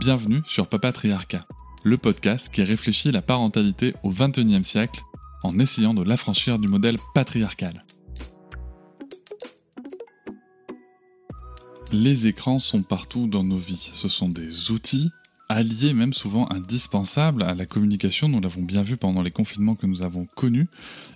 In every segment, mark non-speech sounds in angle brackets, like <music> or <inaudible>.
Bienvenue sur Papatriarcat, le podcast qui réfléchit la parentalité au XXIe siècle en essayant de l'affranchir du modèle patriarcal. Les écrans sont partout dans nos vies. Ce sont des outils alliés, même souvent indispensables à la communication. Nous l'avons bien vu pendant les confinements que nous avons connus.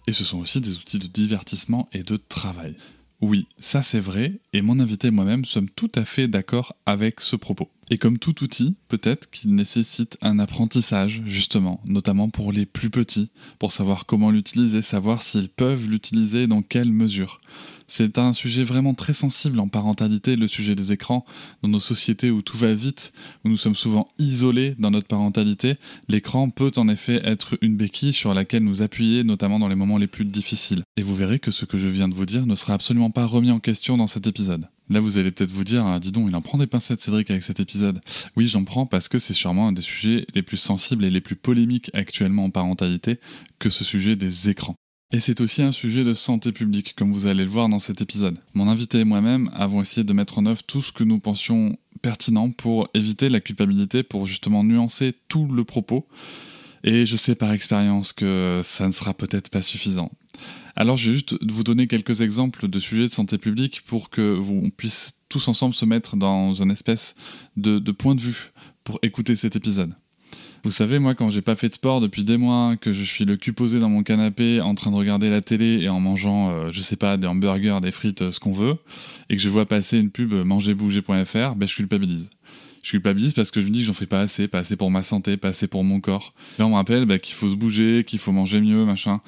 Et ce sont aussi des outils de divertissement et de travail. Oui, ça c'est vrai, et mon invité et moi-même sommes tout à fait d'accord avec ce propos. Et comme tout outil, peut-être qu'il nécessite un apprentissage, justement, notamment pour les plus petits, pour savoir comment l'utiliser, savoir s'ils peuvent l'utiliser, dans quelle mesure. C'est un sujet vraiment très sensible en parentalité, le sujet des écrans. Dans nos sociétés où tout va vite, où nous sommes souvent isolés dans notre parentalité, l'écran peut en effet être une béquille sur laquelle nous appuyer, notamment dans les moments les plus difficiles. Et vous verrez que ce que je viens de vous dire ne sera absolument pas remis en question dans cet épisode. Là, vous allez peut-être vous dire, ah, dis donc, il en prend des pincettes, Cédric, avec cet épisode. Oui, j'en prends parce que c'est sûrement un des sujets les plus sensibles et les plus polémiques actuellement en parentalité que ce sujet des écrans. Et c'est aussi un sujet de santé publique, comme vous allez le voir dans cet épisode. Mon invité et moi-même avons essayé de mettre en œuvre tout ce que nous pensions pertinent pour éviter la culpabilité, pour justement nuancer tout le propos. Et je sais par expérience que ça ne sera peut-être pas suffisant. Alors je vais juste vous donner quelques exemples de sujets de santé publique pour que vous puissiez tous ensemble se mettre dans une espèce de, point de vue pour écouter cet épisode. Vous savez, moi, quand j'ai pas fait de sport depuis des mois, que je suis le cul posé dans mon canapé en train de regarder la télé et en mangeant, euh, je sais pas, des hamburgers, des frites, euh, ce qu'on veut, et que je vois passer une pub mangerbouger.fr, ben je culpabilise. Je culpabilise parce que je me dis que j'en fais pas assez, pas assez pour ma santé, pas assez pour mon corps. Là, on me rappelle ben, qu'il faut se bouger, qu'il faut manger mieux, machin.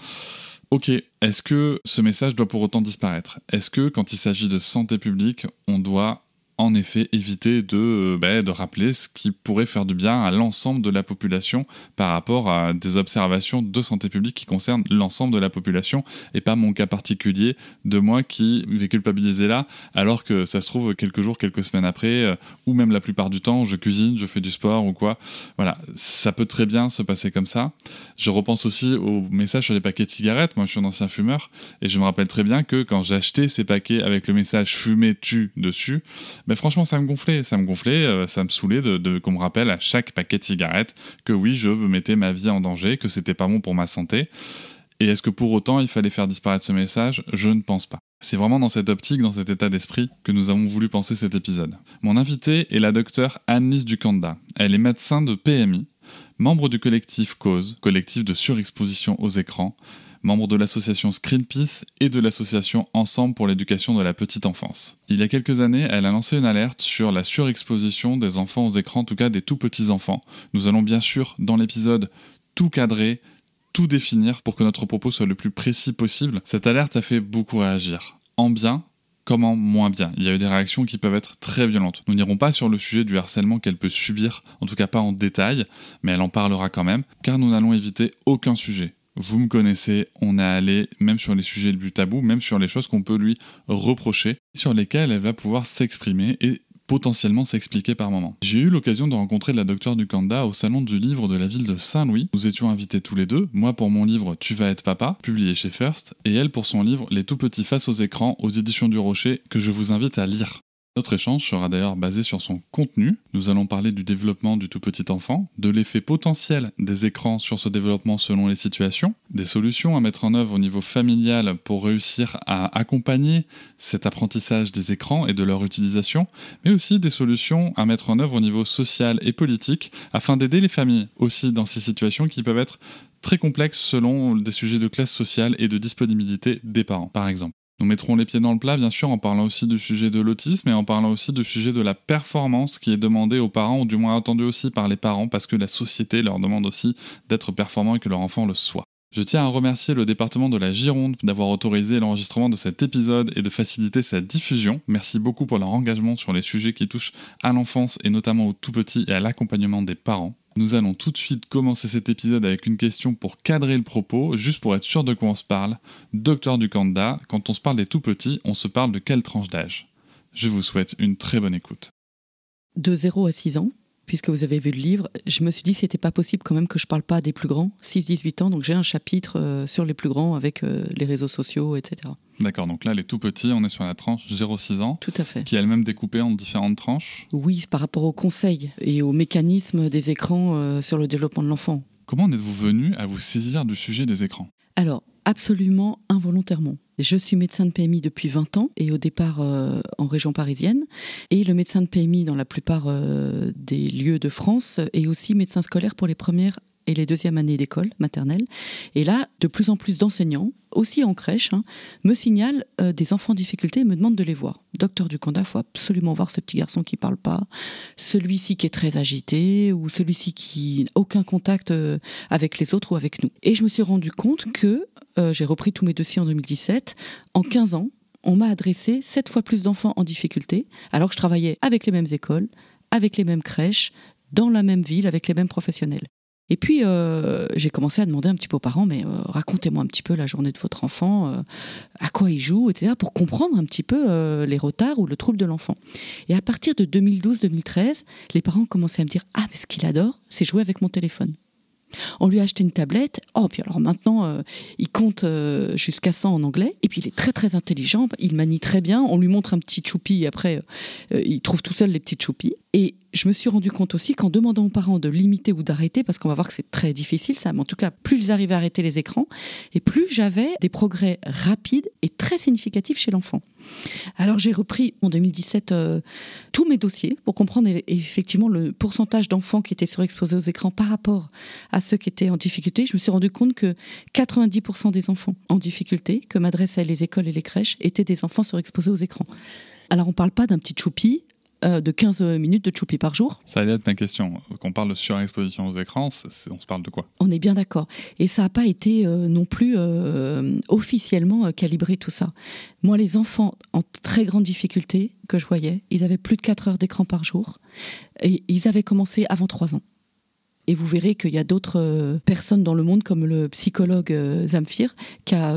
Ok, est-ce que ce message doit pour autant disparaître? Est-ce que quand il s'agit de santé publique, on doit en effet éviter de, euh, bah, de rappeler ce qui pourrait faire du bien à l'ensemble de la population par rapport à des observations de santé publique qui concernent l'ensemble de la population et pas mon cas particulier de moi qui vais culpabiliser là alors que ça se trouve quelques jours, quelques semaines après euh, ou même la plupart du temps je cuisine, je fais du sport ou quoi. Voilà, ça peut très bien se passer comme ça. Je repense aussi au message sur les paquets de cigarettes. Moi je suis un ancien fumeur et je me rappelle très bien que quand acheté ces paquets avec le message fumer tu dessus, mais franchement, ça me gonflait, ça me gonflait, euh, ça me saoulait de, qu'on me rappelle à chaque paquet de cigarettes que oui, je mettais ma vie en danger, que c'était pas bon pour ma santé. Et est-ce que pour autant il fallait faire disparaître ce message? Je ne pense pas. C'est vraiment dans cette optique, dans cet état d'esprit, que nous avons voulu penser cet épisode. Mon invitée est la docteure Anne-Lise Ducanda. Elle est médecin de PMI, membre du collectif Cause, collectif de surexposition aux écrans, membre de l'association Screenpeace et de l'association Ensemble pour l'éducation de la petite enfance. Il y a quelques années, elle a lancé une alerte sur la surexposition des enfants aux écrans, en tout cas des tout petits enfants. Nous allons bien sûr, dans l'épisode, tout cadrer, tout définir pour que notre propos soit le plus précis possible. Cette alerte a fait beaucoup réagir. En bien, comme en moins bien. Il y a eu des réactions qui peuvent être très violentes. Nous n'irons pas sur le sujet du harcèlement qu'elle peut subir, en tout cas pas en détail, mais elle en parlera quand même, car nous n'allons éviter aucun sujet. Vous me connaissez, on est allé même sur les sujets les plus tabous, même sur les choses qu'on peut lui reprocher, sur lesquelles elle va pouvoir s'exprimer et potentiellement s'expliquer par moment. J'ai eu l'occasion de rencontrer la docteure du Kanda au salon du livre de la ville de Saint-Louis. Nous étions invités tous les deux, moi pour mon livre Tu vas être papa, publié chez First, et elle pour son livre Les tout petits face aux écrans aux éditions du Rocher, que je vous invite à lire. Notre échange sera d'ailleurs basé sur son contenu. Nous allons parler du développement du tout petit enfant, de l'effet potentiel des écrans sur ce développement selon les situations, des solutions à mettre en œuvre au niveau familial pour réussir à accompagner cet apprentissage des écrans et de leur utilisation, mais aussi des solutions à mettre en œuvre au niveau social et politique afin d'aider les familles aussi dans ces situations qui peuvent être très complexes selon des sujets de classe sociale et de disponibilité des parents, par exemple. Nous mettrons les pieds dans le plat, bien sûr, en parlant aussi du sujet de l'autisme et en parlant aussi du sujet de la performance qui est demandée aux parents, ou du moins attendue aussi par les parents, parce que la société leur demande aussi d'être performants et que leur enfant le soit. Je tiens à remercier le département de la Gironde d'avoir autorisé l'enregistrement de cet épisode et de faciliter sa diffusion. Merci beaucoup pour leur engagement sur les sujets qui touchent à l'enfance et notamment aux tout petits et à l'accompagnement des parents. Nous allons tout de suite commencer cet épisode avec une question pour cadrer le propos, juste pour être sûr de quoi on se parle. Docteur Ducanda, quand on se parle des tout petits, on se parle de quelle tranche d'âge? Je vous souhaite une très bonne écoute. De 0 à 6 ans, puisque vous avez vu le livre, je me suis dit que c'était pas possible quand même que je parle pas des plus grands, 6-18 ans, donc j'ai un chapitre euh, sur les plus grands avec euh, les réseaux sociaux, etc. D'accord, donc là, les tout petits, on est sur la tranche 0-6 ans, Tout à fait. qui est elle-même découpée en différentes tranches? Oui, par rapport aux conseils et aux mécanismes des écrans euh, sur le développement de l'enfant. Comment en êtes-vous venu à vous saisir du sujet des écrans? Alors, absolument involontairement. Je suis médecin de PMI depuis 20 ans et au départ euh, en région parisienne. Et le médecin de PMI dans la plupart euh, des lieux de France est aussi médecin scolaire pour les premières et les deuxièmes années d'école maternelle. Et là, de plus en plus d'enseignants, aussi en crèche, hein, me signalent euh, des enfants en difficulté et me demandent de les voir. Docteur Ducanda, faut absolument voir ce petit garçon qui parle pas, celui-ci qui est très agité ou celui-ci qui n'a aucun contact avec les autres ou avec nous. Et je me suis rendu compte que euh, j'ai repris tous mes dossiers en 2017. En 15 ans, on m'a adressé 7 fois plus d'enfants en difficulté, alors que je travaillais avec les mêmes écoles, avec les mêmes crèches, dans la même ville, avec les mêmes professionnels. Et puis, euh, j'ai commencé à demander un petit peu aux parents, mais euh, racontez-moi un petit peu la journée de votre enfant, à quoi il joue, etc., pour comprendre un petit peu les retards ou le trouble de l'enfant. Et à partir de 2012-2013, les parents commencé à me dire, ah, mais ce qu'il adore, c'est jouer avec mon téléphone. On lui a acheté une tablette. Oh, puis alors maintenant, euh, il compte euh, jusqu'à 100 en anglais. Et puis il est très très intelligent. Il manie très bien. On lui montre un petit choupi. Et après, euh, il trouve tout seul les petites choupis. Et je me suis rendu compte aussi qu'en demandant aux parents de limiter ou d'arrêter, parce qu'on va voir que c'est très difficile ça, mais en tout cas, plus ils arrivaient à arrêter les écrans, et plus j'avais des progrès rapides et très significatifs chez l'enfant. Alors j'ai repris en 2017 euh, tous mes dossiers pour comprendre effectivement le pourcentage d'enfants qui étaient surexposés aux écrans par rapport à ceux qui étaient en difficulté. Je me suis rendu compte que 90% des enfants en difficulté que m'adressaient les écoles et les crèches étaient des enfants surexposés aux écrans. Alors on ne parle pas d'un petit choupi euh, de 15 minutes de choupi par jour. Ça allait être ma question. Quand on parle de surexposition aux écrans, on se parle de quoi? On est bien d'accord. Et ça n'a pas été euh, non plus euh, officiellement calibré tout ça. Moi, les enfants en très grande difficulté que je voyais, ils avaient plus de 4 heures d'écran par jour. Et ils avaient commencé avant 3 ans. Et vous verrez qu'il y a d'autres personnes dans le monde, comme le psychologue Zamfir, qui a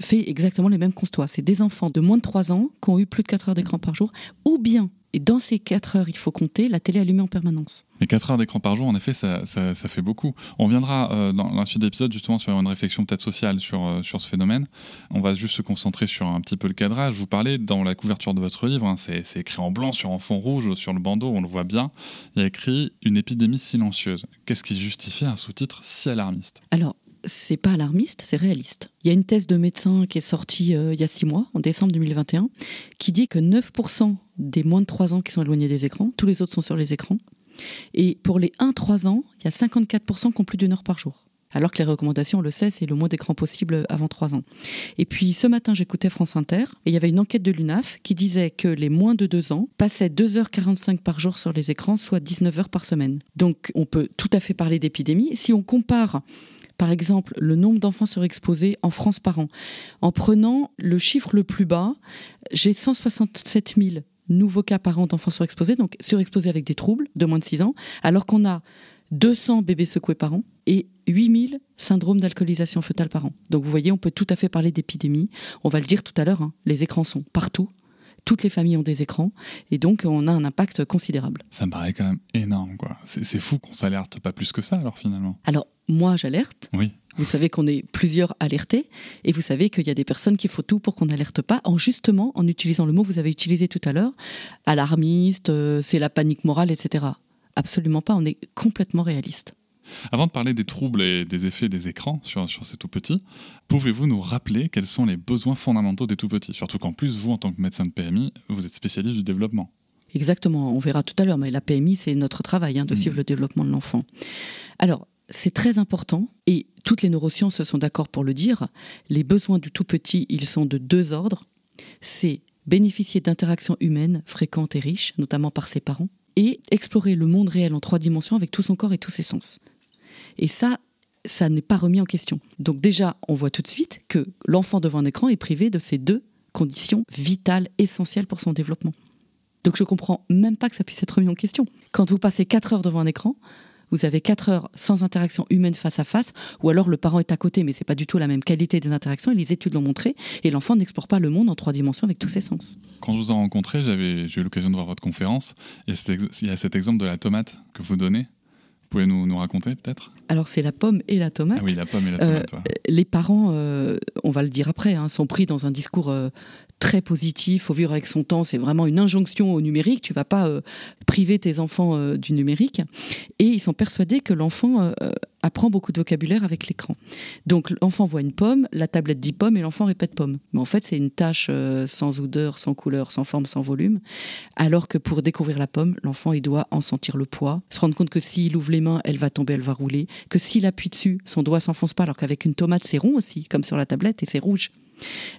fait exactement les mêmes constats. C'est des enfants de moins de 3 ans qui ont eu plus de 4 heures d'écran par jour, ou bien, et dans ces 4 heures, il faut compter, la télé allumée en permanence. Mais 4 heures d'écran par jour, en effet, ça, ça- ça fait beaucoup. On viendra euh, dans la suite de l'épisode justement sur une réflexion peut-être sociale sur, euh, sur ce phénomène. On va juste se concentrer sur un petit peu le cadrage. Je vous parlais dans la couverture de votre livre, hein, c'est c'est écrit en blanc sur un fond rouge, sur le bandeau, on le voit bien. Il y a écrit une épidémie silencieuse. Qu'est-ce qui justifie un sous-titre si alarmiste? Alors, c'est pas alarmiste, c'est réaliste. Il y a une thèse de médecin qui est sortie euh, il y a six mois, en décembre 2021, qui dit que 9% des moins de 3 ans qui sont éloignés des écrans, tous les autres sont sur les écrans. Et pour les 1-3 ans, il y a 54% qui ont plus d'une heure par jour. Alors que les recommandations, on le sait, c'est le moins d'écran possible avant 3 ans. Et puis ce matin, j'écoutais France Inter, et il y avait une enquête de l'UNAF qui disait que les moins de 2 ans passaient 2h45 par jour sur les écrans, soit 19 heures par semaine. Donc on peut tout à fait parler d'épidémie. Si on compare par exemple, le nombre d'enfants surexposés en France par an. En prenant le chiffre le plus bas, j'ai 167 000 nouveaux cas par an d'enfants surexposés, donc surexposés avec des troubles de moins de 6 ans, alors qu'on a 200 bébés secoués par an et 8000 syndromes d'alcoolisation fœtale par an. Donc vous voyez, on peut tout à fait parler d'épidémie. On va le dire tout à l'heure, hein, les écrans sont partout. Toutes les familles ont des écrans et donc on a un impact considérable. Ça me paraît quand même énorme, quoi. C'est fou qu'on s'alerte pas plus que ça, alors finalement. Alors moi j'alerte, Oui. Vous savez qu'on est plusieurs alertés et vous savez qu'il y a des personnes qui font tout pour qu'on n'alerte pas en justement en utilisant le mot que vous avez utilisé tout à l'heure, alarmiste, euh, c'est la panique morale, etc. Absolument pas, on est complètement réaliste. Avant de parler des troubles et des effets des écrans sur, sur ces tout petits, pouvez-vous nous rappeler quels sont les besoins fondamentaux des tout petits? Surtout qu'en plus, vous, en tant que médecin de PMI, vous êtes spécialiste du développement. Exactement, on verra tout à l'heure, mais la PMI, c'est notre travail hein, de Mhm. suivre le développement de l'enfant. Alors, c'est très important, et toutes les neurosciences sont d'accord pour le dire, les besoins du tout petit, ils sont de deux ordres. C'est bénéficier d'interactions humaines fréquentes et riches, notamment par ses parents, et explorer le monde réel en trois dimensions avec tout son corps et tous ses sens. Et ça, ça n'est pas remis en question. Donc déjà, on voit tout de suite que l'enfant devant un écran est privé de ces deux conditions vitales, essentielles pour son développement. Donc je comprends même pas que ça puisse être remis en question. Quand vous passez 4 heures devant un écran, vous avez 4 heures sans interaction humaine face à face, ou alors le parent est à côté, mais c'est pas du tout la même qualité des interactions, et les études l'ont montré, et l'enfant n'explore pas le monde en trois dimensions avec tous ses sens. Quand je vous ai rencontré, j'ai eu l'occasion de voir votre conférence, et il y a cet exemple de la tomate que vous donnez. Vous pouvez nous, nous raconter peut-être? Alors c'est la pomme et la tomate. Ah oui, la pomme et la tomate. Euh, les parents, euh, on va le dire après, hein, sont pris dans un discours euh, très positif, faut vivre avec son temps, c'est vraiment une injonction au numérique, tu vas pas euh, priver tes enfants euh, du numérique. Et ils sont persuadés que l'enfant euh, apprend beaucoup de vocabulaire avec l'écran. Donc l'enfant voit une pomme, la tablette dit pomme et l'enfant répète pomme. Mais en fait, c'est une tâche sans odeur, sans couleur, sans forme, sans volume. Alors que pour découvrir la pomme, l'enfant, il doit en sentir le poids, se rendre compte que s'il ouvre les mains, elle va tomber, elle va rouler, que s'il appuie dessus, son doigt s'enfonce pas, alors qu'avec une tomate, c'est rond aussi, comme sur la tablette, et c'est rouge.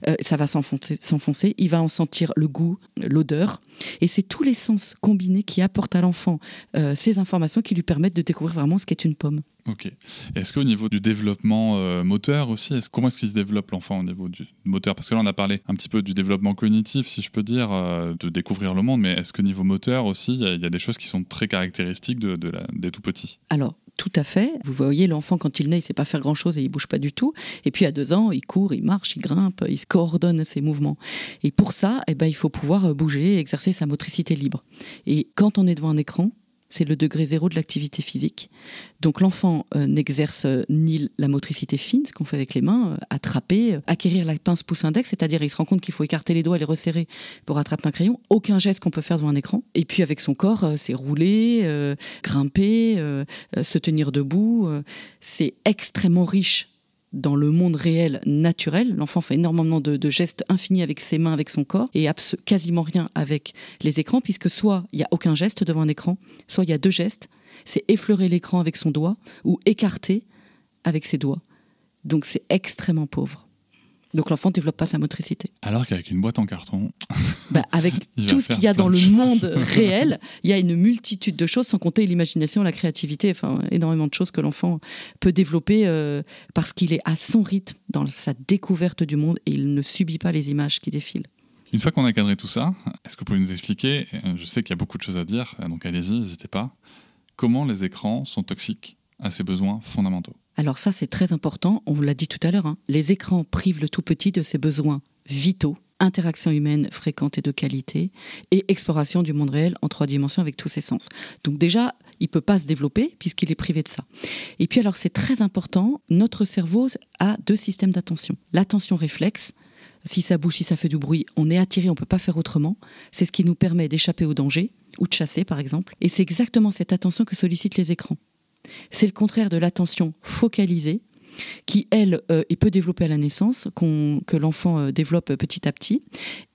Euh, ça va s'enfoncer, il va en sentir le goût, l'odeur. Et c'est tous les sens combinés qui apportent à l'enfant euh, ces informations qui lui permettent de découvrir vraiment ce qu'est une pomme. Ok. Est-ce qu'au niveau du développement euh, moteur aussi, est comment est-ce qu'il se développe l'enfant au niveau du moteur? Parce que là, on a parlé un petit peu du développement cognitif, si je peux dire, de découvrir le monde, mais est-ce que niveau moteur aussi, il y, a des choses qui sont très caractéristiques de, des tout petits? Alors, tout à fait. Vous voyez, l'enfant, quand il naît, il ne sait pas faire grand-chose et il bouge pas du tout. Et puis, à deux ans, il court, il marche, il grimpe, il coordonne ses mouvements. Et pour ça, eh ben, il faut pouvoir bouger, exercer sa motricité libre. Et quand on est devant un écran, c'est le degré zéro de l'activité physique. Donc l'enfant euh, n'exerce euh, ni la motricité fine, ce qu'on fait avec les mains, euh, attraper, acquérir la pince pouce index, c'est-à-dire il se rend compte qu'il faut écarter les doigts les resserrer pour attraper un crayon. Aucun geste qu'on peut faire devant un écran. Et puis avec son corps, c'est rouler, grimper, se tenir debout. c'est extrêmement riche dans le monde réel naturel. L'enfant fait énormément de, gestes infinis avec ses mains, avec son corps, et quasiment rien avec les écrans, puisque soit il n'y a aucun geste devant un écran, soit il y a deux gestes, c'est effleurer l'écran avec son doigt ou écarter avec ses doigts. Donc c'est extrêmement pauvre. Donc l'enfant ne développe pas sa motricité. Alors qu'avec une boîte en carton. <laughs> Bah, avec <laughs> tout ce qu'il y a dans le monde <laughs> réel, il y a une multitude de choses, sans compter l'imagination, la créativité, enfin énormément de choses que l'enfant peut développer euh, parce qu'il est à son rythme dans sa découverte du monde et il ne subit pas les images qui défilent. Une fois qu'on a cadré tout ça, est-ce que vous pouvez nous expliquer, euh, je sais qu'il y a beaucoup de choses à dire, euh, donc allez-y, n'hésitez pas, comment les écrans sont toxiques à ses besoins fondamentaux? Alors ça, c'est très important. On l'a dit tout à l'heure. Hein. Les écrans privent le tout petit de ses besoins vitaux, interaction humaine fréquente et de qualité, et exploration du monde réel en trois dimensions avec tous ses sens. Donc déjà, il peut pas se développer puisqu'il est privé de ça. Et puis alors, c'est très important. Notre cerveau a deux systèmes d'attention. L'attention réflexe. Si ça bouge, si ça fait du bruit, on est attiré, on peut pas faire autrement. C'est ce qui nous permet d'échapper au danger ou de chasser, par exemple. Et c'est exactement cette attention que sollicitent les écrans. C'est le contraire de l'attention focalisée qui, elle, euh, est peu développée à la naissance, que l'enfant euh, développe petit à petit.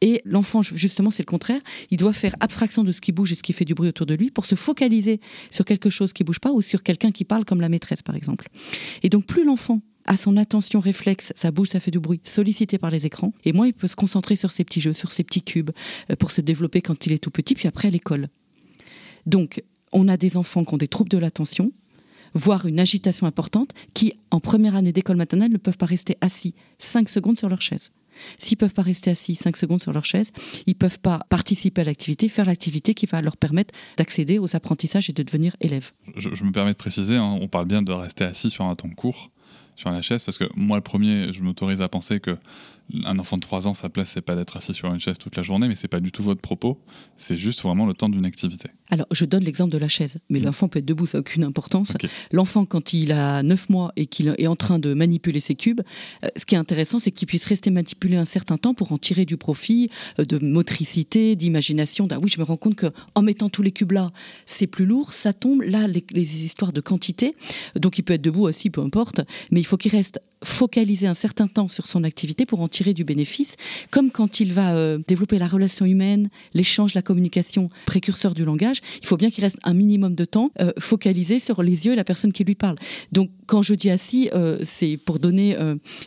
Et l'enfant, justement, c'est le contraire. Il doit faire abstraction de ce qui bouge et ce qui fait du bruit autour de lui pour se focaliser sur quelque chose qui bouge pas ou sur quelqu'un qui parle comme la maîtresse, par exemple. Et donc, plus l'enfant a son attention réflexe, ça bouge, ça fait du bruit, sollicité par les écrans, et moins il peut se concentrer sur ses petits jeux, sur ses petits cubes, euh, pour se développer quand il est tout petit, puis après à l'école. Donc, on a des enfants qui ont des troubles de l'attention, voire une agitation importante, qui, en première année d'école maternelle, ne peuvent pas rester assis 5 secondes sur leur chaise. S'ils peuvent pas rester assis 5 secondes sur leur chaise, ils peuvent pas participer à l'activité, faire l'activité qui va leur permettre d'accéder aux apprentissages et de devenir élèves. Je, me permets de préciser, hein, on parle bien de rester assis sur un temps court sur la chaise, parce que moi, le premier, je m'autorise à penser que un enfant de 3 ans, sa place, c'est pas d'être assis sur une chaise toute la journée, mais c'est pas du tout votre propos. C'est juste vraiment le temps d'une activité. Alors, je donne l'exemple de la chaise, mais mm. l'enfant peut être debout, ça n'a aucune importance. L'enfant, quand il a 9 mois et qu'il est en train de manipuler ses cubes, euh, ce qui est intéressant, c'est qu'il puisse rester manipulé un certain temps pour en tirer du profit, euh, de motricité, d'imagination. Ah oui, je me rends compte qu'en mettant tous les cubes là, c'est plus lourd, ça tombe. Là, les, les histoires de quantité, donc il peut être debout aussi, peu importe, mais il faut qu'il reste focaliser un certain temps sur son activité pour en tirer du bénéfice, comme quand il va euh, développer la relation humaine, l'échange, la communication, précurseur du langage, il faut bien qu'il reste un minimum de temps euh, focalisé sur les yeux et la personne qui lui parle. Donc quand je dis assis, euh, c'est pour donner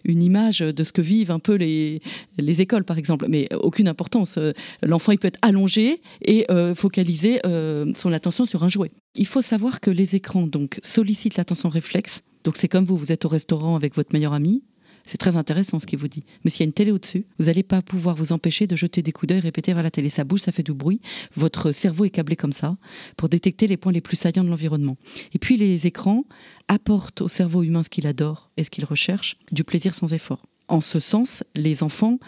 une image de ce que vivent un peu les, les écoles, par exemple, mais aucune importance. L'enfant, il peut être allongé et focaliser son attention sur un jouet. Il faut savoir que les écrans donc sollicitent l'attention réflexe Donc c'est comme vous, vous êtes au restaurant avec votre meilleur ami, c'est très intéressant ce qu'il vous dit. Mais s'il y a une télé au-dessus, vous n'allez pas pouvoir vous empêcher de jeter des coups d'œil, répéter vers la télé. Ça bouge, ça fait du bruit. Votre cerveau est câblé comme ça pour détecter les points les plus saillants de l'environnement. Et puis les écrans apportent au cerveau humain ce qu'il adore et ce qu'il recherche, du plaisir sans effort. En ce sens, les enfants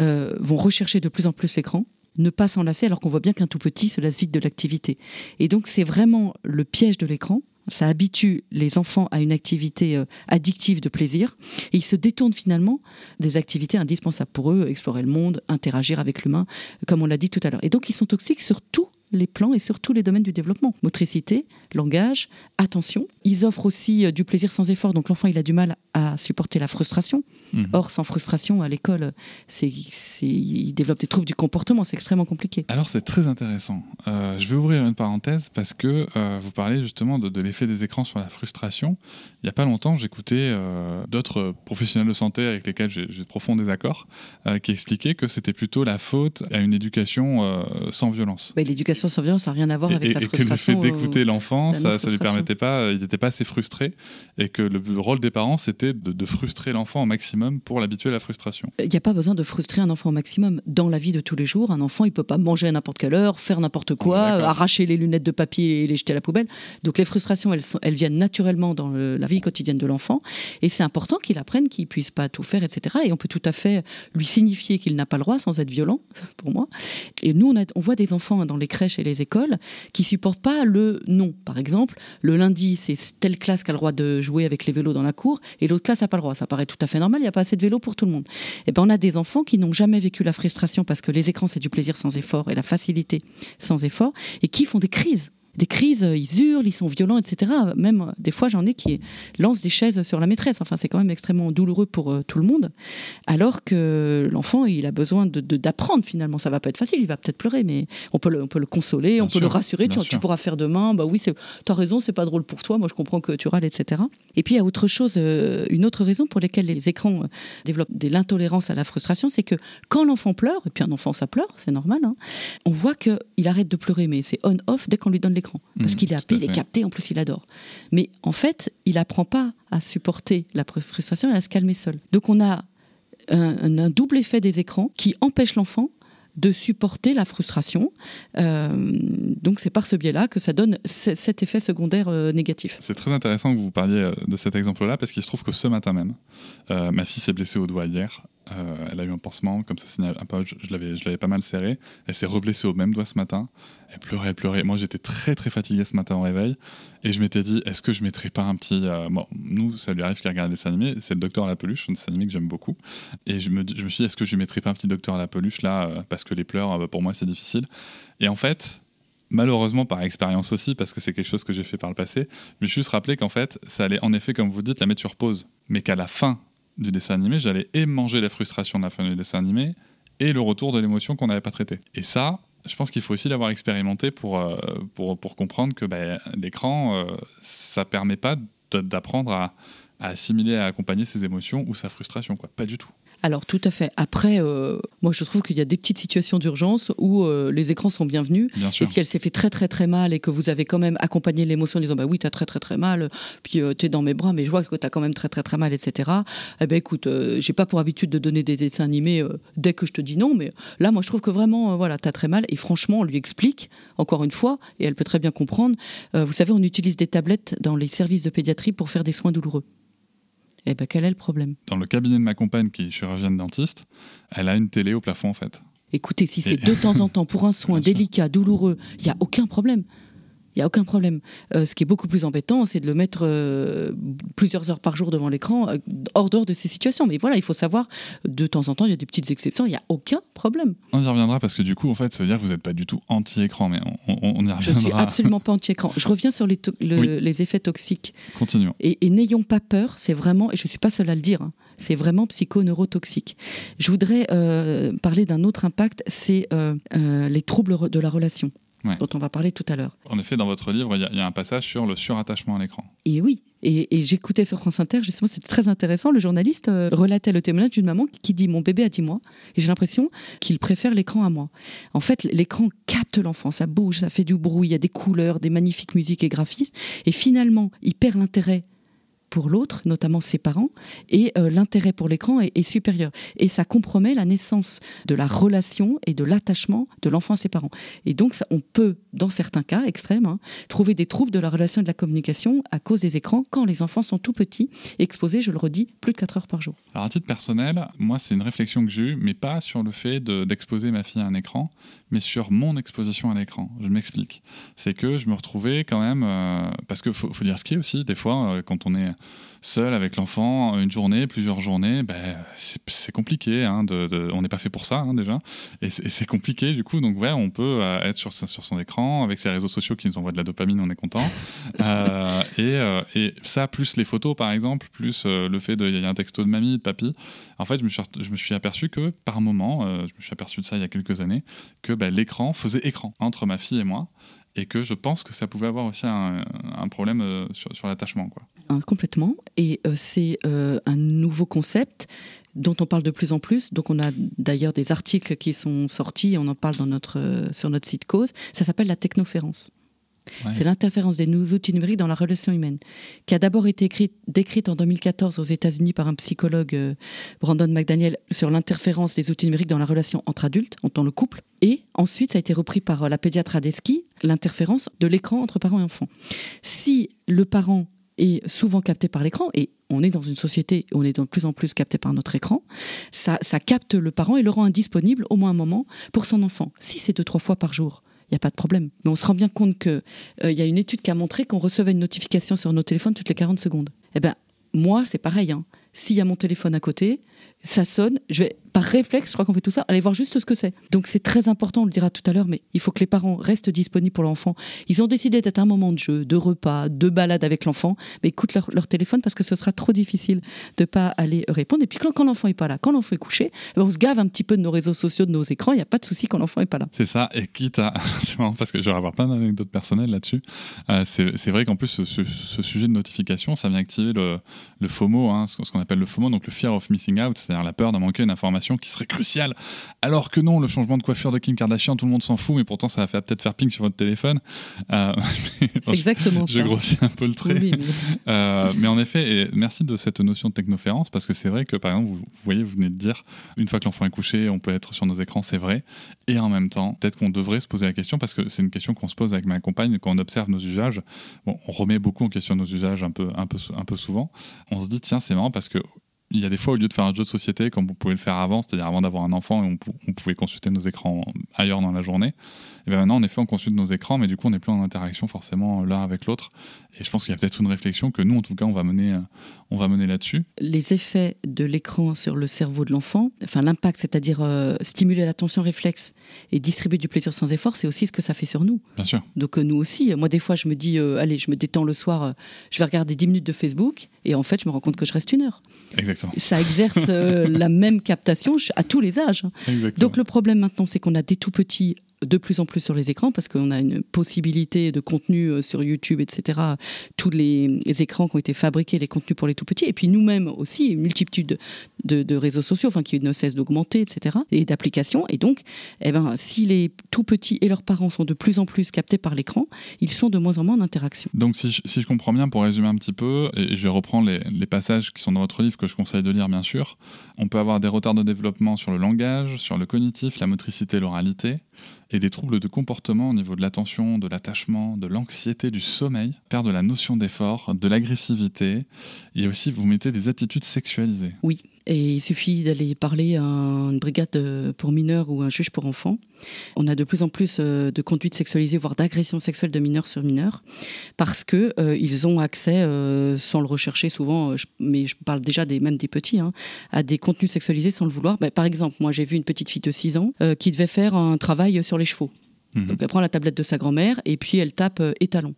euh, vont rechercher de plus en plus l'écran, ne pas s'enlacer alors qu'on voit bien qu'un tout petit se lasse vite de l'activité. Et donc c'est vraiment le piège de l'écran, ça habitue les enfants à une activité euh, addictive de plaisir ils se détournent finalement des activités indispensables pour eux, explorer le monde, interagir avec l'humain, comme on l'a dit tout à l'heure. Et donc ils sont toxiques sur tous les plans et sur tous les domaines du développement. Motricité, langage, attention. Ils offrent aussi euh, du plaisir sans effort, donc l'enfant il a du mal à supporter la frustration. Mhm. Or, sans frustration, à l'école, c'est, il développe des troubles du comportement, c'est extrêmement compliqué. Alors, c'est très intéressant. Euh, je vais ouvrir une parenthèse parce que euh, vous parlez justement de, l'effet des écrans sur la frustration. Il n'y a pas longtemps, j'écoutais euh, d'autres professionnels de santé avec lesquels j'ai, de profonds désaccords qui expliquaient que c'était plutôt la faute à une éducation sans violence. L'éducation sans violence n'a rien à voir avec la frustration. Et que le fait d'écouter l'enfant, ça ne lui permettait pas, il n'était pas assez frustré et que le rôle des parents, c'était de, de frustrer l'enfant au maximum pour l'habituer à la frustration. Il n'y a pas besoin de frustrer un enfant au maximum. Dans la vie de tous les jours, un enfant, il peut pas manger à n'importe quelle heure, faire n'importe quoi, arracher les lunettes de papier et les jeter à la poubelle. Donc les frustrations, elles, elles viennent naturellement dans la vie quotidienne de l'enfant. Et c'est important qu'il apprenne qu'il puisse pas tout faire, etc. Et on peut tout à fait lui signifier qu'il n'a pas le droit sans être violent, <laughs> pour moi. Et nous, on, on voit des enfants dans les crèches et les écoles qui supportent pas le non. Par exemple, le lundi, c'est telle classe qui a le droit de jouer avec les vélos dans la cour et l'autre classe n'a pas le droit. Ça paraît tout à fait normal. Il y a pas assez de vélo pour tout le monde. Et eh ben on a des enfants qui n'ont jamais vécu la frustration parce que les écrans c'est du plaisir sans effort et la facilité sans effort et qui font des crises des crises, ils hurlent, ils sont violents, etc. Même des fois, j'en ai qui lancent des chaises sur la maîtresse. Enfin, c'est quand même extrêmement douloureux pour euh, tout le monde. Alors que l'enfant, il a besoin d'apprendre de, finalement. Ça va pas être facile, il va peut-être pleurer, mais on peut le, on peut le consoler, on peut le rassurer. Tu, pourras faire demain. Bah oui, tu as raison, c'est pas drôle pour toi. Moi, je comprends que tu râles, etc. Et puis, il y a autre chose, euh, une autre raison pour laquelle les écrans euh, développent de l'intolérance à la frustration, c'est que quand l'enfant pleure, et puis un enfant, ça pleure, c'est normal, hein, on voit qu'il arrête de pleurer, mais c'est on-off dès qu'on lui donne l'écran parce mmh, qu'il est happé, il est capté, en plus il adore. Mais en fait, il n'apprend pas à supporter la frustration et à se calmer seul. Donc on a un, double effet des écrans qui empêche l'enfant de supporter la frustration. Euh, donc c'est par ce biais-là que ça donne cet effet secondaire euh, négatif. C'est très intéressant que vous parliez euh, de cet exemple-là parce qu'il se trouve que ce matin même, ma fille s'est blessée au doigt hier euh, elle a eu un pansement, comme ça, un peu, je, je l'avais pas mal serré. Elle s'est reblessée au même doigt ce matin. Elle pleurait, elle pleurait. Moi, j'étais très, très fatigué ce matin au réveil. Et je m'étais dit, est-ce que je mettrais pas un petit. Euh, bon, nous, ça lui arrive qu'elle regarde des dessins animés. C'est le Docteur à la peluche, un dessin animé que j'aime beaucoup. Et je me, je me suis dit, est-ce que je lui mettrais pas un petit Docteur à la peluche là euh, Parce que les pleurs, pour moi, c'est difficile. Et en fait, malheureusement par expérience aussi, parce que c'est quelque chose que j'ai fait par le passé, je me suis juste rappelé qu'en fait, ça allait en effet, comme vous dites, la mettre sur pause. Mais qu'à la fin du dessin animé, j'allais et manger la frustration de la fin du dessin animé et le retour de l'émotion qu'on n'avait pas traité. Et ça, je pense qu'il faut aussi l'avoir expérimenté pour, euh, pour, pour, comprendre que bah, l'écran, euh, ça permet pas d'apprendre à, à, assimiler, à accompagner ses émotions ou sa frustration. Quoi. Pas du tout. Alors tout à fait. Après, euh, moi je trouve qu'il y a des petites situations d'urgence où euh, les écrans sont bienvenus. et si elle s'est fait très très très mal et que vous avez quand même accompagné l'émotion en disant bah oui t'as très très très mal, puis euh, t'es dans mes bras mais je vois que t'as quand même très très très mal etc. Eh ben écoute, j'ai pas pour habitude de donner des dessins animés dès que je te dis non, mais là moi je trouve que vraiment voilà t'as très mal et franchement on lui explique encore une fois et elle peut très bien comprendre. vous savez on utilise des tablettes dans les services de pédiatrie pour faire des soins douloureux. Eh ben, quel est le problème? Dans le cabinet de ma compagne, qui est chirurgienne dentiste, elle a une télé au plafond, en fait. Écoutez, si c'est de temps en temps pour un soin <laughs> délicat, douloureux, il n'y a aucun problème. Il n'y a aucun problème. Euh, ce qui est beaucoup plus embêtant, c'est de le mettre euh, plusieurs heures par jour devant l'écran, euh, hors dehors de ces situations. Mais voilà, il faut savoir, de temps en temps, il y a des petites exceptions, il n'y a aucun problème. On y reviendra parce que du coup, en fait, ça veut dire que vous n'êtes pas du tout anti-écran, mais on, y reviendra. Je suis absolument pas anti-écran. Je reviens sur les, les effets toxiques. Continuons. Et, n'ayons pas peur, c'est vraiment, et je ne suis pas seule à le dire, hein, c'est vraiment psychoneurotoxique. Je voudrais parler d'un autre impact, c'est les troubles de la relation dont on va parler tout à l'heure. En effet, dans votre livre, il y, a un passage sur le surattachement à l'écran. Et oui, et, j'écoutais sur France Inter, justement, c'était très intéressant. Le journaliste euh, relatait le témoignage d'une maman qui dit Mon bébé a 10 mois, et j'ai l'impression qu'il préfère l'écran à moi. En fait, l'écran capte l'enfant, ça bouge, ça fait du bruit, il y a des couleurs, des magnifiques musiques et graphismes, et finalement, il perd l'intérêt pour l'autre, notamment ses parents, et euh, l'intérêt pour l'écran est, supérieur. Et ça compromet la naissance de la relation et de l'attachement de l'enfant à ses parents. Et donc, on peut, dans certains cas extrêmes, hein, trouver des troubles de la relation et de la communication à cause des écrans quand les enfants sont tout petits, exposés, je le redis, plus de 4 heures par jour. Alors, à titre personnel, moi, c'est une réflexion que j'ai eue, mais pas sur le fait d'exposer ma fille à un écran, mais sur mon exposition à l'écran. Je m'explique. C'est que je me retrouvais quand même, euh, parce faut, faut, dire ce qui est aussi, des fois, euh, quand on est seul avec l'enfant une journée, plusieurs journées, ben, c'est compliqué. Hein, de, on n'est pas fait pour ça hein, déjà. Et c'est compliqué du coup. Donc ouais, on peut euh, être sur, son écran avec ses réseaux sociaux qui nous envoient de la dopamine, on est content. <laughs> Euh, et, euh, et, ça, plus les photos par exemple, plus le fait qu'il y a un texto de mamie, de papy. En fait, je me suis, je me suis aperçu que par moment, je me suis aperçu de ça il y a quelques années, que ben, l'écran faisait écran entre ma fille et moi et que je pense que ça pouvait avoir aussi un, problème euh, sur, l'attachement. Quoi. complètement. Et euh, c'est euh, un nouveau concept dont on parle de plus en plus. Donc on a d'ailleurs des articles qui sont sortis, on en parle dans notre, sur notre site Cause. Ça s'appelle la technoférence. C'est l'interférence des outils numériques dans la relation humaine, qui a d'abord été écrite, décrite en 2014 aux États-Unis par un psychologue, euh, Brandon McDaniel, sur l'interférence des outils numériques dans la relation entre adultes, dans le couple. Et ensuite, ça a été repris par euh, la pédiatre Adeski, l'interférence de l'écran entre parents et enfants. Si le parent est souvent capté par l'écran, et on est dans une société où on est de plus en plus capté par notre écran, ça, ça capte le parent et le rend indisponible au moins un moment pour son enfant. Si c'est deux, trois fois par jour, il n'y a pas de problème. Mais on se rend bien compte qu'il euh, y a une étude qui a montré qu'on recevait une notification sur nos téléphones toutes les 40 secondes. Eh bien, moi, c'est pareil. Hein. S'il y a mon téléphone à côté, ça sonne, je vais par réflexe, je crois qu'on fait tout ça, aller voir juste ce que c'est. Donc c'est très important, on le dira tout à l'heure, mais il faut que les parents restent disponibles pour l'enfant. Ils ont décidé d'être un moment de jeu, de repas, de balade avec l'enfant, mais écoute leur, téléphone parce que ce sera trop difficile de pas aller répondre. Et puis quand, l'enfant est pas là, quand l'enfant est couché, eh ben, on se gave un petit peu de nos réseaux sociaux, de nos écrans, il n'y a pas de souci quand l'enfant est pas là. C'est ça, et quitte à... <laughs> c'est marrant parce que je vais avoir plein d'anecdotes personnelles là-dessus. Euh, c'est vrai qu'en plus, ce, sujet de notification, ça vient activer le, le FOMO, hein, ce qu'on appelle le FOMO, donc le Fear of Missing Out, c'est-à-dire la peur de manquer une information qui serait cruciale. Alors que non, le changement de coiffure de Kim Kardashian, tout le monde s'en fout, mais pourtant ça va peut-être faire ping sur votre téléphone. Euh, <laughs> c'est exactement ça. Je grossis un peu le trait. <laughs> Euh, mais en effet, et merci de cette notion de technoférence, parce que c'est vrai que par exemple, vous, voyez, vous venez de dire, une fois que l'enfant est couché, on peut être sur nos écrans, c'est vrai. Et en même temps, peut-être qu'on devrait se poser la question, parce que c'est une question qu'on se pose avec ma compagne quand on observe nos usages. Bon, on remet beaucoup en question nos usages un peu, un peu, un peu souvent. On se dit, tiens, c'est marrant parce que il y a des fois, au lieu de faire un jeu de société comme vous pouvez le faire avant, c'est-à-dire avant d'avoir un enfant on, pouvait consulter nos écrans ailleurs dans la journée, et bien maintenant, en effet, on consulte nos écrans, mais du coup, on n'est plus en interaction forcément l'un avec l'autre. Et je pense qu'il y a peut-être une réflexion que nous, en tout cas, on va mener, euh, on va mener là-dessus. Les effets de l'écran sur le cerveau de l'enfant, enfin l'impact, c'est-à-dire euh, stimuler l'attention réflexe et distribuer du plaisir sans effort, c'est aussi ce que ça fait sur nous. Bien sûr. Donc euh, nous aussi, moi des fois, je me dis, allez, je me détends le soir, je vais regarder 10 minutes de Facebook, et en fait, je me rends compte que je reste une heure. Exactement. Ça exerce la même captation à tous les âges. Exactement. Donc le problème maintenant, c'est qu'on a des tout petits de plus en plus sur les écrans parce qu'on a une possibilité de contenu euh, sur YouTube, etc. Tous les, écrans qui ont été fabriqués, les contenus pour les tout petits, et puis nous-mêmes aussi, une multitude de, réseaux sociaux, enfin qui ne cessent d'augmenter, etc. Et d'applications. Et donc, eh ben, si les tout petits et leurs parents sont de plus en plus captés par l'écran, ils sont de moins en moins en interaction. Donc, si je, comprends bien, pour résumer un petit peu, et je vais reprendre les, les passages qui sont dans votre livre que je conseille de lire, bien sûr, on peut avoir des retards de développement sur le langage, sur le cognitif, la motricité, l'oralité et des troubles de comportement au niveau de l'attention, de l'attachement, de l'anxiété, du sommeil, perdre la notion d'effort, de l'agressivité. Et aussi, vous mettez des attitudes sexualisées. Oui, et il suffit d'aller parler à une brigade pour mineurs ou un juge pour enfants. On a de plus en plus euh, de conduites sexualisées, voire d'agressions sexuelles de mineurs sur mineurs, parce que euh, ils ont accès, euh, sans le rechercher souvent, mais je parle déjà des, même des petits, hein, à des contenus sexualisés sans le vouloir. Bah, par exemple, moi j'ai vu une petite fille de 6 ans qui devait faire un travail sur les chevaux. Mhm. Donc elle prend la tablette de sa grand-mère et puis elle tape étalon.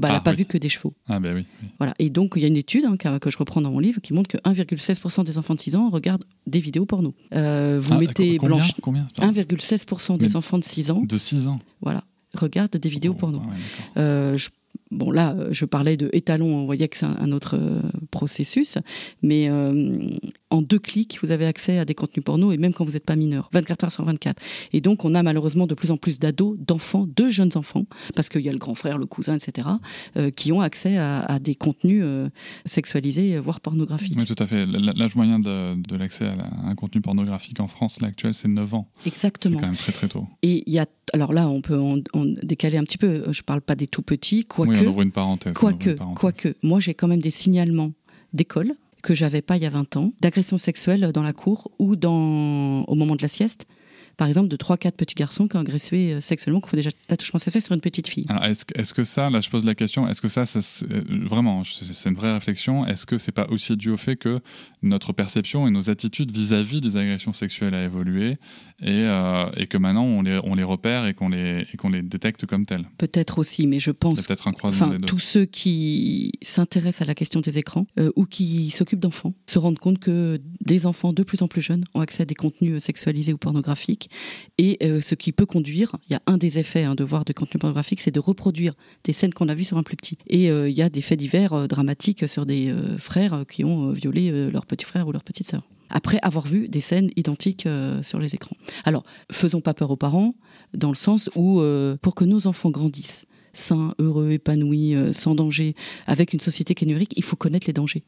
Bah, elle n'a ah, pas vu que des chevaux. Ah, ben oui, Voilà. Et donc, il y a une étude hein, que, je reprends dans mon livre qui montre que 1,16% des enfants de 6 ans regardent des vidéos porno. Euh, vous ah, mettez blanche. 1,16% des enfants de 6 ans. De 6 ans Voilà. Regardent des vidéos oh, porno. Euh, bon là, euh, je parlais de étalon, on voyait que c'est un, autre euh, processus, mais euh, en deux clics, vous avez accès à des contenus porno, et même quand vous n'êtes pas mineur, 24 heures sur 24. Et donc, on a malheureusement de plus en plus d'ados, d'enfants, de jeunes enfants, parce qu'il y a le grand frère, le cousin, etc., qui ont accès à, des contenus sexualisés, voire pornographiques. Oui, tout à fait. L'âge moyen de, de l'accès à, un contenu pornographique en France, l'actuel, c'est 9 ans. Exactement. C'est quand même très très tôt. Et il y a, alors là, on peut en, décaler un petit peu, je ne parle pas des tout petits, quoique... Oui, on ouvre une parenthèse. Quoique, quoique, moi j'ai quand même des signalements d'école que j'avais pas il y a 20 ans, d'agressions sexuelles dans la cour ou dans, au moment de la sieste par exemple, de 3-4 petits garçons qui ont agressé euh, sexuellement, qui font déjà l'attouchement sexuel sur une petite fille. Alors, est-ce, est que ça, là, je pose la question, est-ce que ça, ça euh, vraiment, c'est une vraie réflexion, est-ce que c'est pas aussi dû au fait que notre perception et nos attitudes vis-à-vis des agressions sexuelles a évolué et, euh, et que maintenant on les, on les repère et qu'on les, et qu'on les détecte comme telles Peut-être aussi, mais je pense. Peut-être un croisement enfin, Tous ceux qui s'intéressent à la question des écrans ou qui s'occupent d'enfants se rendent compte que des enfants de plus en plus jeunes ont accès à des contenus sexualisés ou pornographiques et euh, ce qui peut conduire, il y a un des effets hein, de voir des contenus pornographiques, c'est de reproduire des scènes qu'on a vues sur un plus petit. Et euh, il y a des faits divers euh, dramatiques sur des frères qui ont violé leur petit frère ou leur petite sœur après avoir vu des scènes identiques sur les écrans. Alors, faisons pas peur aux parents, dans le sens où, pour que nos enfants grandissent sains, heureux, épanouis, sans danger, avec une société numérique, il faut connaître les dangers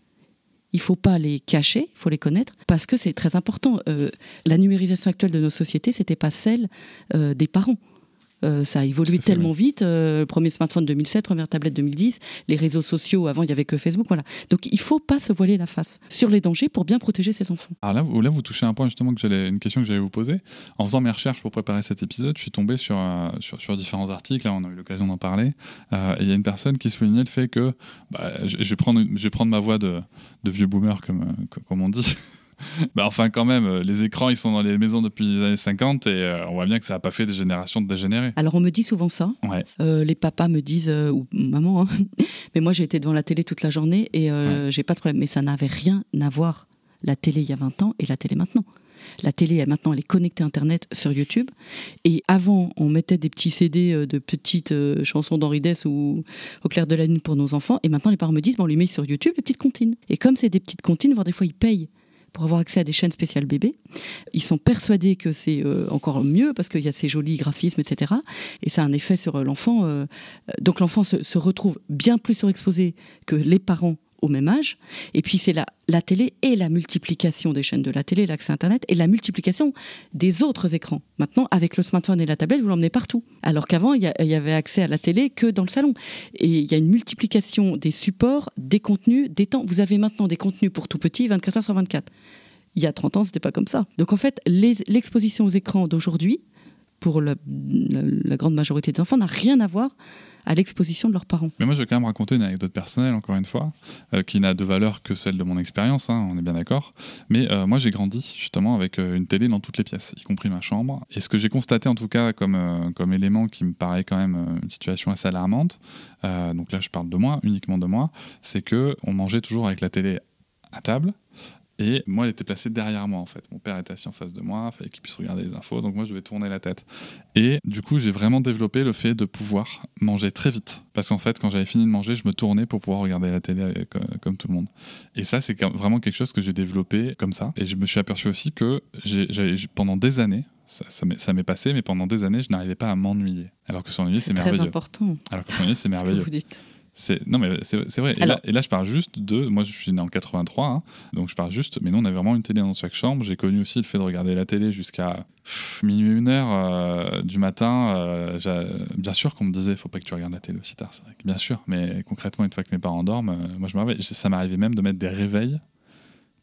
il faut pas les cacher, il faut les connaître, parce que c'est très important. Euh, la numérisation actuelle de nos sociétés, c'était pas celle euh, des parents. Euh, ça a évolué tellement vite. Euh, premier smartphone 2007, première tablette 2010, les réseaux sociaux, avant il n'y avait que Facebook. Voilà. Donc il ne faut pas se voiler la face sur les dangers pour bien protéger ses enfants. Alors là, là vous touchez un point justement que j'allais, une question que j'allais vous poser. En faisant mes recherches pour préparer cet épisode, je suis tombé sur, euh, sur, sur, différents articles, là on a eu l'occasion d'en parler. et il y a une personne qui soulignait le fait que bah, je, vais prendre, je vais prendre ma voix de, de vieux boomer, comme, comme on dit. <laughs> <laughs> bah enfin quand même, euh, les écrans ils sont dans les maisons depuis les années 50 et euh, on voit bien que ça n'a pas fait des générations de dégénérer. Alors on me dit souvent ça. Euh, les papas me disent ou maman, hein. <laughs> mais moi j'ai été devant la télé toute la journée et j'ai pas de problème. Mais ça n'avait rien à voir la télé il y a 20 ans et la télé maintenant. La télé, elle, maintenant, elle est connectée à Internet sur YouTube. Et avant, on mettait des petits CD de petites chansons d'Henri Dess ou Au clair de la lune pour nos enfants. Et maintenant, les parents me disent, bon, on les met sur YouTube, les petites comptines. Et comme c'est des petites comptines, voire des fois, ils payent pour avoir accès à des chaînes spéciales bébés. Ils sont persuadés que c'est euh, encore mieux parce qu'il y a ces jolis graphismes, etc. Et ça a un effet sur euh, l'enfant. Euh, donc l'enfant se, se, retrouve bien plus surexposé que les parents au même âge. Et puis c'est la, la télé et la multiplication des chaînes de la télé, l'accès Internet et la multiplication des autres écrans. Maintenant, avec le smartphone et la tablette, vous l'emmenez partout. Alors qu'avant, il y, avait accès à la télé que dans le salon. Et il y a une multiplication des supports, des contenus, des temps. Vous avez maintenant des contenus pour tout petit, 24 heures sur 24. Il y a 30 ans, c'était pas comme ça. Donc en fait, l'exposition aux écrans d'aujourd'hui, pour la, grande majorité des enfants, n'a rien à voir à l'exposition de leurs parents. Mais moi, je vais quand même raconter une anecdote personnelle, encore une fois, euh, qui n'a de valeur que celle de mon expérience, hein, on est bien d'accord. Mais euh, moi, j'ai grandi justement avec euh, une télé dans toutes les pièces, y compris ma chambre. Et ce que j'ai constaté, en tout cas, comme, comme élément qui me paraît quand même une situation assez alarmante, donc là, je parle de moi, uniquement de moi, c'est que on mangeait toujours avec la télé à table, et moi, elle était placée derrière moi, en fait. Mon père était assis en face de moi, il fallait qu'il puisse regarder les infos, donc moi, je vais tourner la tête. Et du coup, j'ai vraiment développé le fait de pouvoir manger très vite. Parce qu'en fait, quand j'avais fini de manger, je me tournais pour pouvoir regarder la télé euh, comme, tout le monde. Et ça, c'est vraiment quelque chose que j'ai développé comme ça. Et je me suis aperçu aussi que pendant des années, ça, ça m'est passé, mais pendant des années, je n'arrivais pas à m'ennuyer. Alors que s'ennuyer, c'est merveilleux. C'est très important. Alors que s'ennuyer, c'est merveilleux. vous dites. Non, mais c'est vrai. Et, là, et, là, je parle juste de. Moi, je suis né en 83, hein, donc je parle juste. Mais nous, on avait vraiment une télé dans chaque chambre. J'ai connu aussi le fait de regarder la télé jusqu'à minuit, une heure euh, du matin. Euh, bien sûr qu'on me disait, faut pas que tu regardes la télé aussi tard. C'est vrai bien sûr. Mais concrètement, une fois que mes parents dorment, euh, moi, je me Ça m'arrivait même de mettre des réveils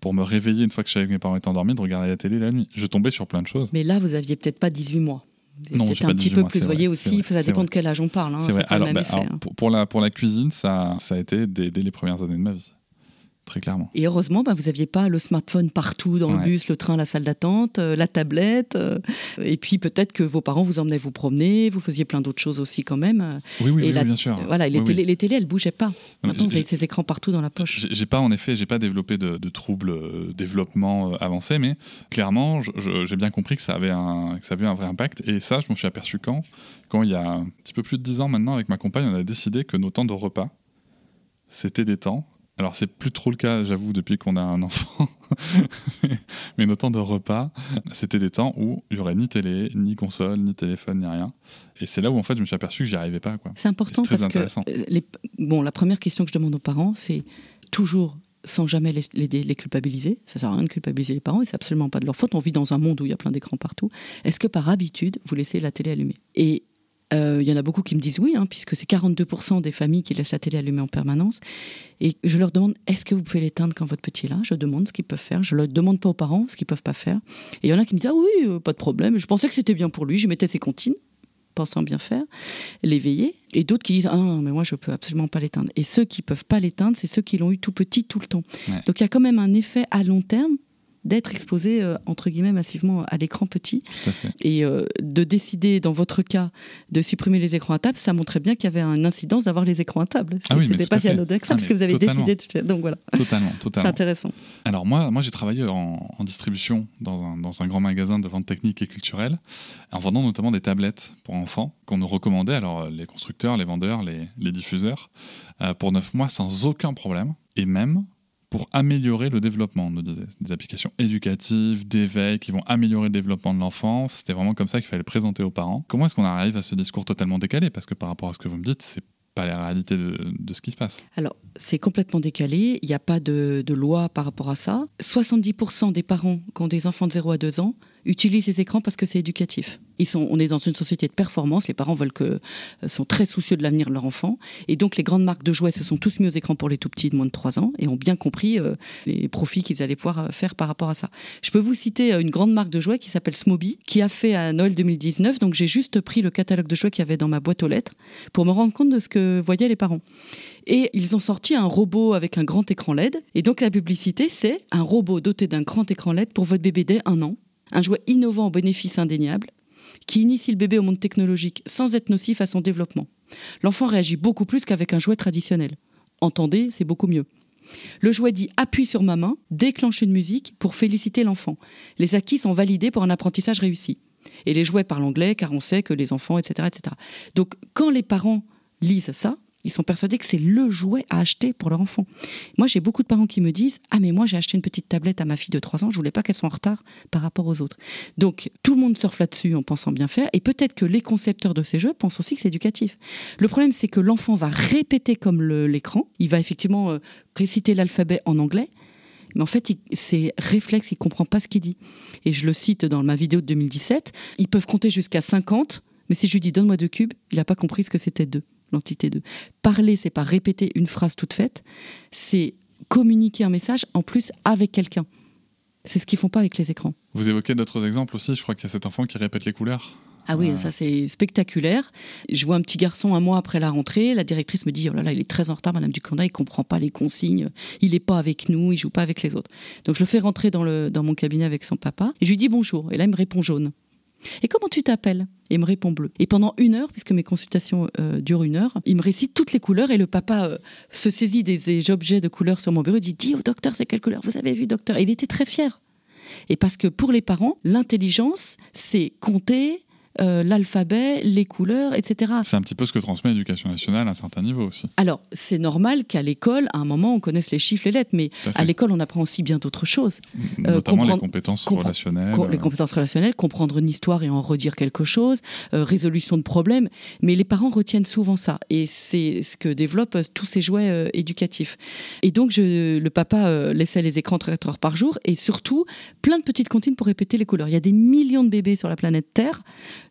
pour me réveiller une fois que je savais que mes parents étaient endormis, de regarder la télé la nuit. Je tombais sur plein de choses. Mais là, vous aviez peut-être pas 18 mois. Peut-être un petit peu plus. Vous voyez aussi, ça dépend de quel âge on parle. Hein, vrai. Alors, bah, hein. pour, la, pour la cuisine, ça, ça a été dès, les premières années de ma vie. Très clairement. Et heureusement, bah, vous n'aviez pas le smartphone partout dans le bus, le train, la salle d'attente, euh, la tablette. euh, et puis peut-être que vos parents vous emmenaient vous promener, vous faisiez plein d'autres choses aussi quand même. Oui, oui, Et oui, la- bien sûr. Voilà, et les, Oui, télé, les télés, elles bougeaient pas. Maintenant, vous avez ces écrans partout dans la poche. J'ai pas en effet, j'ai pas développé de, de troubles euh, développement euh, avancé, mais clairement, j'ai bien compris que ça avait un que ça avait un vrai impact. Et ça, je m'en suis aperçu quand, quand il y a un petit peu plus de 10 ans maintenant, avec ma compagne, on a décidé que nos temps de repas, c'était des temps. Alors c'est plus trop le cas, j'avoue, depuis qu'on a un enfant. <laughs> mais nos temps de repas, c'était des temps où il y aurait ni télé, ni console, ni téléphone, ni rien. Et c'est là où en fait je me suis aperçu que j'y arrivais pas. Quoi. C'est important C'est très parce intéressant. euh, les- bon, la première question que je demande aux parents, c'est toujours sans jamais les, les- les culpabiliser. Ça sert à rien de culpabiliser les parents et c'est absolument pas de leur faute. On vit dans un monde où il y a plein d'écrans partout. Est-ce que par habitude, vous laissez la télé allumée? Et il y en a beaucoup qui me disent oui, hein, puisque c'est 42% des familles qui laissent la télé allumée en permanence. Et je leur demande est-ce que vous pouvez l'éteindre quand votre petit est là? Je demande ce qu'ils peuvent faire. Je ne demande pas aux parents ce qu'ils peuvent pas faire. Et il y en a qui me disent ah oui, euh, pas de problème. Je pensais que c'était bien pour lui. Je mettais ses comptines pensant bien faire, l'éveiller, et d'autres qui disent ah non, mais moi je peux absolument pas l'éteindre. Et ceux qui peuvent pas l'éteindre, c'est ceux qui l'ont eu tout petit tout le temps. Ouais. Donc il y a quand même un effet à long terme d'être exposé euh, entre guillemets massivement à l'écran petit Tout à fait. et euh, de décider dans votre cas de supprimer les écrans à table, ça montrait bien qu'il y avait une incidence d'avoir les écrans à table. Ah oui, C'était pas à si anodin que ça Ah, parce que vous avez totalement. décidé de faire. Donc voilà, Totalement, <laughs> c'est totalement. intéressant. Alors moi, moi j'ai travaillé en, en distribution dans un, dans un grand magasin de vente technique et culturelle, en vendant notamment des tablettes pour enfants qu'on nous recommandait, alors euh, les constructeurs, les vendeurs, les, les diffuseurs, euh, pour 9 mois sans aucun problème, et même pour améliorer le développement, nous disait. Des applications éducatives, d'éveil, qui vont améliorer le développement de l'enfant. C'était vraiment comme ça qu'il fallait présenter aux parents. Comment est-ce qu'on arrive à ce discours totalement décalé? Parce que par rapport à ce que vous me dites, c'est pas la réalité de, de ce qui se passe. Alors, c'est complètement décalé. Il n'y a pas de, de loi par rapport à ça. 70% des parents qui ont des enfants de 0 à 2 ans utilisent les écrans parce que c'est éducatif. Ils sont, on est dans une société de performance. Les parents veulent que, euh, sont très soucieux de l'avenir de leur enfant. Et donc, les grandes marques de jouets se sont tous mis aux écrans pour les tout petits de moins de 3 ans et ont bien compris euh, les profits qu'ils allaient pouvoir euh, faire par rapport à ça. Je peux vous citer une grande marque de jouets qui s'appelle Smoby, qui a fait à Noël 2019. Donc, j'ai juste pris le catalogue de jouets qu'il y avait dans ma boîte aux lettres pour me rendre compte de ce que voyaient les parents. Et ils ont sorti un robot avec un grand écran LED. Et donc la publicité, c'est un robot doté d'un grand écran LED pour votre bébé dès un an. Un jouet innovant aux bénéfices indéniables qui initie le bébé au monde technologique sans être nocif à son développement. L'enfant réagit beaucoup plus qu'avec un jouet traditionnel. Entendez, c'est beaucoup mieux. Le jouet dit appuie sur ma main, déclenche une musique pour féliciter l'enfant. Les acquis sont validés pour un apprentissage réussi. Et les jouets parlent anglais car on sait que les enfants, etc. etc. Donc quand les parents lisent ça, ils sont persuadés que c'est le jouet à acheter pour leur enfant. Moi, j'ai beaucoup de parents qui me disent Ah, mais moi, j'ai acheté une petite tablette à ma fille de 3 ans, je voulais pas qu'elle soit en retard par rapport aux autres. Donc, tout le monde surfe là-dessus en pensant bien faire, et peut-être que les concepteurs de ces jeux pensent aussi que c'est éducatif. Le problème, c'est que l'enfant va répéter comme l'écran, il va effectivement euh, réciter l'alphabet en anglais. Mais en fait, c'est réflexe, il comprend pas ce qu'il dit. Et je le cite dans ma vidéo de 2017. Ils peuvent compter jusqu'à 50, mais si je lui dis donne-moi deux cubes, il n'a pas compris ce que c'était deux, l'entité 2. Parler, c'est pas répéter une phrase toute faite, c'est communiquer un message en plus avec quelqu'un. C'est ce qu'ils font pas avec les écrans. Vous évoquez d'autres exemples aussi, je crois qu'il y a cet enfant qui répète les couleurs. Ah oui, Ah. ça c'est spectaculaire. Je vois un petit garçon un mois après la rentrée. La directrice me dit Oh là là, il est très en retard, Madame Duconda, il comprend pas les consignes, il est pas avec nous, il joue pas avec les autres. Donc je le fais rentrer dans, le, dans mon cabinet avec son papa et je lui dis bonjour. Et là, il me répond jaune. Et comment tu t'appelles? Et il me répond bleu. Et pendant une heure, puisque mes consultations euh, durent une heure, il me récite toutes les couleurs et le papa euh, se saisit des, des objets de couleurs sur mon bureau et dit Dis au docteur, c'est quelle couleur? Vous avez vu, docteur? Et il était très fier. Et parce que pour les parents, l'intelligence, c'est compter euh, l'alphabet, les couleurs, etc. C'est un petit peu ce que transmet l'éducation nationale à un certain niveau aussi. Alors, c'est normal qu'à l'école, à un moment, on connaisse les chiffres, les lettres, mais à l'école, on apprend aussi bien d'autres choses. Notamment les compétences relationnelles. Com- Les euh, compétences relationnelles, comprendre une histoire et en redire quelque chose, euh, résolution de problèmes. Mais les parents retiennent souvent ça. Et c'est ce que développent euh, tous ces jouets euh, éducatifs. Et donc, je, le papa euh, laissait les écrans 4 heures par jour et surtout plein de petites comptines pour répéter les couleurs. Il y a des millions de bébés sur la planète Terre.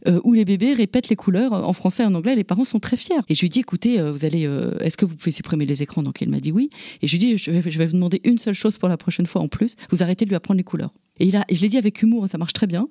Euh, où les bébés répètent les couleurs en français et en anglais. Les parents sont très fiers. Et je lui dis, écoutez, euh, vous allez, euh, est-ce que vous pouvez supprimer les écrans? Donc il m'a dit oui. Et je lui dis, je vais, je vais vous demander une seule chose pour la prochaine fois en plus. Vous arrêtez de lui apprendre les couleurs. Et, il a, je l'ai dit avec humour, ça marche très bien.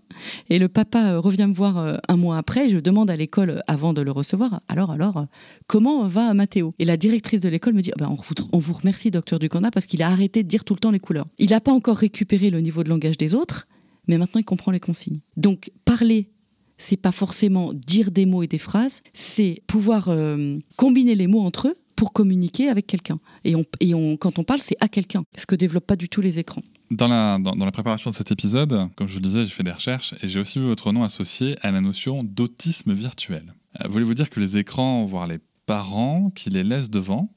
Et le papa euh, revient me voir euh, un mois après. Je demande à l'école, euh, avant de le recevoir, alors, alors, euh, comment va Mathéo? Et la directrice de l'école me dit, ben, on, vous, on vous remercie, docteur Ducanda, parce qu'il a arrêté de dire tout le temps les couleurs. Il n'a pas encore récupéré le niveau de langage des autres, mais maintenant il comprend les consignes. Donc, parler c'est pas forcément dire des mots et des phrases, c'est pouvoir euh, combiner les mots entre eux pour communiquer avec quelqu'un. Et, on, et on, quand on parle, c'est à quelqu'un, ce que développent pas du tout les écrans. Dans la, dans, dans la préparation de cet épisode, comme je vous le disais, j'ai fait des recherches et j'ai aussi vu votre nom associé à la notion d'autisme virtuel. Euh, Voulez-vous dire que les écrans, voire les parents qui les laissent devant,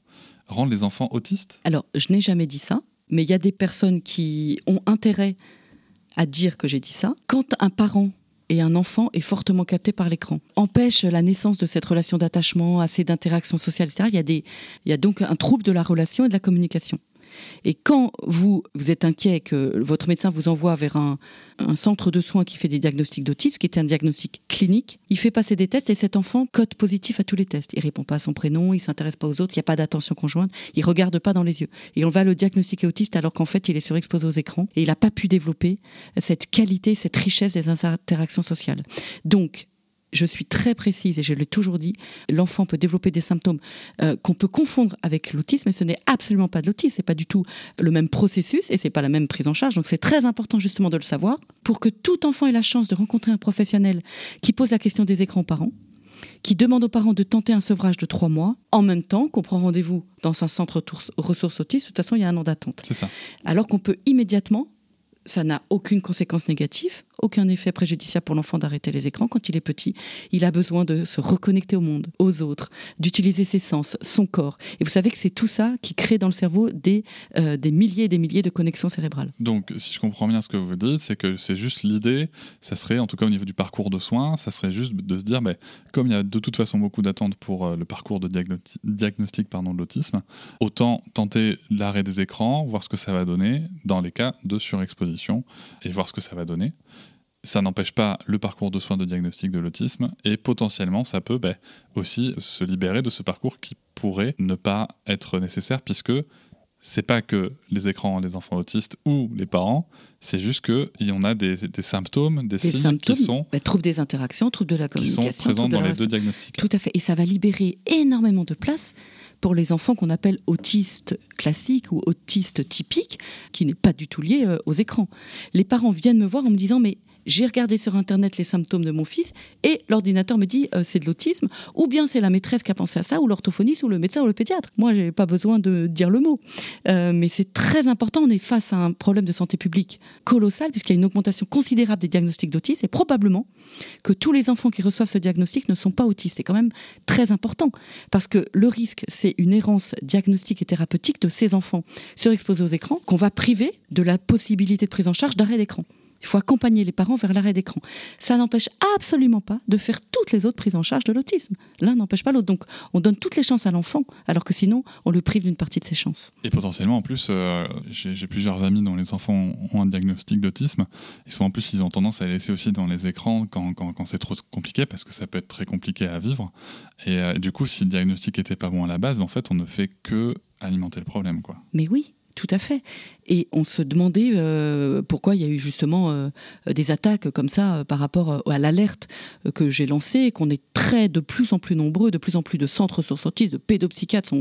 rendent les enfants autistes? Alors, je n'ai jamais dit ça, mais il y a des personnes qui ont intérêt à dire que j'ai dit ça. Quand un parent et un enfant est fortement capté par l'écran, empêche la naissance de cette relation d'attachement, assez d'interaction sociale, etc. Il y, a il y a donc un trouble de la relation et de la communication. Et quand vous, vous êtes inquiet que votre médecin vous envoie vers un, centre de soins qui fait des diagnostics d'autisme, qui est un diagnostic clinique, il fait passer des tests et cet enfant code positif à tous les tests. Il répond pas à son prénom, il s'intéresse pas aux autres, il n'y a pas d'attention conjointe, il regarde pas dans les yeux. Et on va le diagnostiquer autiste alors qu'en fait il est surexposé aux écrans et il n'a pas pu développer cette qualité, cette richesse des interactions sociales. Donc, je suis très précise et je l'ai toujours dit, l'enfant peut développer des symptômes euh, qu'on peut confondre avec l'autisme, mais ce n'est absolument pas de l'autisme, c'est pas du tout le même processus et c'est pas la même prise en charge. Donc c'est très important justement de le savoir pour que tout enfant ait la chance de rencontrer un professionnel qui pose la question des écrans aux parents qui demande aux parents de tenter un sevrage de trois mois, en même temps qu'on prend rendez-vous dans un centre ressources autistes. De toute façon, il y a un an d'attente. C'est ça. Alors qu'on peut immédiatement, ça n'a aucune conséquence négative, aucun effet préjudiciable pour l'enfant d'arrêter les écrans quand il est petit. Il a besoin de se reconnecter au monde, aux autres, d'utiliser ses sens, son corps. Et vous savez que c'est tout ça qui crée dans le cerveau des, euh, des milliers et des milliers de connexions cérébrales. Donc, si je comprends bien ce que vous dites, c'est que c'est juste l'idée, ça serait, en tout cas au niveau du parcours de soins, ça serait juste de se dire, ben, comme il y a de toute façon beaucoup d'attentes pour euh, le parcours de diagno- diagnostic pardon, de l'autisme, autant tenter l'arrêt des écrans, voir ce que ça va donner dans les cas de surexposition et voir ce que ça va donner. Ça n'empêche pas le parcours de soins de diagnostic de l'autisme et potentiellement ça peut ben, aussi se libérer de ce parcours qui pourrait ne pas être nécessaire puisque c'est pas que les écrans les enfants autistes ou les parents, c'est juste qu'il y en a des, des symptômes, des, Des signes symptômes, qui sont, bah, troubles des interactions, troubles de la qui sont communication. présents dans les deux diagnostics. Tout à fait. Et ça va libérer énormément de place pour les enfants qu'on appelle autistes classiques ou autistes typiques, qui n'est pas du tout lié euh, aux écrans. Les parents viennent me voir en me disant mais j'ai regardé sur internet les symptômes de mon fils et l'ordinateur me dit euh, c'est de l'autisme ou bien c'est la maîtresse qui a pensé à ça ou l'orthophoniste ou le médecin ou le pédiatre. Moi j'ai pas besoin de dire le mot, Euh, mais c'est très important. On est face à un problème de santé publique colossal puisqu'il y a une augmentation considérable des diagnostics d'autisme et probablement que tous les enfants qui reçoivent ce diagnostic ne sont pas autistes. C'est quand même très important parce que le risque, c'est une errance diagnostique et thérapeutique de ces enfants surexposés aux écrans qu'on va priver de la possibilité de prise en charge d'arrêt d'écran. Il faut accompagner les parents vers l'arrêt d'écran. Ça n'empêche absolument pas de faire toutes les autres prises en charge de l'autisme. L'un n'empêche pas l'autre. Donc, on donne toutes les chances à l'enfant, alors que sinon, on le prive d'une partie de ses chances. Et potentiellement, en plus, euh, j'ai plusieurs amis dont les enfants ont un diagnostic d'autisme. Et souvent, en plus, ils ont tendance à les laisser aussi dans les écrans quand, quand, quand c'est trop compliqué, parce que ça peut être très compliqué à vivre. Et euh, du coup, si le diagnostic était pas bon à la base, ben, en fait, on ne fait que alimenter le problème. Quoi. Mais oui, tout à fait. Et on se demandait euh, pourquoi il y a eu justement euh, des attaques comme ça euh, par rapport à l'alerte que j'ai lancée, qu'on est très de plus en plus nombreux, de plus en plus de centres ressources autistes, de pédopsychiatres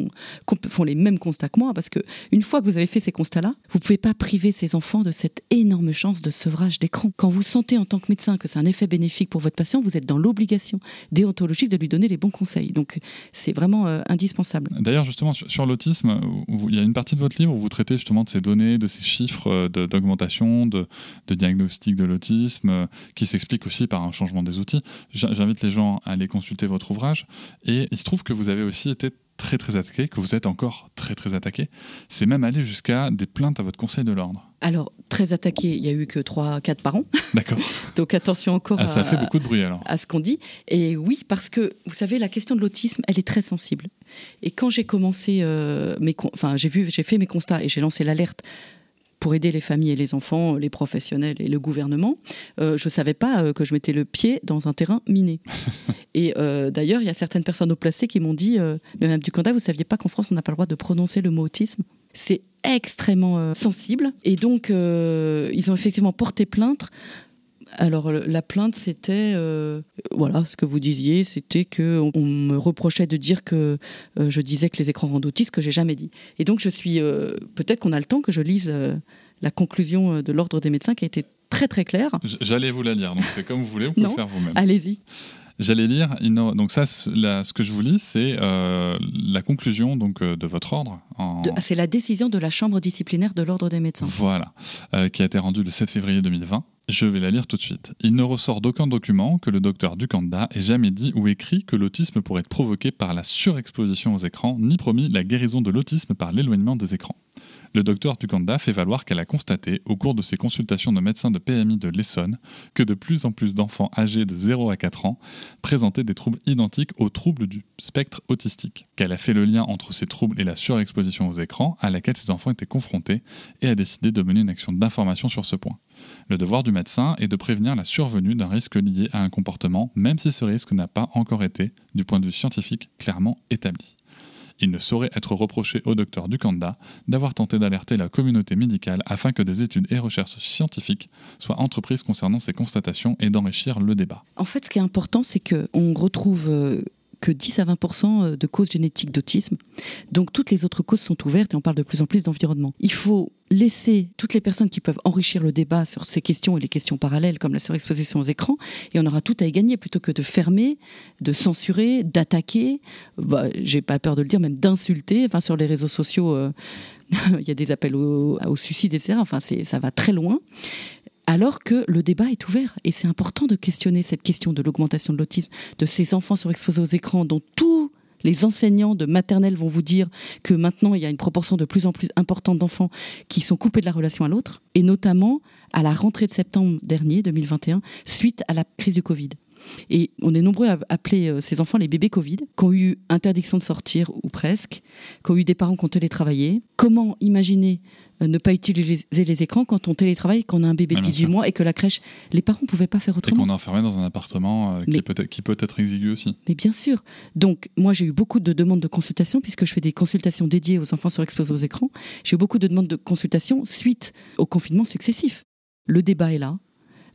font les mêmes constats que moi, parce que une fois que vous avez fait ces constats-là, vous pouvez pas priver ces enfants de cette énorme chance de sevrage d'écran. Quand vous sentez en tant que médecin que c'est un effet bénéfique pour votre patient, vous êtes dans l'obligation déontologique de lui donner les bons conseils. Donc c'est vraiment indispensable. D'ailleurs, justement, sur, sur l'autisme, il y a une partie de votre livre où vous traitez justement de ces données, de ces chiffres euh, de- d'augmentation, de, de diagnostic de l'autisme, euh, qui s'explique aussi par un changement des outils. J'in- J'invite les gens à aller consulter votre ouvrage. Et il se trouve que vous avez aussi été très très attaqué, que vous êtes encore très très attaqué. C'est même allé jusqu'à des plaintes à votre conseil de l'ordre. Alors, très attaqué, il y a eu que 3-4 par an. D'accord. Donc attention encore Ah, ça à, fait beaucoup de bruit alors. à ce qu'on dit. Et oui, parce que vous savez, la question de l'autisme, elle est très sensible. Et quand j'ai commencé, euh, mes enfin j'ai vu, j'ai fait mes constats et j'ai lancé l'alerte pour aider les familles et les enfants, les professionnels et le gouvernement, je ne savais pas que je mettais le pied dans un terrain miné. <laughs> et d'ailleurs, il y a certaines personnes au placé qui m'ont dit, mais Mme Ducanda, vous ne saviez pas qu'en France, on n'a pas le droit de prononcer le mot autisme? C'est extrêmement sensible. Et donc, ils ont effectivement porté plainte alors la plainte, c'était euh, voilà ce que vous disiez, c'était que on, me reprochait de dire que euh, je disais que les écrans rendent autistes, que j'ai jamais dit. Et donc je suis euh, peut-être qu'on a le temps que je lise la conclusion de l'ordre des médecins qui a été très très claire. J'allais vous la lire, donc c'est comme vous voulez, vous pouvez le faire vous-même. Allez-y. J'allais lire, donc ça, ce que je vous lis, c'est la conclusion donc de votre ordre. C'est la décision de la chambre disciplinaire de l'ordre des médecins. Voilà, qui a été rendue le 7 février 2020. Je vais la lire tout de suite. Il ne ressort d'aucun document que le docteur Ducanda ait jamais dit ou écrit que l'autisme pourrait être provoqué par la surexposition aux écrans, ni promis la guérison de l'autisme par l'éloignement des écrans le docteur Duganda fait valoir qu'elle a constaté, au cours de ses consultations de médecins de PMI de l'Essonne, que de plus en plus d'enfants âgés de 0 à 4 ans présentaient des troubles identiques aux troubles du spectre autistique, qu'elle a fait le lien entre ces troubles et la surexposition aux écrans à laquelle ces enfants étaient confrontés et a décidé de mener une action d'information sur ce point. Le devoir du médecin est de prévenir la survenue d'un risque lié à un comportement, même si ce risque n'a pas encore été, du point de vue scientifique, clairement établi. Il ne saurait être reproché au docteur Ducanda d'avoir tenté d'alerter la communauté médicale afin que des études et recherches scientifiques soient entreprises concernant ces constatations et d'enrichir le débat. En fait, ce qui est important, c'est qu'on retrouve euh, que 10 à 20% euh, de causes génétiques d'autisme. Donc toutes les autres causes sont ouvertes et on parle de plus en plus d'environnement. Il faut laisser toutes les personnes qui peuvent enrichir le débat sur ces questions et les questions parallèles comme la surexposition aux écrans et on aura tout à y gagner plutôt que de fermer, de censurer, d'attaquer, bah, j'ai pas peur de le dire, même d'insulter. Enfin, sur les réseaux sociaux, euh, <laughs> il y a des appels au, au suicide, etc. Enfin, ça va très loin alors que le débat est ouvert. Et c'est important de questionner cette question de l'augmentation de l'autisme, de ces enfants surexposés aux écrans dont tous les enseignants de maternelle vont vous dire que maintenant il y a une proportion de plus en plus importante d'enfants qui sont coupés de la relation à l'autre, et notamment à la rentrée de septembre dernier, 2021, suite à la crise du Covid. Et on est nombreux à appeler euh, ces enfants les bébés Covid, qui ont eu interdiction de sortir ou presque, qui ont eu des parents qui ont télétravaillé. Comment imaginer euh, ne pas utiliser les écrans quand on télétravaille, quand on a un bébé de 18 mois et que la crèche, les parents ne pouvaient pas faire autrement. Et qu'on est enfermé dans un appartement euh, qui, peut être, qui peut être exigu aussi. Mais bien sûr. Donc, moi, j'ai eu beaucoup de demandes de consultation puisque je fais des consultations dédiées aux enfants surexposés aux écrans. J'ai eu beaucoup de demandes de consultation suite au confinement successif. Le débat est là.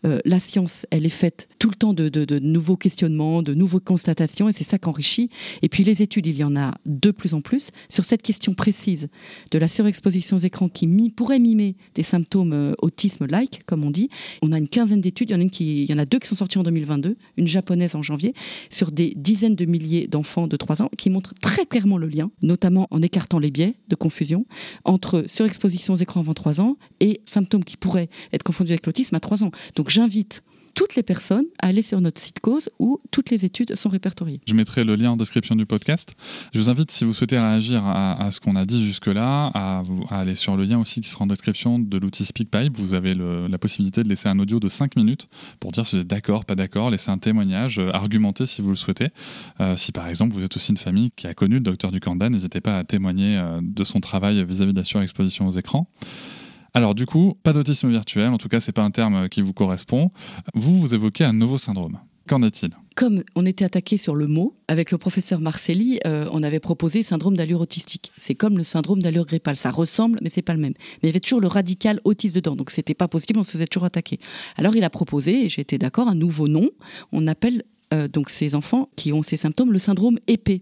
Euh, la science, elle est faite tout le temps de, nouveaux questionnements, de nouvelles constatations, et c'est ça qu'enrichit. Et puis les études, il y en a de plus en plus sur cette question précise de la surexposition aux écrans qui pourrait mimer des symptômes euh, autisme-like, comme on dit. On a une quinzaine d'études, il y en a, deux qui sont sorties en 2022, une japonaise en janvier, sur des dizaines de milliers d'enfants de 3 ans, qui montrent très clairement le lien, notamment en écartant les biais de confusion, entre surexposition aux écrans avant 3 ans et symptômes qui pourraient être confondus avec l'autisme à 3 ans. J'invite toutes les personnes à aller sur notre site cause où toutes les études sont répertoriées. Je mettrai le lien en description du podcast. Je vous invite, si vous souhaitez réagir à, ce qu'on a dit jusque-là, à, aller sur le lien aussi qui sera en description de l'outil SpeakPipe. Vous avez la possibilité de laisser un audio de 5 minutes pour dire si vous êtes d'accord, pas d'accord, laisser un témoignage, euh, argumenter si vous le souhaitez. Euh, si par exemple vous êtes aussi une famille qui a connu le docteur Ducanda, n'hésitez pas à témoigner euh, de son travail vis-à-vis de la surexposition aux écrans. Alors du coup, pas d'autisme virtuel, en tout cas c'est pas un terme qui vous correspond. Vous, vous évoquez un nouveau syndrome. Qu'en est-il? Comme on était attaqué sur le mot, avec le professeur Marcelli, euh, on avait proposé syndrome d'allure autistique. C'est comme le syndrome d'allure grippale, ça ressemble, mais c'est pas le même. Mais il y avait toujours le radical autiste dedans, donc c'était pas possible, on se faisait toujours attaquer. Alors il a proposé, et été d'accord, un nouveau nom. On appelle euh, donc ces enfants qui ont ces symptômes le syndrome épais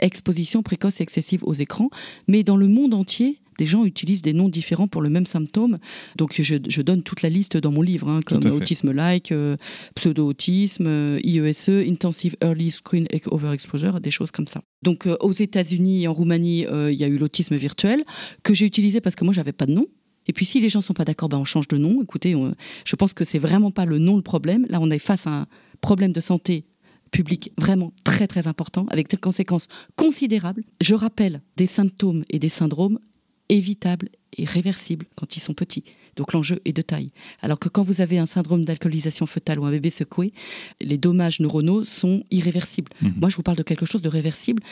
exposition précoce et excessive aux écrans, mais dans le monde entier, des gens utilisent des noms différents pour le même symptôme. Donc je, donne toute la liste dans mon livre, hein, comme autisme-like, euh, pseudo-autisme, IESE, euh, Intensive Early Screen Overexposure, des choses comme ça. Donc euh, aux États-Unis et en Roumanie, il y a eu l'autisme virtuel que j'ai utilisé parce que moi j'avais pas de nom. Et puis si les gens sont pas d'accord, ben on change de nom. Écoutez, je pense que c'est vraiment pas le nom le problème. Là, on est face à un problème de santé publique vraiment très très important, avec des conséquences considérables. Je rappelle des symptômes et des syndromes évitables est réversible quand ils sont petits. Donc l'enjeu est de taille. Alors que quand vous avez un syndrome d'alcoolisation fœtale ou un bébé secoué, les dommages neuronaux sont irréversibles. Mhm. Moi, je vous parle de quelque chose de réversible.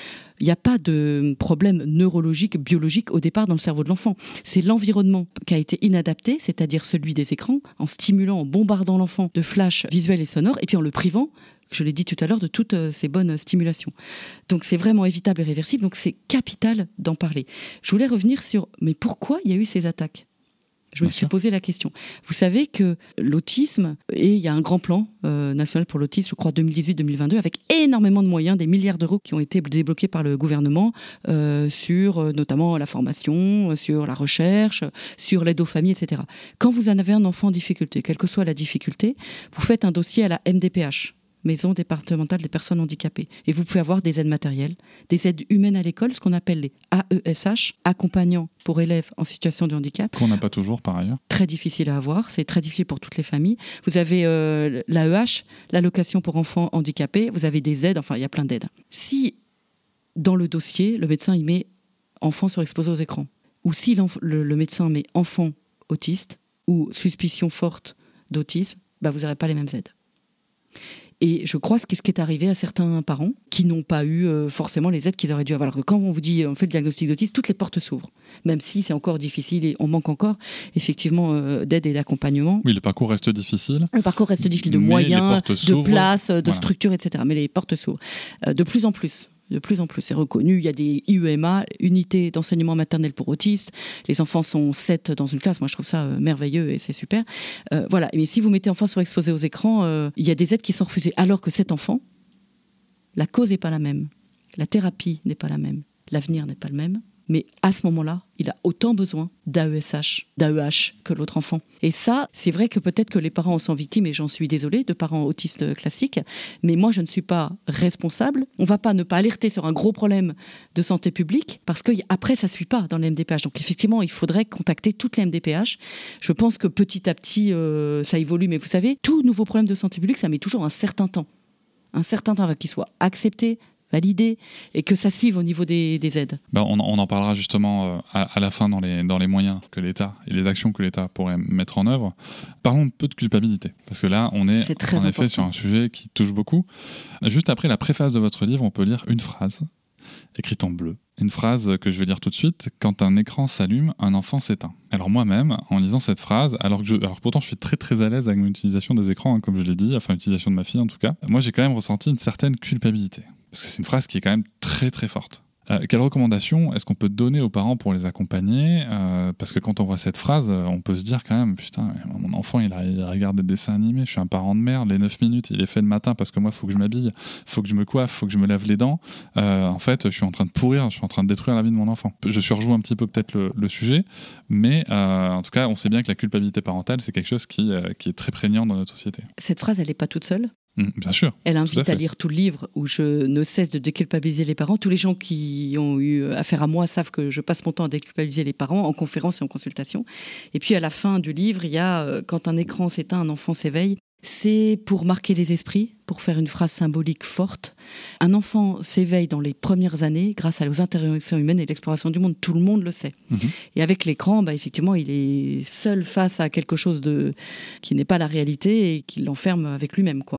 Il n'y a pas de problème neurologique, biologique au départ dans le cerveau de l'enfant. C'est l'environnement qui a été inadapté, c'est-à-dire celui des écrans, en stimulant, en bombardant l'enfant de flashs visuels et sonores, et puis en le privant je l'ai dit tout à l'heure, de toutes euh, ces bonnes stimulations. Donc c'est vraiment évitable et réversible, donc c'est capital d'en parler. Je voulais revenir sur, mais pourquoi il y a eu ces attaques? Je me suis posé la question. Vous savez que l'autisme, et il y a un grand plan euh, national pour l'autisme, je crois 2018-2022, avec énormément de moyens, des milliards d'euros qui ont été débloqués par le gouvernement euh, sur euh, notamment la formation, sur la recherche, sur l'aide aux familles, etc. Quand vous en avez un enfant en difficulté, quelle que soit la difficulté, vous faites un dossier à la MDPH. Maison départementale des personnes handicapées. Et vous pouvez avoir des aides matérielles, des aides humaines à l'école, ce qu'on appelle les AESH, accompagnants pour élèves en situation de handicap Qu'on n'a pas toujours par ailleurs. très difficile à avoir, c'est très difficile pour toutes les familles. Vous avez euh, l'AEH, l'allocation pour enfants handicapés, vous avez des aides, enfin il y a plein d'aides. Si dans le dossier, le médecin il met enfant surexposé aux écrans, ou si le médecin met enfant autiste ou suspicion forte d'autisme, bah, vous n'aurez pas les mêmes aides. Et je crois ce qui est arrivé à certains parents qui n'ont pas eu euh, forcément les aides qu'ils auraient dû avoir. Alors que quand on vous dit on fait le diagnostic d'autisme, toutes les portes s'ouvrent. Même si c'est encore difficile et on manque encore effectivement euh, d'aide et d'accompagnement. Oui, le parcours reste difficile. Le parcours reste difficile de moyens, de places, de Voilà. structures, etc. Mais les portes s'ouvrent. Euh, de plus en plus. De plus en plus, c'est reconnu. Il y a des IEMA, unités d'enseignement maternel pour autistes. Les enfants sont 7 dans une classe. Moi, je trouve ça euh, merveilleux et c'est super. Euh, voilà. Mais si vous mettez enfant surexposé aux écrans, euh, il y a des aides qui sont refusées. Alors que cet enfant, la cause n'est pas la même. La thérapie n'est pas la même. L'avenir n'est pas le même. Mais à ce moment-là, il a autant besoin d'AESH, d'AEH que l'autre enfant. Et ça, c'est vrai que peut-être que les parents en sont victimes, et j'en suis désolée, de parents autistes classiques, mais moi, je ne suis pas responsable. On va pas ne pas alerter sur un gros problème de santé publique, parce que y- après, ça suit pas dans les MDPH. Donc effectivement, il faudrait contacter toutes les MDPH. Je pense que petit à petit, euh, ça évolue, mais vous savez, tout nouveau problème de santé publique, ça met toujours un certain temps. Un certain temps avant qu'il soit accepté, validé, et que ça suive au niveau des, des aides. Ben, on, on en parlera justement euh, à, à la fin dans les, dans les moyens que l'État et les actions que l'État pourrait mettre en œuvre. Parlons un peu de culpabilité, parce que là, on est, très en effet sur un sujet qui touche beaucoup. Juste après la préface de votre livre, on peut lire une phrase écrite en bleu. Une phrase que je vais lire tout de suite. Quand un écran s'allume, un enfant s'éteint. Alors moi-même, en lisant cette phrase, alors que je, alors pourtant je suis très très à l'aise avec mon utilisation des écrans, hein, comme je l'ai dit, enfin l'utilisation de ma fille en tout cas, moi j'ai quand même ressenti une certaine culpabilité. Parce que c'est une phrase qui est quand même très très forte. Euh, quelles recommandations est-ce qu'on peut donner aux parents pour les accompagner Euh, Parce que quand on voit cette phrase, euh, on peut se dire quand même, putain, mon enfant il, a- il regarde des dessins animés, je suis un parent de merde, les 9 minutes il est fait le matin parce que moi faut que je m'habille, faut que je me coiffe, faut que je me lave les dents. Euh, en fait, je suis en train de pourrir, je suis en train de détruire la vie de mon enfant. Je surjoue un petit peu peut-être le, sujet, mais en tout cas, on sait bien que la culpabilité parentale, c'est quelque chose qui, qui est très prégnant dans notre société. Cette phrase, elle n'est pas toute seule? Mm, bien sûr. Elle invite à, lire tout le livre où je ne cesse de déculpabiliser les parents. Tous les gens qui ont eu affaire à moi savent que je passe mon temps à déculpabiliser les parents en conférence et en consultation. Et puis à la fin du livre, il y a euh, quand un écran s'éteint, un enfant s'éveille. C'est pour marquer les esprits, pour faire une phrase symbolique forte. Un enfant s'éveille dans les premières années grâce aux interactions humaines et l'exploration du monde. Tout le monde le sait. Mhm. Et avec l'écran, bah, effectivement, il est seul face à quelque chose de qui n'est pas la réalité et qui l'enferme avec lui-même. quoi.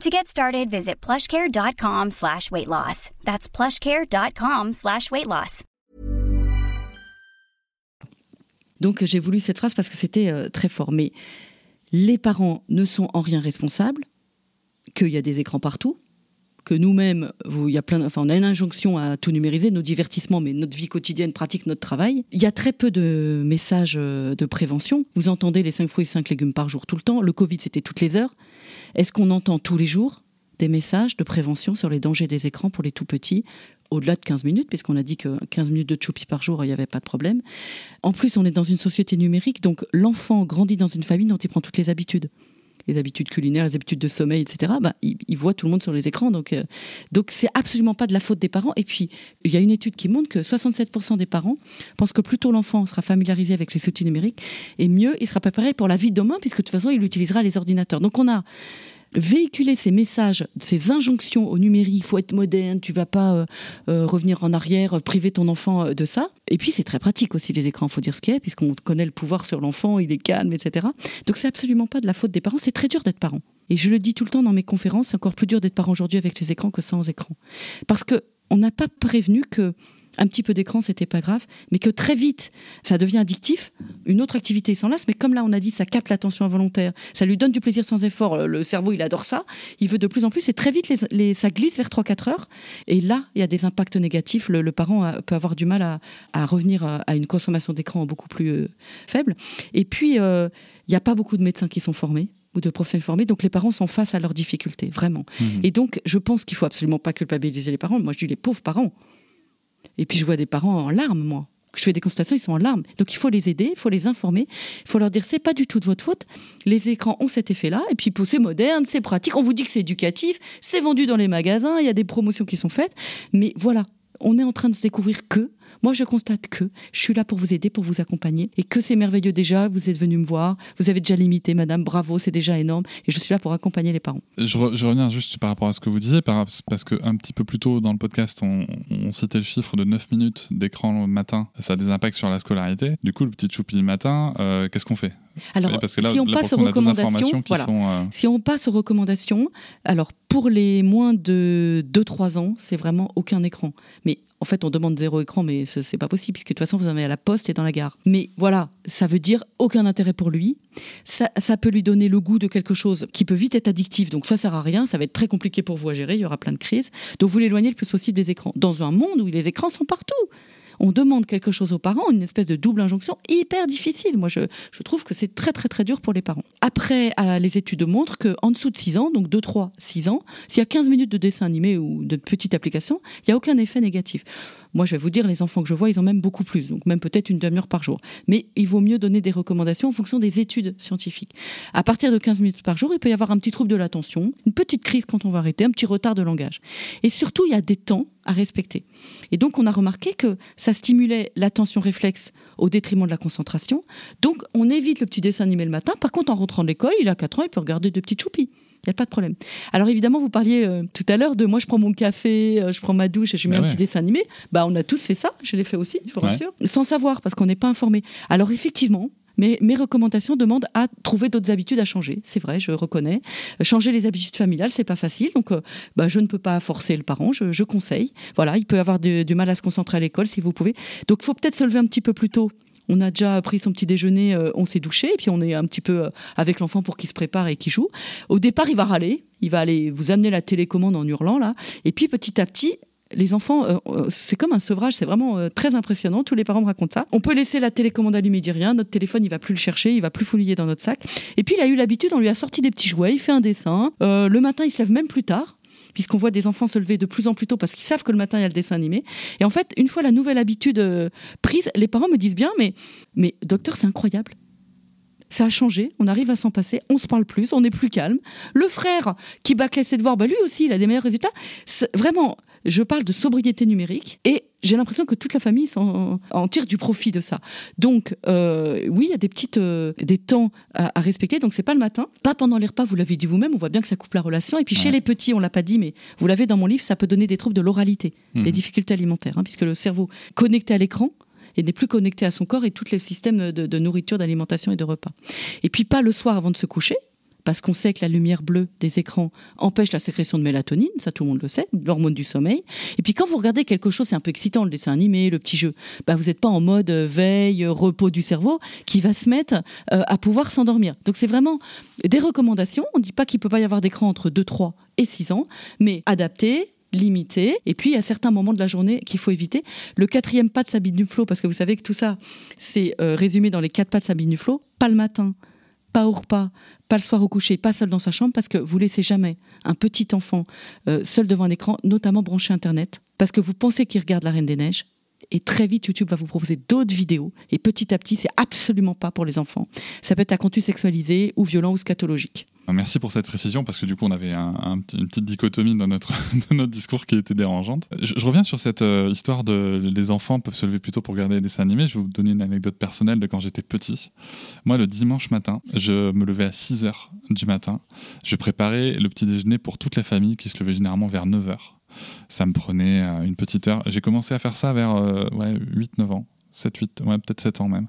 To get started, visit plushcare.com slash weight loss. That's plushcare.com slash weight loss. Donc j'ai voulu cette phrase parce que c'était euh, très fort. Mais les parents ne sont en rien responsables, qu'il y a des écrans partout, que nous-mêmes, enfin, on a une injonction à tout numériser, nos divertissements, mais notre vie quotidienne, pratique, notre travail. Il y a très peu de messages euh, de prévention. Vous entendez les 5 fruits et 5 légumes par jour tout le temps. Le Covid, c'était toutes les heures. Est-ce qu'on entend tous les jours des messages de prévention sur les dangers des écrans pour les tout petits au-delà de 15 minutes, puisqu'on a dit que 15 minutes de choupi par jour, il n'y avait pas de problème. En plus, on est dans une société numérique, donc l'enfant grandit dans une famille dont il prend toutes les habitudes les habitudes culinaires, les habitudes de sommeil, etc. Bah, il, voit tout le monde sur les écrans, donc euh, donc c'est absolument pas de la faute des parents. Et puis il y a une étude qui montre que 67% des parents pensent que plus tôt l'enfant sera familiarisé avec les outils numériques, et mieux il sera préparé pour la vie de demain, puisque de toute façon il utilisera les ordinateurs. Donc on a véhiculer ces messages, ces injonctions au numérique, il faut être moderne, tu vas pas euh, euh, revenir en arrière, euh, priver ton enfant de ça. Et puis c'est très pratique aussi les écrans, faut dire ce qu'il est, puisqu'on connaît le pouvoir sur l'enfant, il est calme, etc. Donc c'est absolument pas de la faute des parents, c'est très dur d'être parent. Et je le dis tout le temps dans mes conférences, c'est encore plus dur d'être parent aujourd'hui avec les écrans que sans écran. Parce que on n'a pas prévenu que un petit peu d'écran, c'était pas grave, mais que très vite, ça devient addictif. Une autre activité s'en lasse, mais comme là, on a dit, ça capte l'attention involontaire, ça lui donne du plaisir sans effort. Le cerveau, il adore ça. Il veut de plus en plus, et très vite, les, ça glisse vers 3-4 heures. Et là, il y a des impacts négatifs. Le, parent peut avoir du mal à, revenir à, une consommation d'écran beaucoup plus euh, faible. Et puis, euh, il n'y a pas beaucoup de médecins qui sont formés ou de professionnels formés. Donc les parents sont face à leurs difficultés, vraiment. Mmh. Et donc je pense qu'il faut absolument pas culpabiliser les parents. Moi je dis les pauvres parents. Et puis je vois des parents en larmes, moi. Je fais des consultations, ils sont en larmes. Donc il faut les aider, il faut les informer, il faut leur dire c'est pas du tout de votre faute. Les écrans ont cet effet-là. Et puis c'est moderne, c'est pratique. On vous dit que c'est éducatif, c'est vendu dans les magasins, il y a des promotions qui sont faites. Mais voilà, on est en train de se découvrir que moi, je constate que je suis là pour vous aider, pour vous accompagner, et que c'est merveilleux déjà. Vous êtes venu me voir, vous avez déjà limité, madame, bravo, c'est déjà énorme, et je suis là pour accompagner les parents. Je, reviens juste par rapport à ce que vous disiez, parce qu'un petit peu plus tôt dans le podcast, on, citait le chiffre de 9 minutes d'écran le matin. Ça a des impacts sur la scolarité. Du coup, le petit choupi le matin, euh, qu'est-ce qu'on fait? Alors, si on passe aux recommandations, euh, si on passe aux recommandations, alors pour les moins de 2-3 ans, c'est vraiment aucun écran. Mais en fait, on demande zéro écran, mais ce n'est pas possible, puisque de toute façon, vous en avez à la poste et dans la gare. Mais voilà, ça veut dire aucun intérêt pour lui. Ça, peut lui donner le goût de quelque chose qui peut vite être addictif, donc ça sert à rien, ça va être très compliqué pour vous à gérer, il y aura plein de crises. Donc vous l'éloignez le plus possible des écrans. Dans un monde où les écrans sont partout on demande quelque chose aux parents, une espèce de double injonction hyper difficile. Moi, je, trouve que c'est très, très, très dur pour les parents. Après, euh, les études montrent qu'en dessous de 6 ans, donc 2, 3, 6 ans, s'il y a 15 minutes de dessin animé ou de petite application, il n'y a aucun effet négatif. Moi, je vais vous dire, les enfants que je vois, ils ont même beaucoup plus, donc même peut-être une demi-heure par jour. Mais il vaut mieux donner des recommandations en fonction des études scientifiques. À partir de 15 minutes par jour, il peut y avoir un petit trouble de l'attention, une petite crise quand on va arrêter, un petit retard de langage. Et surtout, il y a des temps à respecter. Et donc, on a remarqué que ça stimulait l'attention réflexe au détriment de la concentration. Donc, on évite le petit dessin animé le matin. Par contre, en rentrant de l'école, il a 4 ans, il peut regarder deux petites choupis. Il n'y a pas de problème. Alors évidemment, vous parliez euh, tout à l'heure de moi, je prends mon café, euh, je prends ma douche et je mets bah un petit dessin animé. Bah, on a tous fait ça, je l'ai fait aussi, je vous rassure, sans savoir, parce qu'on n'est pas informé. Alors effectivement, mais mes recommandations demandent à trouver d'autres habitudes à changer. C'est vrai, je reconnais. Changer les habitudes familiales, c'est pas facile. Donc, euh, bah, je ne peux pas forcer le parent. Je, conseille. Voilà, il peut avoir du, du mal à se concentrer à l'école si vous pouvez. Donc, il faut peut-être se lever un petit peu plus tôt on a déjà pris son petit déjeuner, euh, on s'est douché, et puis on est un petit peu euh, avec l'enfant pour qu'il se prépare et qu'il joue. Au départ, il va râler, il va aller vous amener la télécommande en hurlant là, et puis petit à petit, les enfants, euh, c'est comme un sevrage, c'est vraiment très impressionnant. Tous les parents me racontent ça. On peut laisser la télécommande allumée, dit rien. Notre téléphone, il va plus le chercher, il va plus fouiller dans notre sac. Et puis il a eu l'habitude, on lui a sorti des petits jouets, il fait un dessin. le matin, il se lève même plus tard puisqu'on voit des enfants se lever de plus en plus tôt parce qu'ils savent que le matin il y a le dessin animé. Et en fait, une fois la nouvelle habitude euh, prise, les parents me disent bien, mais, mais docteur, c'est incroyable. Ça a changé, on arrive à s'en passer, on se parle plus, on est plus calme. Le frère qui bâclait ses devoirs, bah lui aussi, il a des meilleurs résultats. Vraiment, je parle de sobriété numérique et j'ai l'impression que toute la famille en, tire du profit de ça. Donc, euh, oui, il y a des petites, euh, des temps à, respecter. Donc, c'est pas le matin, pas pendant les repas. Vous l'avez dit vous-même. On voit bien que ça coupe la relation. Et puis, chez les petits, on l'a pas dit, mais vous l'avez dans mon livre, ça peut donner des troubles de l'oralité, des mmh. difficultés alimentaires, hein, puisque le cerveau connecté à l'écran et n'est plus connecté à son corps et tous les systèmes de, nourriture, d'alimentation et de repas. Et puis, pas le soir avant de se coucher parce qu'on sait que la lumière bleue des écrans empêche la sécrétion de mélatonine, ça tout le monde le sait, l'hormone du sommeil. Et puis quand vous regardez quelque chose, c'est un peu excitant, le dessin animé, le petit jeu, bah vous n'êtes pas en mode euh, veille, euh, repos du cerveau, qui va se mettre euh, à pouvoir s'endormir. Donc c'est vraiment des recommandations. On ne dit pas qu'il ne peut pas y avoir d'écran entre 2, 3 et 6 ans, mais adapté, limité. Et puis, a certains moments de la journée qu'il faut éviter. Le quatrième pas de Sabine Duflo, parce que vous savez que tout ça, c'est résumé dans les quatre pas de Sabine Duflo, pas le matin, pas au repas, pas le soir au coucher, pas seul dans sa chambre, parce que vous laissez jamais un petit enfant euh, seul devant un écran, notamment branché Internet, parce que vous pensez qu'il regarde la Reine des Neiges. Et très vite, YouTube va vous proposer d'autres vidéos. Et petit à petit, c'est absolument pas pour les enfants. Ça peut être un contenu sexualisé ou violent ou scatologique. Merci pour cette précision parce que du coup on avait un, une petite dichotomie <laughs> dans notre, discours qui était dérangeante. Je, reviens sur cette euh, histoire de les enfants peuvent se lever plus tôt pour regarder des dessins animés. Je vais vous donner une anecdote personnelle de quand j'étais petit. Moi le dimanche matin, je me levais à 6 h du matin. Je préparais le petit déjeuner pour toute la famille qui se levait généralement vers 9 h. Ça me prenait euh, une petite heure. J'ai commencé à faire ça vers euh, ouais, 8-9 ans. 7, 8, ouais, peut-être 7 ans même.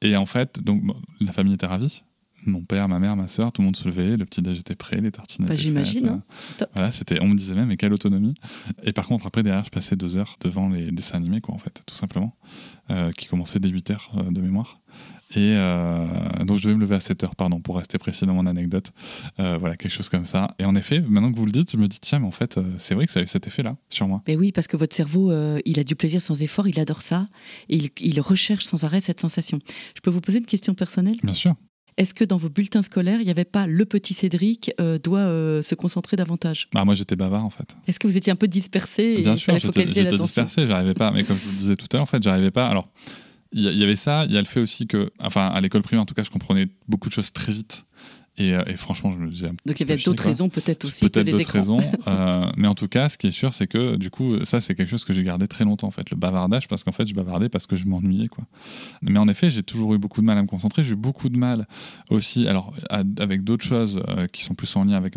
Et en fait, donc, la famille était ravie mon père, ma mère, ma soeur, tout le monde se levait, le petit déj était prêt, les tartines bah, J'imagine. Hein. Voilà, c'était, on me disait même, mais quelle autonomie. Et par contre, après, derrière, je passais deux heures devant les dessins animés, quoi, en fait, tout simplement, euh, qui commençaient dès 8 heures euh, de mémoire. Et euh, donc, je devais me lever à 7 heures, pardon, pour rester précis dans mon anecdote. voilà, quelque chose comme ça. Et en effet, maintenant que vous le dites, je me dis, tiens, mais en fait, c'est vrai que ça a eu cet effet-là sur moi. Mais oui, parce que votre cerveau, il a du plaisir sans effort, il adore ça, et il, il recherche sans arrêt cette sensation. Je peux vous poser une question personnelle? Bien sûr. Est-ce que dans vos bulletins scolaires, il n'y avait pas le petit Cédric euh, doit euh, se concentrer davantage? Bah, Moi, j'étais bavard en fait. Est-ce que vous étiez un peu dispersé Bien sûr, j'étais dispersé, j'arrivais pas. Mais comme je vous le disais tout à l'heure, en fait, j'arrivais pas. Alors, il y, avait ça, il y a le fait aussi que, enfin, à l'école primaire, en tout cas, je comprenais beaucoup de choses très vite. Euh, et, franchement, je me disais. Donc il y avait d'autres raisons peut-être aussi peut-être que les d'autres raisons. Euh, mais en tout cas, ce qui est sûr, c'est que du coup, ça, c'est quelque chose que j'ai gardé très longtemps, en fait. Le bavardage, parce qu'en fait, je bavardais parce que je m'ennuyais, quoi. Mais en effet, j'ai toujours eu beaucoup de mal à me concentrer. J'ai eu beaucoup de mal aussi, alors, avec d'autres choses euh, qui sont plus en lien avec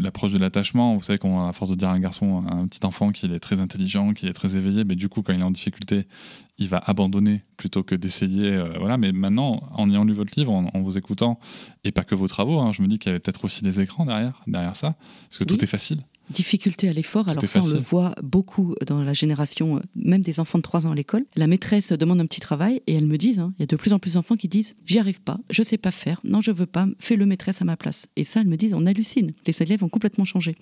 l'approche de l'attachement. Vous savez qu'on, à force de dire à un garçon, un petit enfant qu'il est très intelligent, qu'il est très éveillé, mais du coup, quand il est en difficulté, il va abandonner plutôt que d'essayer. Euh, voilà. Mais maintenant, en ayant lu votre livre, en, vous écoutant, et pas que vos travaux, hein, je me dis qu'il y avait peut-être aussi des écrans derrière, derrière ça, parce que tout est facile difficulté à l'effort. Alors ça, on le voit beaucoup dans la génération, euh, même des enfants de 3 ans à l'école. La maîtresse demande un petit travail et elles me disent, hein, il y a de plus en plus d'enfants qui disent, j'y arrive pas, je sais pas faire, non, je veux pas, fais-le maîtresse à ma place. Et ça, elles me disent, on hallucine. Les élèves ont complètement changé.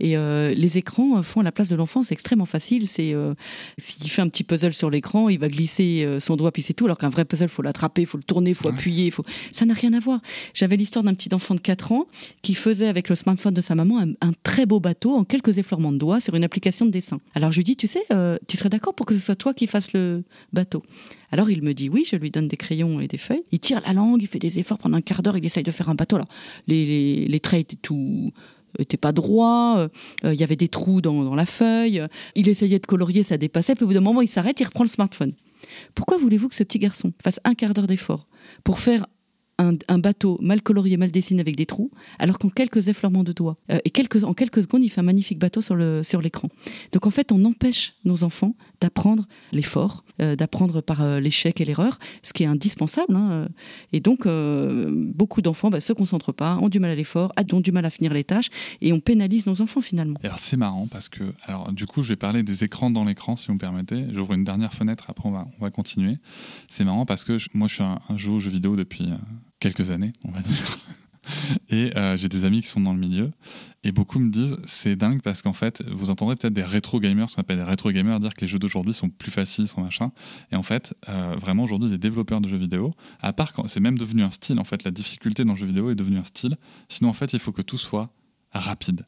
Et euh, les écrans font à la place de l'enfant, c'est extrêmement facile. C'est euh, s'il fait un petit puzzle sur l'écran, il va glisser son doigt puis c'est tout. Alors qu'un vrai puzzle, faut l'attraper, faut le tourner, faut appuyer, faut. Ça n'a rien à voir. J'avais l'histoire d'un petit enfant de 4 ans qui faisait avec le smartphone de sa maman un très beau bateau en quelques effleurements de doigts sur une application de dessin. Alors je lui dis, tu sais, euh, tu serais d'accord pour que ce soit toi qui fasses le bateau? Alors il me dit oui, je lui donne des crayons et des feuilles. Il tire la langue, il fait des efforts pendant un quart d'heure, il essaye de faire un bateau. Les, traits étaient tout pas droit, euh, il y avait des trous dans, dans, la feuille, il essayait de colorier, ça dépassait, puis au bout d'un moment il s'arrête, il reprend le smartphone. Pourquoi voulez-vous que ce petit garçon fasse un quart d'heure d'effort pour faire un, bateau mal colorié, mal dessiné avec des trous, alors qu'en quelques effleurements de doigts euh, et quelques, en quelques secondes, il fait un magnifique bateau sur l'écran. Sur Donc en fait, on empêche nos enfants d'apprendre l'effort, euh, d'apprendre par euh, l'échec et l'erreur, ce qui est indispensable. Hein, et donc, beaucoup d'enfants ne bah, se concentrent pas, ont du mal à l'effort, ont du mal à finir les tâches, et on pénalise nos enfants finalement. alors c'est marrant parce que, alors du coup, je vais parler des écrans dans l'écran, si vous me permettez. J'ouvre une dernière fenêtre, après on va, on va continuer. C'est marrant parce que moi, je suis un, un jeu vidéo depuis quelques années, on va dire. <laughs> Et euh, j'ai des amis qui sont dans le milieu. Et beaucoup me disent, c'est dingue parce qu'en fait, vous entendrez peut-être des rétro gamers, ce qu'on appelle des rétro gamers, dire que les jeux d'aujourd'hui sont plus faciles, sont machin. Et en fait, euh, vraiment aujourd'hui, les développeurs de jeux vidéo, à part quand c'est même devenu un style, en fait, la difficulté dans le jeu vidéo est devenue un style. Sinon, en fait, il faut que tout soit rapide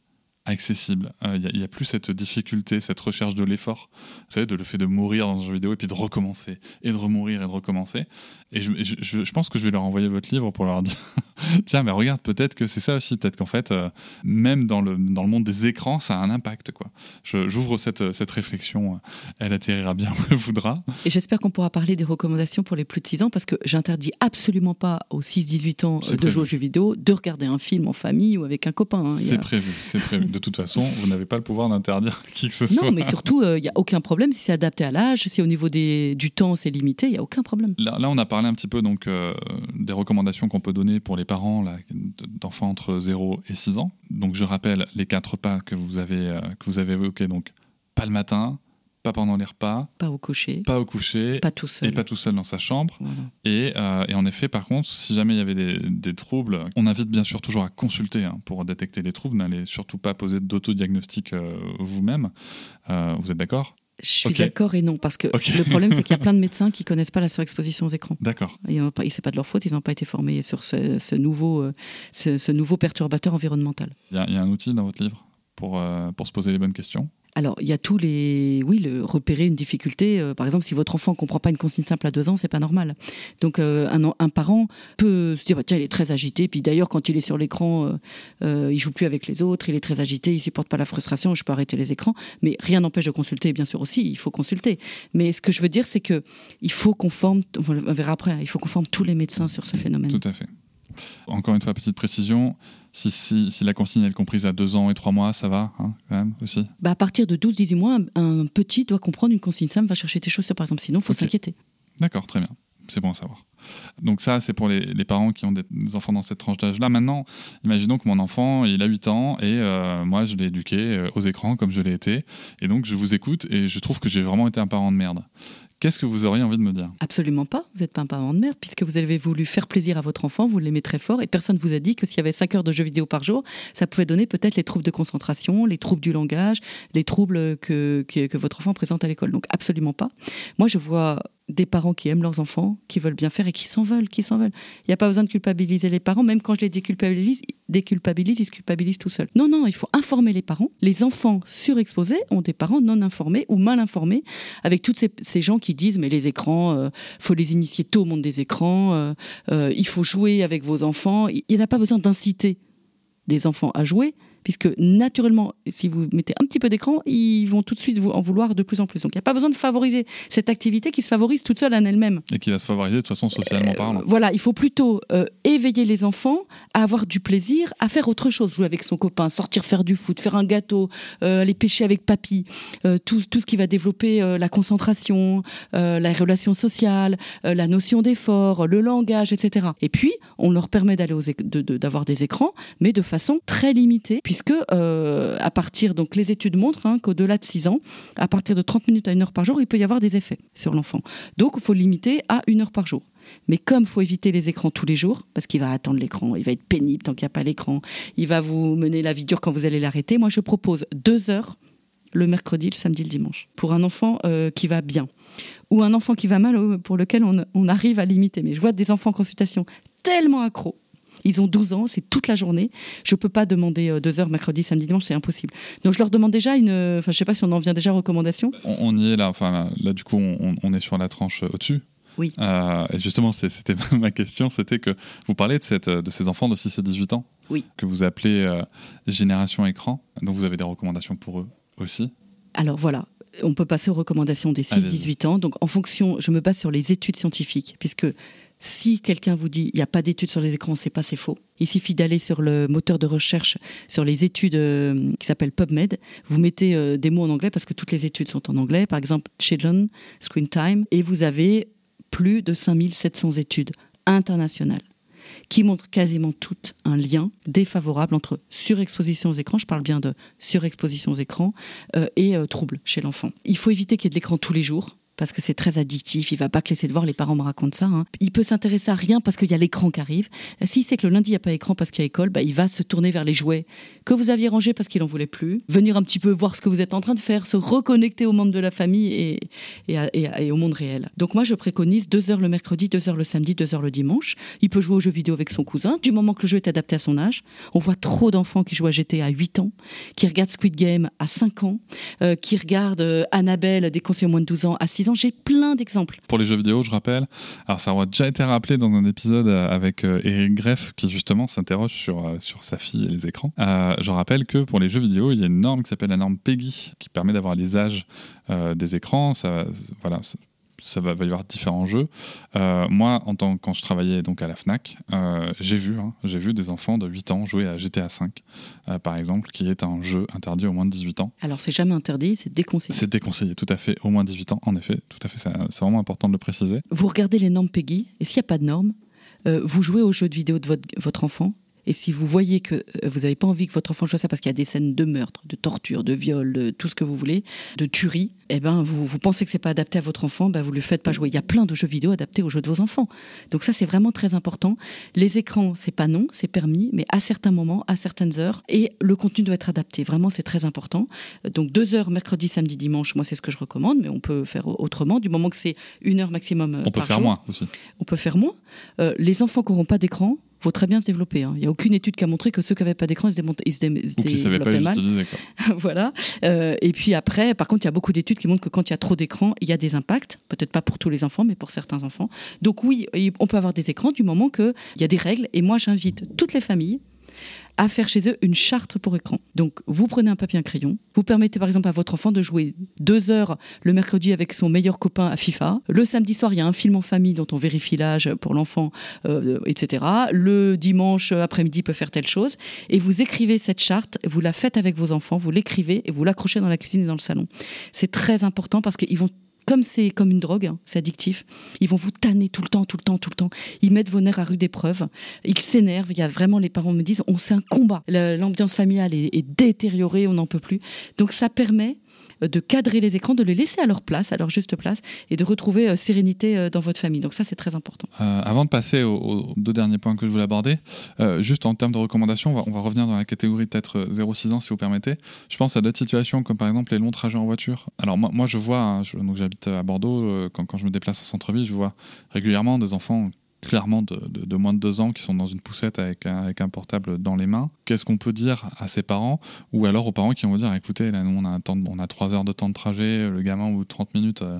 accessible. Il euh, n'y a, plus cette difficulté, cette recherche de l'effort. Vous savez, de le fait de mourir dans un jeu vidéo et puis de recommencer, et de remourir et de recommencer. Et je, je, pense que je vais leur envoyer votre livre pour leur dire <laughs> tiens, mais regarde, peut-être que c'est ça aussi. Peut-être qu'en fait, euh, même dans le, dans le monde des écrans, ça a un impact. quoi. J'ouvre cette, cette réflexion. Euh, elle atterrira bien où elle voudra. Et j'espère qu'on pourra parler des recommandations pour les plus de 6 ans parce que j'interdis absolument pas aux 6-18 ans de jouer aux jeux vidéo de regarder un film en famille ou avec un copain. Hein. C'est prévu, c'est prévu de toute façon, vous n'avez pas le pouvoir d'interdire <laughs> qui que ce soit. Non, mais surtout, il euh, n'y a aucun problème. Si c'est adapté à l'âge, si au niveau des, du temps c'est limité, il n'y a aucun problème. Là, là, on a parlé un petit peu donc, euh, des recommandations qu'on peut donner pour les parents d'enfants entre 0 et 6 ans. Donc je rappelle les quatre pas que vous avez, euh, que vous avez évoqués. Donc, pas le matin, pas pendant les repas, pas au coucher, pas au coucher, pas tout seul, et pas tout seul dans sa chambre. Et, euh, et, en effet, par contre, si jamais il y avait des, des troubles, on invite bien sûr toujours à consulter hein, pour détecter les troubles. N'allez surtout pas poser d'autodiagnostic vous-même. Vous êtes d'accord? Je suis d'accord et non, parce que le problème, c'est qu'il y a <laughs> plein de médecins qui connaissent pas la surexposition aux écrans. D'accord. Et c'est pas de leur faute, ils n'ont pas été formés sur ce, ce nouveau, euh, ce, ce nouveau perturbateur environnemental. Il y, a- il y a un outil dans votre livre pour, euh, pour se poser les bonnes questions? Alors, il y a tous les. Oui, le, repérer une difficulté. euh, par exemple, si votre enfant ne comprend pas une consigne simple à deux ans, c'est pas normal. Donc, euh, un, en- un parent peut se dire bah, tiens, il est très agité. Puis d'ailleurs, quand il est sur l'écran, euh, euh, il joue plus avec les autres, il est très agité, il supporte pas la frustration, je peux arrêter les écrans. Mais rien n'empêche de consulter, bien sûr aussi, il faut consulter. Mais ce que je veux dire, c'est que il faut qu'on forme, on verra après, il faut qu'on forme tous les médecins sur ce phénomène. Tout à fait. Encore une fois, petite précision, si, si, si la consigne est comprise à deux ans et trois mois, ça va, hein, quand même, aussi Bah, à partir de 12-18 mois, un, un petit doit comprendre une consigne simple, va chercher tes chaussures, par exemple. Sinon, il faut s'inquiéter. D'accord, très bien. C'est bon à savoir. Donc ça, c'est pour les, les parents qui ont des, des enfants dans cette tranche d'âge-là. Maintenant, imaginons que mon enfant, il a 8 ans et euh, moi, je l'ai éduqué euh, aux écrans comme je l'ai été. Et donc, je vous écoute et je trouve que j'ai vraiment été un parent de merde. Qu'est-ce que vous auriez envie de me dire? Absolument pas. Vous n'êtes pas un parent de merde, puisque vous avez voulu faire plaisir à votre enfant, vous l'aimez très fort, et personne ne vous a dit que s'il y avait 5 heures de jeux vidéo par jour, ça pouvait donner peut-être les troubles de concentration, les troubles du langage, les troubles que, que, que votre enfant présente à l'école. Donc absolument pas. Moi, je vois des parents qui aiment leurs enfants, qui veulent bien faire et qui s'en veulent, qui s'en veulent. Il n'y a pas besoin de culpabiliser les parents, même quand je les déculpabilise, déculpabilise, ils se culpabilisent tout seuls. Non, non, il faut informer les parents. Les enfants surexposés ont des parents non informés ou mal informés, avec toutes ces, gens qui disent mais les écrans, euh, faut les initier tôt au monde des écrans, euh, euh, il faut jouer avec vos enfants. Il il n'a pas besoin d'inciter des enfants à jouer, puisque naturellement, si vous mettez un petit peu d'écran, ils vont tout de suite vous en vouloir de plus en plus. Donc il n'y a pas besoin de favoriser cette activité qui se favorise toute seule en elle-même. Et qui va se favoriser de toute façon socialement parlant. Voilà, il faut plutôt euh, éveiller les enfants à avoir du plaisir, à faire autre chose, jouer avec son copain, sortir faire du foot, faire un gâteau, euh, aller pêcher avec papy, euh, tout, tout ce qui va développer euh, la concentration, euh, la relation sociale, euh, la notion d'effort, le langage, etc. Et puis, on leur permet d'aller de- de- d'avoir des écrans, mais de façon très limitée, puisque euh, à partir, donc les études montrent hein, qu'au-delà de 6 ans, à partir de 30 minutes à 1 heure par jour, il peut y avoir des effets sur l'enfant. Donc, il faut limiter à 1 heure par jour. Mais comme il faut éviter les écrans tous les jours, parce qu'il va attendre l'écran, il va être pénible tant qu'il n'y a pas l'écran, il va vous mener la vie dure quand vous allez l'arrêter, moi je propose deux heures le mercredi, le samedi, le dimanche, pour un enfant euh, qui va bien. Ou un enfant qui va mal, euh, pour lequel on, on arrive à limiter. Mais je vois des enfants en consultation tellement accros. Ils ont 12 ans, c'est toute la journée. Je peux pas demander euh, deux heures mercredi, samedi, dimanche, c'est impossible. Donc je leur demande déjà une. euh, Enfin, je sais pas si on en vient déjà aux recommandations. On, on y est là, enfin là, là, du coup on, on est sur la tranche euh, au-dessus. Oui. Euh, et justement, c'était <laughs> ma question, c'était que vous parlez de, cette, de ces enfants de 6 à 18 ans, Oui. que vous appelez euh, génération écran, donc vous avez des recommandations pour eux aussi. Alors voilà, on peut passer aux recommandations des Allez-y. 6-18 ans. Donc en fonction, je me base sur les études scientifiques, puisque si quelqu'un vous dit il n'y a pas d'études sur les écrans, c'est pas, c'est faux. Il suffit d'aller sur le moteur de recherche, sur les études euh, qui s'appellent PubMed. Vous mettez euh, des mots en anglais parce que toutes les études sont en anglais. Par exemple, Children, Screen Time, et vous avez plus de 5700 études internationales qui montrent quasiment toutes un lien défavorable entre surexposition aux écrans, je parle bien de surexposition aux écrans, euh, et troubles chez l'enfant. Il faut éviter qu'il y ait de l'écran tous les jours. Parce que c'est très addictif, il va pas que laisser de voir, les parents me racontent ça. hein. Il peut s'intéresser à rien parce qu'il y a l'écran qui arrive. Euh, S'il sait que le lundi il n'y a pas écran parce qu'il y a école, bah, il va se tourner vers les jouets que vous aviez rangés parce qu'il en voulait plus. Venir un petit peu voir ce que vous êtes en train de faire, se reconnecter aux membres de la famille et, au monde réel. Donc moi je préconise deux heures le mercredi, deux heures le samedi, deux heures le dimanche. Il peut jouer aux jeux vidéo avec son cousin, du moment que le jeu est adapté à son âge. On voit trop d'enfants qui jouent à GT à 8 ans, qui regardent Squid Game à 5 ans, euh, qui regardent euh, Annabelle, des conseillers moins de 12 ans à 6 ans. J'ai plein d'exemples. Pour les jeux vidéo, je rappelle, alors ça aura déjà été rappelé dans un épisode euh, avec euh, Eric Greff qui justement s'interroge sur, euh, sur sa fille et les écrans. Je rappelle que pour les jeux vidéo, il y a une norme qui s'appelle la norme PEGI qui permet d'avoir les âges des écrans. Ça, voilà, ça, va, va y avoir différents jeux. Euh, moi, en tant, quand je travaillais donc à la Fnac, euh, j'ai vu, hein, j'ai vu des enfants de 8 ans jouer à GTA V, euh, par exemple, qui est un jeu interdit au moins de 18 ans. Alors c'est jamais interdit, c'est déconseillé. C'est déconseillé, tout à fait, au moins 18 ans, en effet, tout à fait, c'est vraiment important de le préciser. Vous regardez les normes PEGI, et s'il n'y a pas de normes, vous jouez aux jeux de vidéo de votre, votre enfant, Et si vous voyez que euh, vous n'avez pas envie que votre enfant joue à ça parce qu'il y a des scènes de meurtre, de torture, de viol, de tout ce que vous voulez, de tuerie, eh ben vous, vous pensez que c'est pas adapté à votre enfant, ben vous le faites pas jouer. Il y a plein de jeux vidéo adaptés aux jeux de vos enfants. Donc ça c'est vraiment très important. Les écrans c'est pas non, c'est permis, mais à certains moments, à certaines heures, et le contenu doit être adapté. Vraiment c'est très important. Donc deux heures mercredi, samedi, dimanche, moi c'est ce que je recommande, mais on peut faire autrement du moment que c'est une heure maximum. euh, On peut faire jour. moins aussi. On peut faire moins. Euh, les enfants qui n'auront pas d'écran vont très bien se développer. hein. Il n'y a aucune étude qui a montré que ceux qui n'avaient pas d'écran, ils se, démontent- ils se dé- se savaient pas développaient mal. <laughs> voilà. Euh, et puis après, par contre, il y a beaucoup d'études qui montrent que quand il y a trop d'écran, il y a des impacts. Peut-être pas pour tous les enfants, mais pour certains enfants. Donc oui, on peut avoir des écrans du moment qu'il y a des règles. Et moi, j'invite toutes les familles à faire chez eux une charte pour écran. Donc, vous prenez un papier, un crayon, vous permettez par exemple à votre enfant de jouer deux heures le mercredi avec son meilleur copain à FIFA. Le samedi soir, il y a un film en famille dont on vérifie l'âge pour l'enfant, euh, etc. Le dimanche après-midi, peut faire telle chose. Et vous écrivez cette charte, vous la faites avec vos enfants, vous l'écrivez et vous l'accrochez dans la cuisine et dans le salon. C'est très important parce qu'ils vont comme c'est comme une drogue, hein, c'est addictif, ils vont vous tanner tout le temps, tout le temps, tout le temps. Ils mettent vos nerfs à rude épreuve. Ils s'énervent. Il y a vraiment, les parents me disent, on c'est un combat. L'ambiance familiale est, détériorée, on n'en peut plus. Donc ça permet de cadrer les écrans, de les laisser à leur place, à leur juste place, et de retrouver euh, sérénité euh, dans votre famille. Donc ça, c'est très important. Euh, avant de passer aux, deux derniers points que je voulais aborder, juste en termes de recommandations, on va, revenir dans la catégorie peut-être euh, 0-6 ans si vous permettez. Je pense à d'autres situations comme par exemple les longs trajets en voiture. Alors moi, je vois, hein, donc j'habite à Bordeaux, quand, quand je me déplace en centre-ville, je vois régulièrement des enfants clairement de, de- de moins de deux ans qui sont dans une poussette avec un, avec un portable dans les mains. Qu'est-ce qu'on peut dire à ces parents ou alors aux parents qui vont dire écoutez, là, nous on a, un temps de- on a trois heures de temps de trajet, le gamin au bout de 30 minutes, euh,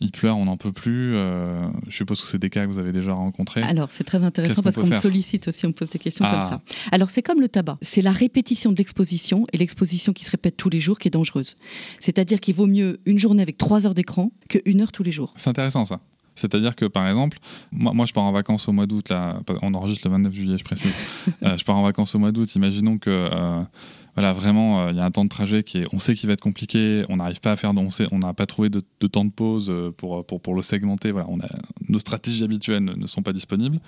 il pleure, on n'en peut plus. euh, je suppose que c'est des cas que vous avez déjà rencontrés. Alors, c'est très intéressant parce qu'on me sollicite aussi, on me pose des questions Ah. comme ça. Alors, c'est comme le tabac. C'est la répétition de l'exposition et l'exposition qui se répète tous les jours qui est dangereuse. C'est-à-dire qu'il vaut mieux une journée avec trois heures d'écran qu'une heure tous les jours. C'est intéressant ça. C'est-à-dire que par exemple, moi, moi je pars en vacances au mois d'août, là, on enregistre le 29 juillet, je précise. <laughs> Euh, je pars en vacances au mois d'août, imaginons que euh, voilà, vraiment, euh, il y a un temps de trajet qui est, on sait qu'il va être compliqué, on n'arrive pas à faire, on sait- on n'a pas trouvé de, de temps de pause pour, pour, pour le segmenter, voilà, on a, nos stratégies habituelles ne, ne sont pas disponibles.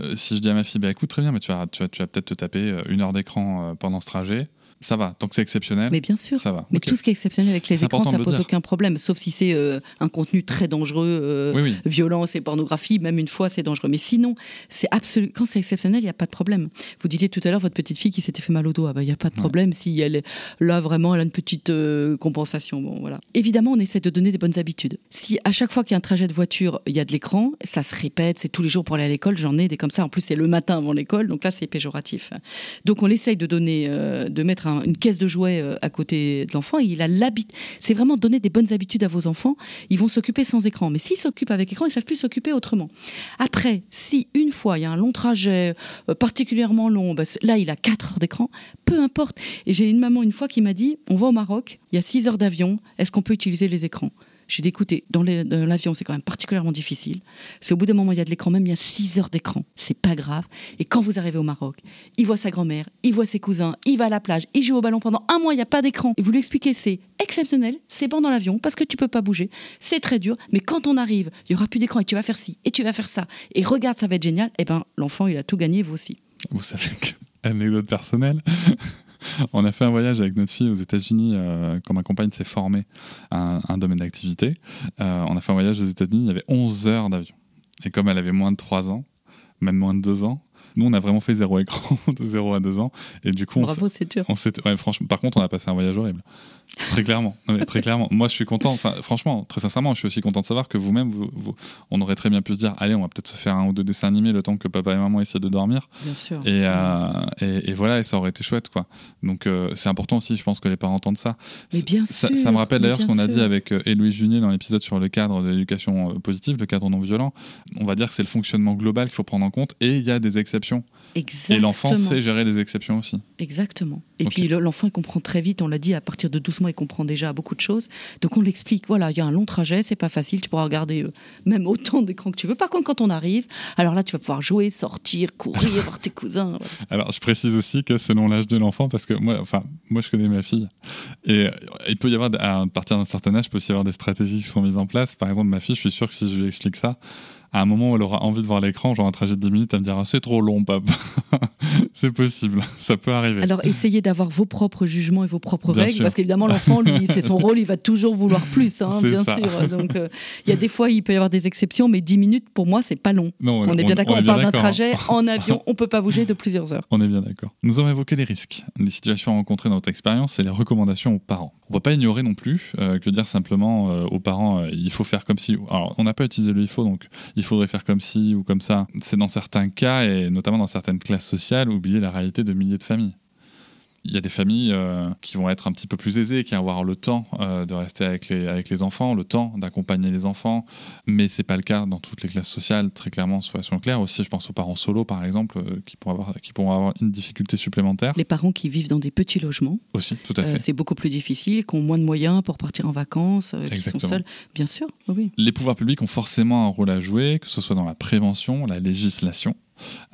Euh, si je dis à ma fille, bah, écoute, très bien, mais tu vas, tu vas, tu vas peut-être te taper une heure d'écran pendant ce trajet, ça va, tant que c'est exceptionnel, Mais bien sûr. ça va. Mais tout ce qui est exceptionnel avec les écrans, ça pose dire. aucun problème, sauf si c'est euh, un contenu très dangereux, euh, Oui, oui. violence et pornographie, même une fois, c'est dangereux. Mais sinon, c'est absolu. Quand c'est exceptionnel, il n'y a pas de problème. Vous disiez tout à l'heure votre petite fille qui s'était fait mal au dos. Ah bah, il n'y a pas de problème si elle est là vraiment, elle a une petite euh, compensation. Bon, voilà. Évidemment, on essaie de donner des bonnes habitudes. Si à chaque fois qu'il y a un trajet de voiture, il y a de l'écran, ça se répète, c'est tous les jours pour aller à l'école. J'en ai des comme ça. En plus, c'est le matin avant l'école, donc là, c'est péjoratif. Donc, on essaye de donner, euh, de mettre un- une caisse de jouets euh, à côté de l'enfant. Il a l'habitude. C'est vraiment donner des bonnes habitudes à vos enfants. Ils vont s'occuper sans écran. Mais s'ils s'occupent avec écran, ils savent plus s'occuper autrement. Après, si une fois il y a un long trajet euh, particulièrement long, bah, là il a 4 heures d'écran, peu importe. Et j'ai une maman une fois qui m'a dit on va au Maroc, il y a 6 heures d'avion, est-ce qu'on peut utiliser les écrans? J'ai dit, écoutez, dans l'avion, c'est quand même particulièrement difficile. C'est au bout d'un moment, il y a de l'écran, même il y a 6 heures d'écran. C'est pas grave. Et quand vous arrivez au Maroc, il voit sa grand-mère, il voit ses cousins, il va à la plage, il joue au ballon pendant un mois, il n'y a pas d'écran. Et vous lui expliquez, c'est exceptionnel, c'est bon dans l'avion, parce que tu peux pas bouger, c'est très dur, mais quand on arrive, il y aura plus d'écran et tu vas faire ci, et tu vas faire ça, et regarde, ça va être génial, et ben l'enfant, il a tout gagné, vous aussi. Vous savez que, <laughs> anecdote personnelle, <laughs> <laughs> on a fait un voyage avec notre fille aux États-Unis euh, quand ma compagne s'est formée à un, un domaine d'activité. Euh, on a fait un voyage aux États-Unis, il y avait 11 heures d'avion. Et comme elle avait moins de 3 ans, même moins de 2 ans, nous on a vraiment fait zéro écran <laughs> de 0 à 2 ans. Et du coup, on Bravo, c'est dur. on s'est- ouais, franchement, par contre, on a passé un voyage horrible. Très clairement, très clairement. Moi, je suis content. Enfin, franchement, très sincèrement, je suis aussi content de savoir que vous-même, vous, vous- on aurait très bien pu se dire, allez, on va peut-être se faire un ou deux dessins animés le temps que papa et maman essaient de dormir. Bien sûr. Et, euh, et, et voilà, et ça aurait été chouette, quoi. Donc, euh, c'est important aussi, je pense que les parents entendent ça. Mais bien sûr, ça me rappelle d'ailleurs ce qu'on a dit avec euh, Héloïse Junier dans l'épisode sur le cadre de l'éducation positive, le cadre non violent. On va dire que c'est le fonctionnement global qu'il faut prendre en compte et il y a des exceptions. Exactement. Et l'enfant sait gérer les exceptions aussi. Exactement. Et puis le- l'enfant, il comprend très vite, on l'a dit, à partir de 12 mois, il comprend déjà beaucoup de choses. Donc on l'explique, voilà, il y a un long trajet, c'est pas facile, tu pourras regarder euh, même autant d'écrans que tu veux. Par contre, quand on arrive, alors là, tu vas pouvoir jouer, sortir, courir, <laughs> voir tes cousins. voilà. Alors, je précise aussi que selon l'âge de l'enfant, parce que moi, enfin, moi, je connais ma fille, et euh, il peut y avoir, à partir d'un certain âge, il peut aussi y avoir des stratégies qui sont mises en place. Par exemple, ma fille, je suis sûr que si je lui explique ça, à un moment où elle aura envie de voir l'écran, genre un trajet de 10 minutes, elle me dira c'est trop long, papa. <laughs> C'est possible, ça peut arriver. Alors essayez d'avoir vos propres jugements et vos propres Bien règles, sûr. parce qu'évidemment l'enfant, lui, c'est son <laughs> rôle, il va toujours vouloir plus, hein, bien ça. sûr. Donc euh, <laughs> il y a des fois, il peut y avoir des exceptions, mais 10 minutes, pour moi, c'est pas long. Non, On est bien d'accord, on, parle d'un d'accord. trajet en avion, on peut pas bouger de plusieurs heures. On est bien d'accord. Nous avons évoqué les risques, les situations rencontrées dans notre expérience et les recommandations aux parents. On ne peut pas ignorer non plus euh, que dire simplement euh, aux parents il faut faire comme si. Alors, on n'a pas utilisé le il faut, donc il faudrait faire comme si ou comme ça. C'est dans certains cas et notamment dans certaines classes sociales oublier la réalité de milliers de familles. Il y a des familles euh, qui vont être un petit peu plus aisées, qui vont avoir le temps euh, de rester avec les, avec les enfants, le temps d'accompagner les enfants, mais c'est pas le cas dans toutes les classes sociales, très clairement, soyons clairs. Aussi, je pense aux parents solos, par exemple, euh, qui, pourront avoir, qui pourront avoir une difficulté supplémentaire. Les parents qui vivent dans des petits logements, Aussi, tout à fait. c'est beaucoup plus difficile, qui ont moins de moyens pour partir en vacances, qui sont seuls. Bien sûr, oui. Les pouvoirs publics ont forcément un rôle à jouer, que ce soit dans la prévention, la législation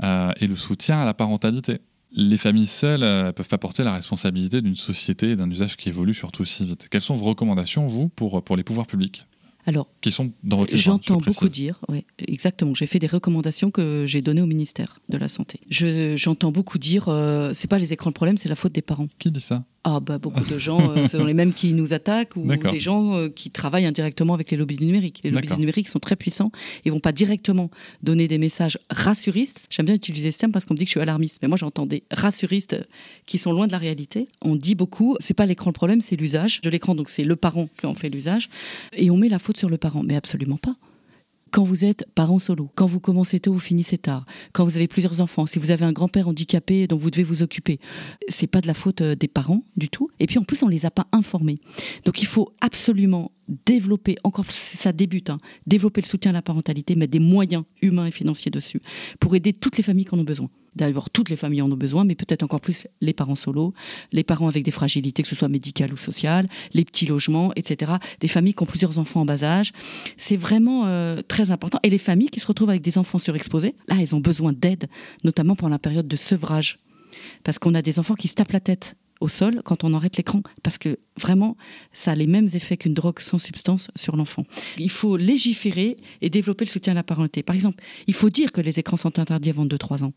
et le soutien à la parentalité. Les familles seules ne peuvent pas porter la responsabilité d'une société et d'un usage qui évolue surtout si vite. Quelles sont vos recommandations, vous, pour, pour les pouvoirs publics Alors, qui sont dans votre je J'entends beaucoup dire, oui, exactement. J'ai fait des recommandations que j'ai données au ministère de la Santé. Je- J'entends beaucoup dire, euh, c'est pas les écrans le problème, c'est la faute des parents. Qui dit ça? Ah bah beaucoup de gens, euh, <laughs> ce sont les mêmes qui nous attaquent ou des gens euh, qui travaillent indirectement avec les lobbies du numérique. Les lobbies du numérique sont très puissants et vont pas directement donner des messages rassuristes. J'aime bien utiliser ce terme parce qu'on me dit que je suis alarmiste, mais moi j'entends des rassuristes qui sont loin de la réalité. On dit beaucoup, c'est pas l'écran le problème, c'est l'usage de l'écran, donc c'est le parent qui en fait l'usage et on met la faute sur le parent, mais absolument pas quand vous êtes parent solo, quand vous commencez tôt, vous finissez tard, quand vous avez plusieurs enfants, si vous avez un grand-père handicapé dont vous devez vous occuper, c'est pas de la faute euh, des parents du tout. Et puis en plus, on les a pas informés. Donc il faut absolument développer, encore ça débute, hein, développer le soutien à la parentalité, mettre des moyens humains et financiers dessus pour aider toutes les familles qui en ont besoin. D'abord, toutes les familles en ont besoin, mais peut-être encore plus les parents solos, les parents avec des fragilités, que ce soit médicales ou sociales, les petits logements, etc. Des familles qui ont plusieurs enfants en bas âge. C'est vraiment euh, très important. Et les familles qui se retrouvent avec des enfants surexposés, là, elles ont besoin d'aide, notamment pendant la période de sevrage. Parce qu'on a des enfants qui se tapent la tête au sol quand on arrête l'écran, parce que vraiment, ça a les mêmes effets qu'une drogue sans substance sur l'enfant. Il faut légiférer et développer le soutien à la parentalité. Par exemple, il faut dire que les écrans sont interdits avant 2-3 ans.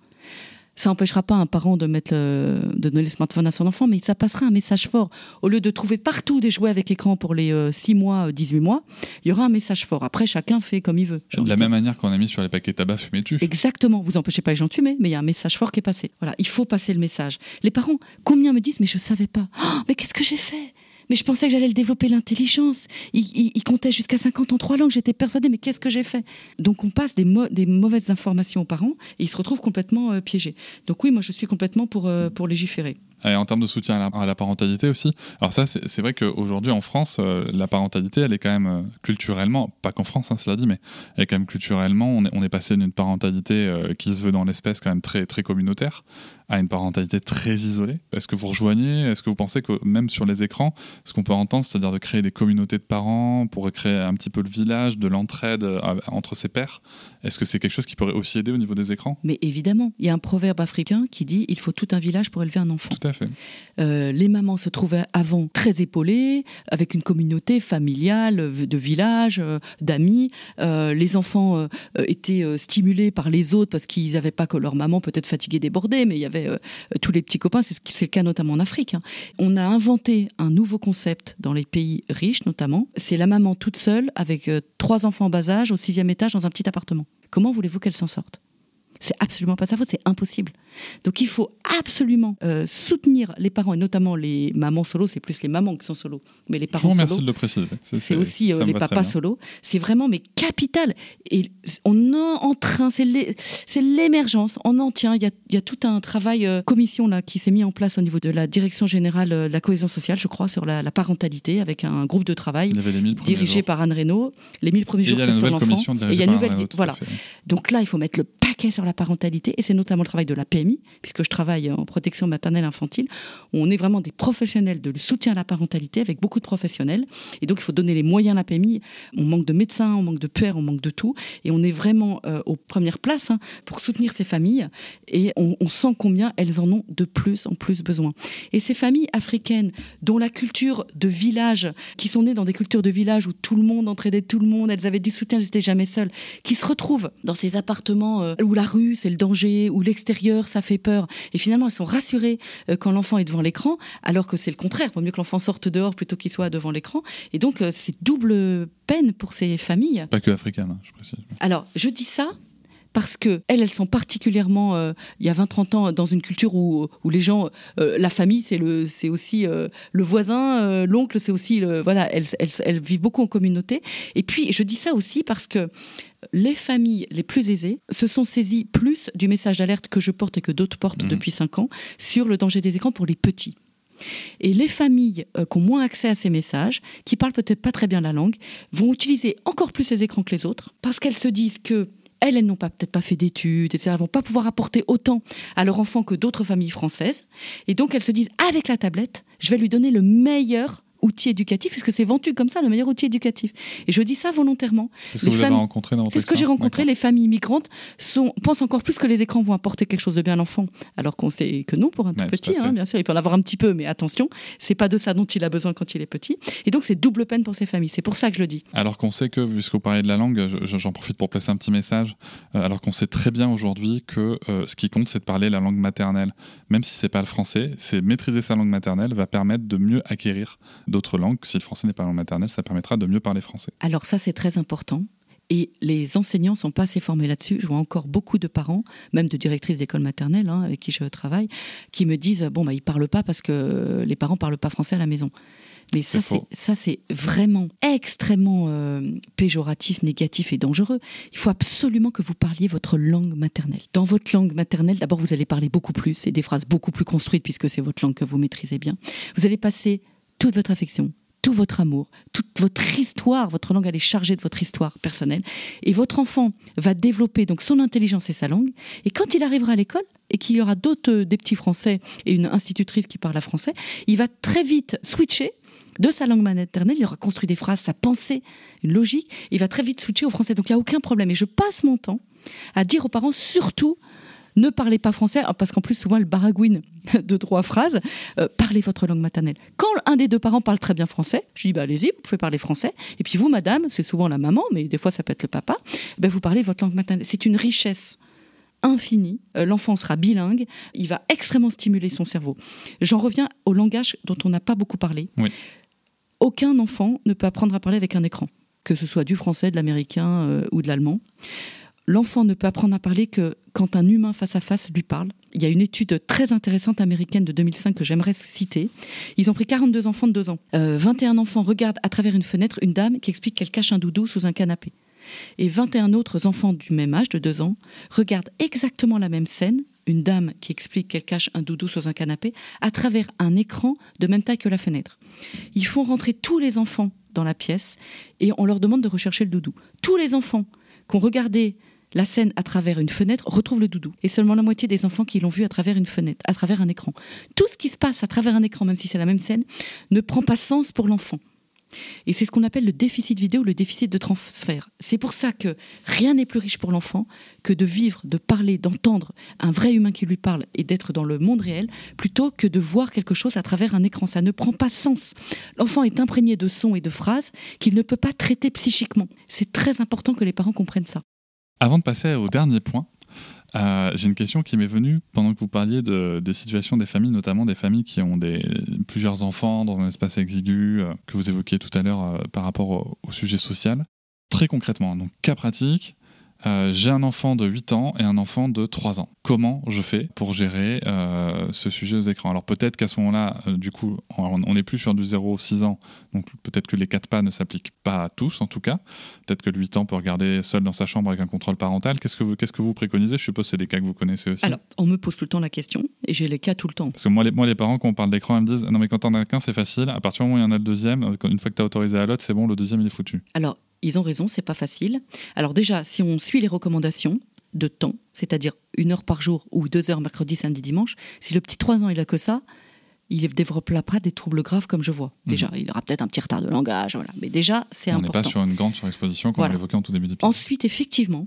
Ça n'empêchera pas un parent de, mettre le- de donner le smartphone à son enfant, mais ça passera un message fort. Au lieu de trouver partout des jouets avec écran pour les 6 mois, euh, 18 mois, il y aura un message fort. Après, chacun fait comme il veut. De la même manière qu'on a mis sur les paquets tabac fumé tu. Exactement, vous empêchez pas les gens de fumer, mais il y a un message fort qui est passé. Voilà, il faut passer le message. Les parents, combien me disent, mais je savais pas. Oh, mais qu'est-ce que j'ai fait? Mais je pensais que j'allais le développer l'intelligence. Il, comptait jusqu'à 50 en trois langues. J'étais persuadée, mais qu'est-ce que j'ai fait? Donc on passe des, mauvaises informations aux parents et ils se retrouvent complètement euh, piégés. Donc oui, moi je suis complètement pour, euh, pour légiférer. Et en termes de soutien à la, à la parentalité aussi. Alors ça, c'est vrai qu'aujourd'hui en France, euh, la parentalité, elle est quand même euh, culturellement, pas qu'en France, hein, cela dit, mais elle est quand même culturellement, on est, on est passé d'une parentalité euh, qui se veut dans l'espèce quand même très, très communautaire à une parentalité très isolée. Est-ce que vous rejoignez? Est-ce que vous pensez que même sur les écrans, ce qu'on peut entendre, c'est-à-dire de créer des communautés de parents pour créer un petit peu le village, de l'entraide entre ses pairs, est-ce que c'est quelque chose qui pourrait aussi aider au niveau des écrans? Mais évidemment, il y a un proverbe africain qui dit il faut tout un village pour élever un enfant. Tout Euh, les mamans se trouvaient avant très épaulées, avec une communauté familiale, euh, de village, euh, d'amis. Les enfants étaient stimulés par les autres parce qu'ils n'avaient pas que leur maman peut-être fatiguée, débordée, mais il y avait tous les petits copains. C'est le cas notamment en Afrique. hein. On a inventé un nouveau concept dans les pays riches notamment. C'est la maman toute seule avec trois enfants en bas âge au sixième étage dans un petit appartement. Comment voulez-vous qu'elle s'en sorte? C'est absolument pas sa faute, c'est impossible. Donc il faut absolument euh, soutenir les parents et notamment les mamans solo. C'est plus les mamans qui sont solo, mais les Je vous parents remercie solo. de le préciser. C'est aussi euh, les papas solo. C'est vraiment mais capital. Et on est en train, c'est l'é- c'est l'émergence. On en tient. Il y a, il y a tout un travail euh, commission là qui s'est mis en place au niveau de la direction générale de la cohésion sociale, je crois, sur la, la parentalité avec un groupe de travail Il y avait les 1000 premiers dirigé jours. par Anne Reynaud. Les 1000 premiers Et jours, c'est l'enfant. commission Et il y a une nouvelle. Voilà. Donc là, il faut mettre le paquet sur la parentalité, et c'est notamment le travail de la PMI, puisque je travaille en protection maternelle infantile, où on est vraiment des professionnels de soutien à la parentalité, avec beaucoup de professionnels. Et donc, il faut donner les moyens à la PMI. On manque de médecins, on manque de pères, on manque de tout. Et on est vraiment euh, aux premières places hein, pour soutenir ces familles. Et on, on sent combien elles en ont de plus en plus besoin. Et ces familles africaines, dont la culture de village, qui sont nées dans des cultures de village où tout le monde entraidait tout le monde, elles avaient du soutien, elles n'étaient jamais seules, qui se retrouvent dans ces appartements euh, ou la rue, c'est le danger, ou l'extérieur, ça fait peur. Et finalement, elles sont rassurées euh, quand l'enfant est devant l'écran, alors que c'est le contraire. Il vaut mieux que l'enfant sorte dehors plutôt qu'il soit devant l'écran. Et donc, euh, c'est double peine pour ces familles. Pas que africaines, hein, je précise. Alors, je dis ça parce que elles, elles sont particulièrement, euh, il y a 20-30 ans, dans une culture où, où les gens, euh, la famille, c'est le, c'est aussi euh, le voisin, l'oncle, c'est aussi le, voilà, elles, elles, elles vivent beaucoup en communauté. Et puis, je dis ça aussi parce que les familles les plus aisées se sont saisies plus du message d'alerte que je porte et que d'autres portent Mhm. depuis 5 ans sur le danger des écrans pour les petits. Et les familles euh, qui ont moins accès à ces messages, qui parlent peut-être pas très bien la langue, vont utiliser encore plus ces écrans que les autres, parce qu'elles se disent que elles, elles n'ont pas peut-être pas fait d'études, etc. Elles vont pas pouvoir apporter autant à leur enfant que d'autres familles françaises. Et donc elles se disent, avec la tablette, je vais lui donner le meilleur outil éducatif, puisque c'est vendu comme ça, le meilleur outil éducatif? Et je dis ça volontairement. C'est ce que vous avez rencontré dans votre C'est ce que j'ai rencontré. Les familles immigrantes sont, pensent encore plus que les écrans vont apporter quelque chose de bien à l'enfant, alors qu'on sait que non pour un tout Ouais, petit. hein, bien sûr, il peut en avoir un petit peu, mais attention, c'est pas de ça dont il a besoin quand il est petit. Et donc c'est double peine pour ces familles. C'est pour ça que je le dis. Alors qu'on sait que, puisque vous parlez de la langue, je- j'en profite pour placer un petit message, euh, alors qu'on sait très bien aujourd'hui que euh, ce qui compte, c'est de parler la langue maternelle. Même si c'est pas le français, c'est maîtriser sa langue maternelle va permettre de mieux acquérir d'autres langues. Si le français n'est pas la langue maternelle, ça permettra de mieux parler français. Alors ça, c'est très important. Et les enseignants sont pas assez formés là-dessus. Je vois encore beaucoup de parents, même de directrices d'école maternelle hein, avec qui je travaille, qui me disent bon bah ils parlent pas parce que les parents parlent pas français à la maison. Mais ça C'est ça c'est vraiment extrêmement euh, péjoratif, négatif et dangereux. Il faut absolument que vous parliez votre langue maternelle. Dans votre langue maternelle, d'abord vous allez parler beaucoup plus et des phrases beaucoup plus construites puisque c'est votre langue que vous maîtrisez bien. Vous allez passer toute votre affection, tout votre amour, toute votre histoire. Votre langue, elle est chargée de votre histoire personnelle. Et votre enfant va développer donc son intelligence et sa langue. Et quand il arrivera à l'école et qu'il y aura d'autres, euh, des petits Français et une institutrice qui parle français, il va très vite switcher de sa langue maternelle. Il aura construit des phrases, sa pensée, une logique. Il va très vite switcher au français. Donc il n'y a aucun problème. Et je passe mon temps à dire aux parents surtout ne parlez pas français, parce qu'en plus, souvent, elle baragouine <laughs> de trois phrases. Euh, parlez votre langue maternelle. Quand un des deux parents parle très bien français, je dis, bah, allez-y, vous pouvez parler français. Et puis vous, madame, c'est souvent la maman, mais des fois, ça peut être le papa, ben, vous parlez votre langue maternelle. C'est une richesse infinie. Euh, L'enfant sera bilingue. Il va extrêmement stimuler son cerveau. J'en reviens au langage dont on n'a pas beaucoup parlé. Oui. Aucun enfant ne peut apprendre à parler avec un écran, que ce soit du français, de l'américain euh, ou de l'allemand. L'enfant ne peut apprendre à parler que quand un humain face à face lui parle. Il y a une étude très intéressante américaine de 2005 que j'aimerais citer. Ils ont pris 42 enfants de 2 ans. Euh, 21 enfants regardent à travers une fenêtre une dame qui explique qu'elle cache un doudou sous un canapé. Et 21 autres enfants du même âge, de 2 ans, regardent exactement la même scène, une dame qui explique qu'elle cache un doudou sous un canapé, à travers un écran de même taille que la fenêtre. Ils font rentrer tous les enfants dans la pièce et on leur demande de rechercher le doudou. Tous les enfants qui ont regardé la scène à travers une fenêtre retrouvent le doudou. Et seulement la moitié des enfants qui l'ont vu à travers une fenêtre, à travers un écran. Tout ce qui se passe à travers un écran, même si c'est la même scène, ne prend pas sens pour l'enfant. Et c'est ce qu'on appelle le déficit vidéo, le déficit de transfert. C'est pour ça que rien n'est plus riche pour l'enfant que de vivre, de parler, d'entendre un vrai humain qui lui parle et d'être dans le monde réel, plutôt que de voir quelque chose à travers un écran. Ça ne prend pas sens. L'enfant est imprégné de sons et de phrases qu'il ne peut pas traiter psychiquement. C'est très important que les parents comprennent ça. Avant de passer au dernier point, euh, j'ai une question qui m'est venue pendant que vous parliez de, des situations des familles, notamment des familles qui ont plusieurs enfants dans un espace exigu, euh, que vous évoquiez tout à l'heure euh, par rapport au, au sujet social. Très concrètement, donc cas pratique, euh, j'ai un enfant de 8 ans et un enfant de 3 ans. Comment je fais pour gérer euh, ce sujet aux écrans? Alors peut-être qu'à ce moment-là, euh, du coup, on n'est plus sur du 0-6 ans, donc peut-être que les 4 pas ne s'appliquent pas à tous en tout cas. Peut-être que le 8 ans peut regarder seul dans sa chambre avec un contrôle parental. Qu'est-ce que vous, qu'est-ce que vous préconisez? Je suppose que c'est des cas que vous connaissez aussi. Alors, on me pose tout le temps la question, et j'ai les cas tout le temps. Parce que moi les, moi, les parents, quand on parle d'écran, ils me disent Non, mais quand t'en as qu'un, c'est facile. À partir du moment où il y en a le deuxième, une fois que t'as autorisé à l'autre, c'est bon, le deuxième, il est foutu. Alors, ils ont raison, c'est pas facile. Alors déjà, si on suit les recommandations de temps, c'est-à-dire une heure par jour ou deux heures mercredi, samedi, dimanche, si le petit 3 ans il a que ça, il ne développera pas des troubles graves comme je vois. Déjà, il aura peut-être un petit retard de langage, voilà. Mais déjà, c'est on n'est important. pas sur une grande surexposition comme Voilà. on l'évoquait en tout début d'épisode. Ensuite, effectivement,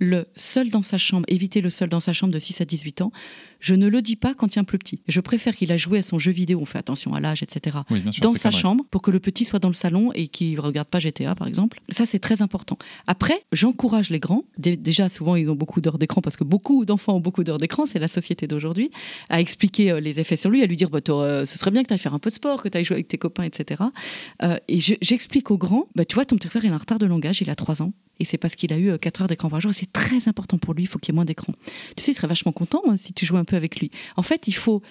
le seul dans sa chambre, éviter le seul dans sa chambre de 6 à 18 ans, je ne le dis pas quand il y a un plus petit. Je préfère qu'il a joué à son jeu vidéo, on fait attention à l'âge, etc., Oui, bien sûr, dans sa chambre pour que le petit soit dans le salon et qu'il ne regarde pas GTA, par exemple. Ça, c'est très important. Après, j'encourage les grands. Dé- Déjà, souvent, ils ont beaucoup d'heures d'écran parce que beaucoup d'enfants ont beaucoup d'heures d'écran, c'est la société d'aujourd'hui, à expliquer euh, les effets sur lui, à lui dire bah, euh, ce serait bien que tu ailles faire un peu de sport, que tu ailles jouer avec tes copains, etc. Euh, et je- j'explique aux grands bah, tu vois, ton petit frère, il a un retard de langage, il a 3 ans. Et c'est parce qu'il a eu 4 heures d'écran par jour. Et c'est très important pour lui, il faut qu'il y ait moins d'écran. Tu sais, il serait vachement content hein, si tu jouais un avec lui. En fait, il faut,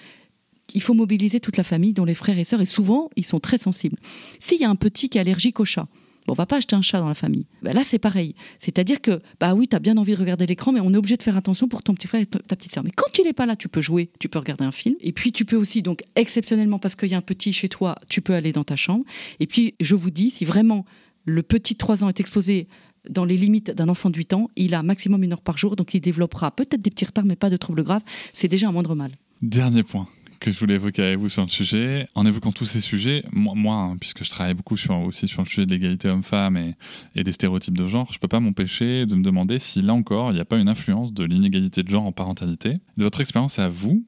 il faut mobiliser toute la famille, dont les frères et sœurs, et souvent, ils sont très sensibles. S'il y a un petit qui est allergique au chat, bon, on va pas acheter un chat dans la famille. Ben là, c'est pareil. C'est-à-dire que, bah oui, tu as bien envie de regarder l'écran, mais on est obligé de faire attention pour ton petit frère et ta ta petite sœur. Mais quand il n'est pas là, tu peux jouer, tu peux regarder un film. Et puis, tu peux aussi, donc, exceptionnellement, parce qu'il y a un petit chez toi, tu peux aller dans ta chambre. Et puis, je vous dis, si vraiment le petit de 3 ans est exposé dans les limites d'un enfant de 8 ans, il a maximum une heure par jour, donc il développera peut-être des petits retards, mais pas de troubles graves. C'est déjà un moindre mal. Dernier point que je voulais évoquer avec vous sur le sujet. En évoquant tous ces sujets, moi, hein, puisque je travaille beaucoup sur, aussi sur le sujet de l'égalité homme-femme et, et des stéréotypes de genre, je peux pas m'empêcher de me demander si là encore, il n'y a pas une influence de l'inégalité de genre en parentalité. De votre expérience à vous,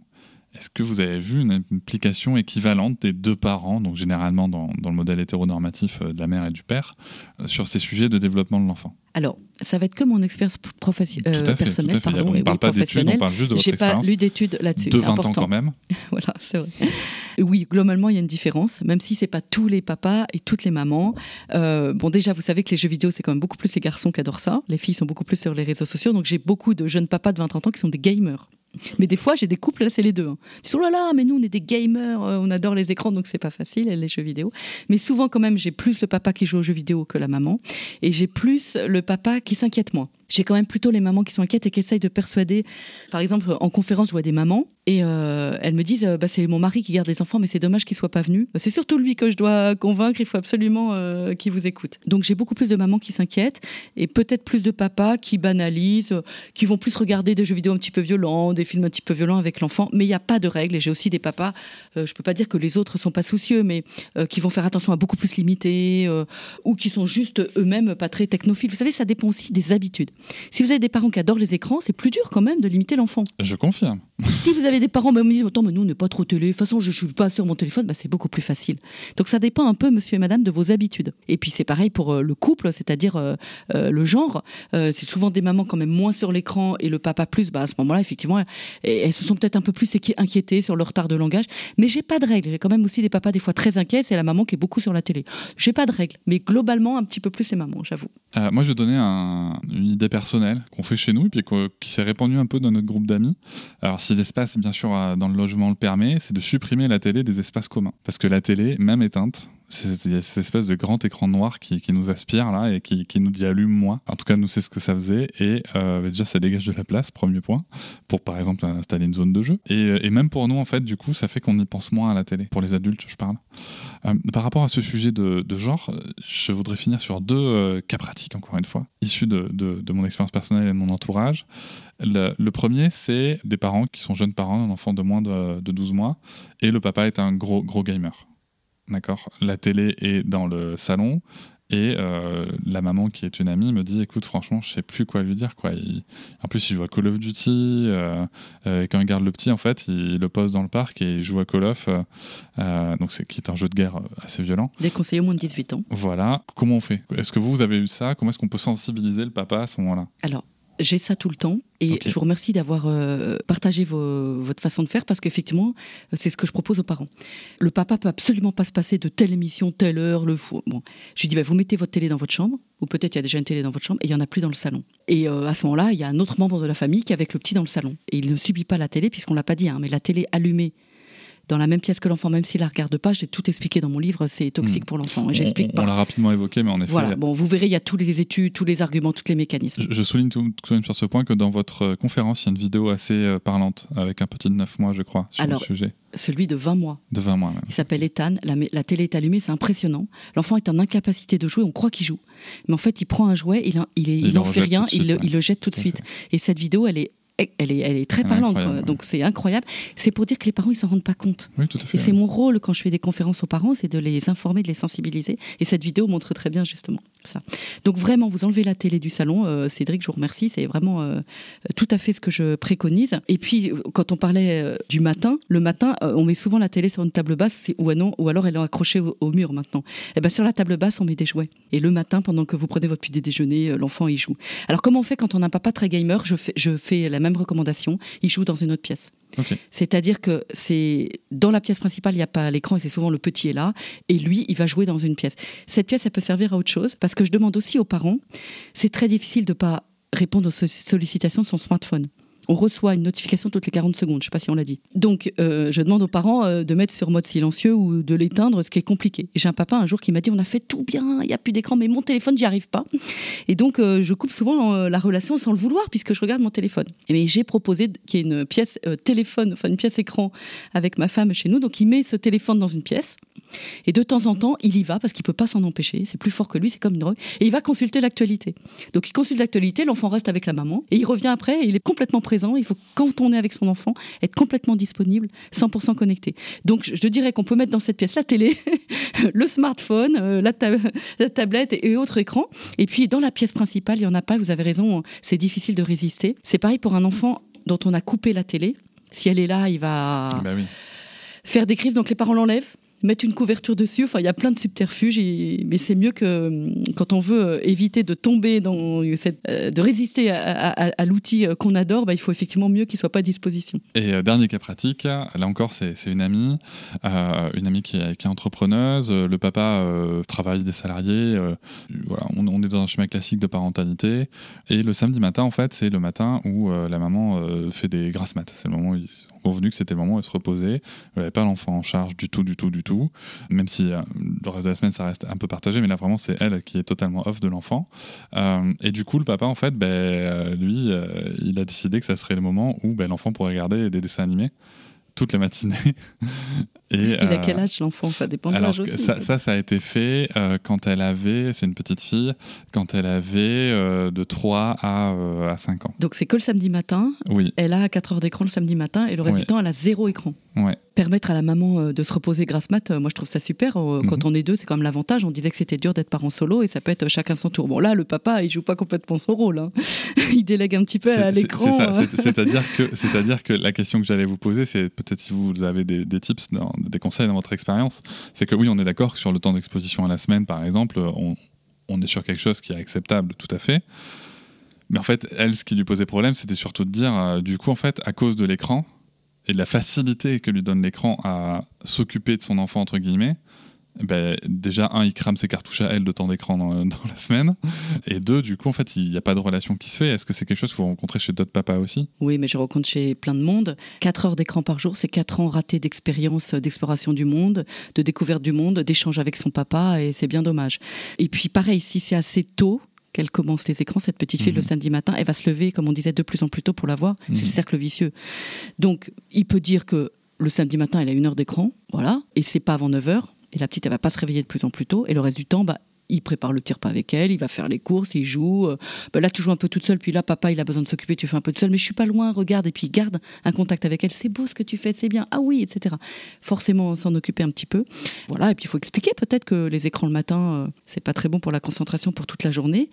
est-ce que vous avez vu une implication équivalente des deux parents, donc généralement dans, dans le modèle hétéronormatif euh, de la mère et du père, euh, sur ces sujets de développement de l'enfant? Alors, ça va être que mon expérience professi- euh, personnelle, pardon, on ne parle oui, pas d'études, on professionnelle. parle juste de votre J'ai pas expérience. lu d'études là-dessus. de c'est 20 ans quand même. <laughs> voilà, c'est vrai. Oui, globalement, il y a une différence, même si c'est pas tous les papas et toutes les mamans. Euh, bon, déjà, vous savez que les jeux vidéo, c'est quand même beaucoup plus les garçons qui adorent ça. Les filles sont beaucoup plus sur les réseaux sociaux. Donc, j'ai beaucoup de jeunes papas de 20-30 ans qui sont des gamers. Mais des fois, j'ai des couples, là, c'est les deux. hein. Ils disent, oh là là, mais nous, on est des gamers, euh, on adore les écrans, donc c'est pas facile, les jeux vidéo. Mais souvent, quand même, j'ai plus le papa qui joue aux jeux vidéo que la maman. Et j'ai plus le papa qui s'inquiète moins. J'ai quand même plutôt les mamans qui sont inquiètes et qui essayent de persuader. Par exemple, en conférence, je vois des mamans et euh, elles me disent euh, bah, c'est mon mari qui garde les enfants, mais c'est dommage qu'il soit pas venu. Bah, c'est surtout lui que je dois convaincre. Il faut absolument euh, qu'il vous écoute. Donc j'ai beaucoup plus de mamans qui s'inquiètent et peut-être plus de papas qui banalisent, qui vont plus regarder des jeux vidéo un petit peu violents, des films un petit peu violents avec l'enfant. Mais il n'y a pas de règles. Et j'ai aussi des papas. je peux pas dire que les autres sont pas soucieux, mais qui vont faire attention à beaucoup plus limiter ou qui sont juste eux-mêmes pas très technophiles. Vous savez, ça dépend aussi des habitudes. Si vous avez des parents qui adorent les écrans, c'est plus dur quand même de limiter l'enfant. Je confirme. <laughs> Si vous avez des parents, bah, me disent Attends, mais nous, on n'est pas trop télé. De toute façon, je ne suis pas sur mon téléphone. Bah, c'est beaucoup plus facile. Donc, ça dépend un peu, monsieur et madame, de vos habitudes. Et puis, c'est pareil pour euh, le couple, c'est-à-dire euh, euh, le genre. C'est souvent des mamans quand même moins sur l'écran et le papa plus. Bah, à ce moment-là, effectivement, elles, se sont peut-être un peu plus inquiétées sur le retard de langage. Mais j'ai pas de règles. J'ai quand même aussi des papas des fois très inquiets. C'est la maman qui est beaucoup sur la télé. J'ai pas de règles. Mais globalement, un petit peu plus les mamans, j'avoue. Moi, je vais donner un- une idée personnelle qu'on fait chez nous et puis qui s'est répandue un peu dans notre groupe d'amis. Alors, si l'espace, bien sûr, euh, dans le logement le permet, c'est de supprimer la télé des espaces communs. Parce que la télé, même éteinte, c'est cette espèce de grand écran noir qui, qui nous aspire là et qui, qui nous dit allume moi. En tout cas, nous, c'est ce que ça faisait. Et euh, déjà, ça dégage de la place, premier point, pour par exemple installer une zone de jeu. Et, euh, et même pour nous, en fait, du coup, ça fait qu'on y pense moins à la télé. Pour les adultes, je parle. Euh, par rapport à ce sujet de, de genre, je voudrais finir sur deux cas pratiques, encore une fois, issus de, de- mon expérience personnelle et de mon entourage. Le, le premier, c'est des parents qui sont jeunes parents d'un enfant de moins de, de 12 mois, et le papa est un gros, gros gamer. D'accord La télé est dans le salon, et euh, la maman, qui est une amie, me dit Écoute, franchement, je sais plus quoi lui dire. Quoi. Il- En plus, il joue à Call of Duty. euh, euh, et quand il garde le petit, en fait, il le pose dans le parc et il joue à Call of, donc c'est qui est un jeu de guerre assez violent. Déconseillé au moins de 18 ans. Voilà. Comment on fait? Est-ce que vous, vous avez eu ça? Comment est-ce qu'on peut sensibiliser le papa à ce moment-là? Alors, j'ai ça tout le temps et je vous remercie d'avoir euh, partagé vos- votre façon de faire parce qu'effectivement, euh, c'est ce que je propose aux parents. Le papa peut absolument pas se passer de telle émission, telle heure, le fou. Bon, je lui dis, bah, vous mettez votre télé dans votre chambre, ou peut-être il y a déjà une télé dans votre chambre et il y en a plus dans le salon. Et euh, à ce moment-là, il y a un autre membre de la famille qui est avec le petit dans le salon et il ne subit pas la télé puisqu'on l'a pas dit, hein, mais la télé allumée dans la même pièce que l'enfant, même s'il la regarde pas, j'ai tout expliqué dans mon livre, c'est toxique Hmm. pour l'enfant. On, j'explique on- on pas. l'a rapidement évoqué, mais en effet, Voilà, bon, vous verrez, il y a toutes les études, tous les arguments, tous les mécanismes. je, je souligne tout, tout de même sur ce point que dans votre euh, conférence, il y a une vidéo assez euh, parlante avec un petit de 9 mois, je crois, sur Alors, le sujet. Celui de 20 mois. De 20 mois même. Il s'appelle Ethan. La, la télé est allumée, c'est impressionnant. L'enfant est en incapacité de jouer, on croit qu'il joue. Mais en fait, il prend un jouet, il, il, est- Il il le en fait rien, il, le- ouais. il le jette tout de suite. fait. Et cette vidéo, elle est, elle est, elle est très parlante. ouais. Donc c'est incroyable. C'est pour dire que les parents, ils s'en rendent pas compte. Oui, tout à fait. Et c'est mon rôle quand je fais des conférences aux parents, c'est de les informer, de les sensibiliser. Et cette vidéo montre très bien justement. Donc vraiment, vous enlevez la télé du salon. Euh, Cédric, je vous remercie. C'est vraiment euh, tout à fait ce que je préconise. Et puis, euh, quand on parlait du matin, le matin, on met souvent la télé sur une table basse ou, non, ou alors elle est accrochée au, mur maintenant. Et ben sur la table basse, on met des jouets. Et le matin, pendant que vous prenez votre petit déjeuner, l'enfant y joue. Alors comment on fait quand on a un papa très gamer? Je fais la même recommandation. Il joue dans une autre pièce. C'est-à-dire que c'est dans la pièce principale, il n'y a pas l'écran et c'est souvent le petit est là et lui, il va jouer dans une pièce. Cette pièce, elle peut servir à autre chose parce que je demande aussi aux parents, c'est très difficile de pas répondre aux so- sollicitations de son smartphone. On reçoit une notification toutes les 40 secondes, je ne sais pas si on l'a dit. Donc, euh, je demande aux parents euh, de mettre sur mode silencieux ou de l'éteindre, ce qui est compliqué. J'ai un papa un jour qui m'a dit on a fait tout bien, il n'y a plus d'écran, mais mon téléphone, j'y arrive pas. Et donc, euh, je coupe souvent la relation sans le vouloir, puisque je regarde mon téléphone. Mais j'ai proposé qu'il y ait une pièce téléphone, enfin une pièce écran avec ma femme chez nous. Donc, il met ce téléphone dans une pièce. Et de temps en temps, il y va parce qu'il peut pas s'en empêcher. C'est plus fort que lui, c'est comme une drogue. Et il va consulter l'actualité. Donc, il consulte l'actualité, l'enfant reste avec la maman. Et il revient après, et il est complètement présent. Il faut, quand on est avec son enfant, être complètement disponible, 100% connecté. Donc, je dirais qu'on peut mettre dans cette pièce la télé, <laughs> le smartphone, euh, la, ta- la tablette et, et autres écrans. Et puis, dans la pièce principale, il y en a pas. Vous avez raison, c'est difficile de résister. C'est pareil pour un enfant dont on a coupé la télé. Si elle est là, il va Bah oui. faire des crises, donc les parents l'enlèvent, mettent une couverture dessus. Enfin, il y a plein de subterfuges, mais c'est mieux que hum, quand on veut euh, éviter de tomber dans euh, de résister à, l'outil euh, qu'on adore, bah, il faut effectivement mieux qu'il soit pas à disposition. Et euh, dernier cas pratique, là encore, c'est une amie, euh, une amie qui est, qui est entrepreneuse. Euh, Le papa euh, travaille des salariés. euh, voilà, on, est dans un schéma classique de parentalité. Et le samedi matin, en fait, c'est le matin où euh, la maman euh, fait des grasses maths. C'est le moment où convenu que c'était le moment où elle se reposait. Elle n'avait pas l'enfant en charge du tout, du tout, du tout. Même si euh, le reste de la semaine, ça reste un peu partagé. Mais là, vraiment, c'est elle qui est totalement off de l'enfant. Euh, et du coup, le papa, en fait, ben, euh, lui, il a décidé que ça serait le moment où ben, l'enfant pourrait regarder des dessins animés toute la matinée. <laughs> Et, Il a euh, quel âge l'enfant? Ça dépend de l'âge aussi. ça, ça, ça a été fait euh, quand elle avait, c'est une petite fille, quand elle avait euh, de 3 à, à 5 ans. Donc c'est que le samedi matin. Oui, Elle a 4 heures d'écran le samedi matin et le reste du temps, elle a zéro écran. ouais. Permettre à la maman de se reposer grâce mat, moi je trouve ça super. Quand Mhm. on est deux, c'est quand même l'avantage. On disait que c'était dur d'être parent solo et ça peut être chacun son tour. Bon là, le papa, il joue pas complètement son rôle. hein. <laughs> il délègue un petit peu à l'écran. c'est ça, c'est- C'est-à-dire que, que la question que j'allais vous poser, c'est peut-être si vous avez des, des tips, dans- des conseils dans votre expérience, c'est que oui, on est d'accord que sur le temps d'exposition à la semaine, par exemple, on, est sur quelque chose qui est acceptable, tout à fait. Mais en fait, elle, ce qui lui posait problème, c'était surtout de dire, euh, du coup, en fait, à cause de l'écran et de la facilité que lui donne l'écran à s'occuper de son enfant, entre guillemets, ben, déjà, un, il crame ses cartouches à elle de temps d'écran dans, <laughs> dans la semaine. Et deux, du coup, en fait, il n'y a pas de relation qui se fait. Est-ce que c'est quelque chose que vous rencontrez chez d'autres papas aussi? Oui, mais je rencontre chez plein de monde. 4 heures d'écran par jour, c'est 4 ans ratés d'expérience, euh, d'exploration du monde, de découverte du monde, d'échange avec son papa, et c'est bien dommage. Et puis pareil, si c'est assez tôt qu'elle commence les écrans, cette petite fille, Mhm. le samedi matin, elle va se lever, comme on disait, de plus en plus tôt pour la voir. C'est Mhm. le cercle vicieux. Donc, il peut dire que le samedi matin, elle a une heure d'écran, voilà, et c'est pas avant 9 heures, et la petite, elle va pas se réveiller de plus en plus tôt, et le reste du temps, bah, il prépare le petit repas avec elle, il va faire les courses, il joue. euh, bah là, tu joues un peu toute seule, puis là, papa, il a besoin de s'occuper, tu fais un peu toute seule, mais je suis pas loin, regarde, et puis garde un contact avec elle. C'est beau ce que tu fais, c'est bien. Ah oui, etc. Forcément, s'en occuper un petit peu. Voilà, et puis il faut expliquer peut-être que les écrans le matin, euh, c'est pas très bon pour la concentration pour toute la journée.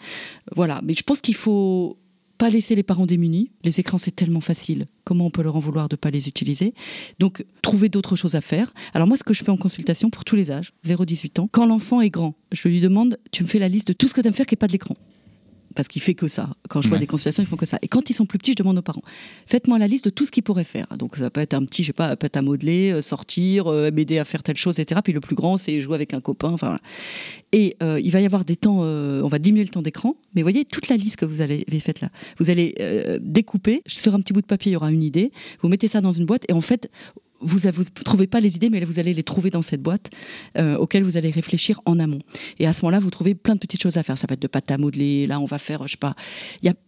Voilà, mais je pense qu'il faut pas laisser les parents démunis. Les écrans, c'est tellement facile. Comment on peut leur en vouloir de pas les utiliser? Donc, trouver d'autres choses à faire. Alors moi, ce que je fais en consultation pour tous les âges, 0-18 ans, quand l'enfant est grand, je lui demande, tu me fais la liste de tout ce que tu aimes faire qui n'est pas de l'écran. Parce qu'il fait que ça. Quand je vois des consultations, ils font que ça. Et quand ils sont plus petits, je demande aux parents, faites-moi la liste de tout ce qu'ils pourraient faire. Donc ça peut être un petit, je sais pas, peut-être à modeler, euh, sortir, euh, m'aider à faire telle chose, etc. Puis le plus grand, c'est jouer avec un copain. Enfin, voilà. Et euh, il va y avoir des temps, euh, on va diminuer le temps d'écran. Mais voyez, toute la liste que vous avez faite là, vous allez découper. Sur un petit bout de papier, il y aura une idée. Vous mettez ça dans une boîte et en fait, vous ne trouvez pas les idées, mais vous allez les trouver dans cette boîte euh, auxquelles vous allez réfléchir en amont. Et à ce moment-là, vous trouvez plein de petites choses à faire. Ça peut être de pâte à modeler. Là, on va faire, je sais pas.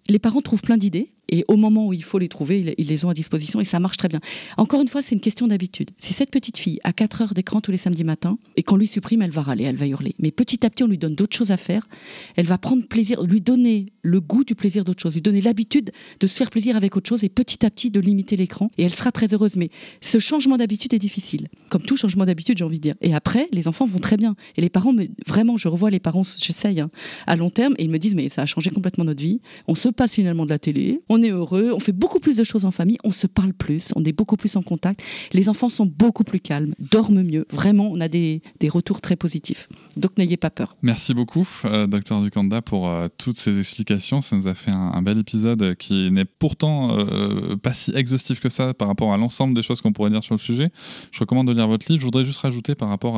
Les parents trouvent plein d'idées. Et au moment où il faut les trouver, ils, les ont à disposition et ça marche très bien. Encore une fois, c'est une question d'habitude. Si cette petite fille a 4 heures d'écran tous les samedis matins et qu'on lui supprime, elle va râler, elle va hurler. Mais petit à petit, on lui donne d'autres choses à faire. Elle va prendre plaisir, lui donner le goût du plaisir d'autre chose, lui donner l'habitude de se faire plaisir avec autre chose et petit à petit de limiter l'écran. Et elle sera très heureuse. Mais ce changement d'habitude est difficile. Comme tout changement d'habitude, j'ai envie de dire. Et après, les enfants vont très bien. Et les parents, me- vraiment, je revois les parents, j'essaye hein, à long terme, et ils me disent, mais ça a changé complètement notre vie. On se passe finalement de la télé, on est heureux, on fait beaucoup plus de choses en famille, on se parle plus, on est beaucoup plus en contact. Les enfants sont beaucoup plus calmes, dorment mieux. Vraiment, on a des, des retours très positifs. Donc n'ayez pas peur. Merci beaucoup, euh, docteur Ducanda, pour euh, toutes ces explications. Ça nous a fait un, bel épisode qui n'est pourtant euh, pas si exhaustif que ça par rapport à l'ensemble des choses qu'on pourrait dire sur le sujet. Je recommande de lire votre livre. Je voudrais juste rajouter par rapport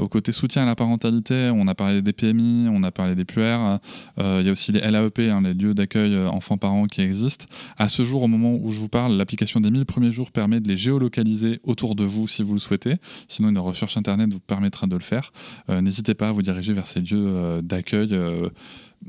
au côté soutien à la parentalité. On a parlé des PMI, on a parlé des PUR. euh, il y a aussi les LAEP, hein, les lieux d'accueil enfants-parents qui existent. À ce jour, au moment où je vous parle, l'application des 1000 premiers jours permet de les géolocaliser autour de vous si vous le souhaitez. Sinon, une recherche internet vous permettra de le faire. Euh, N'hésitez pas à vous diriger vers ces lieux euh, d'accueil. euh,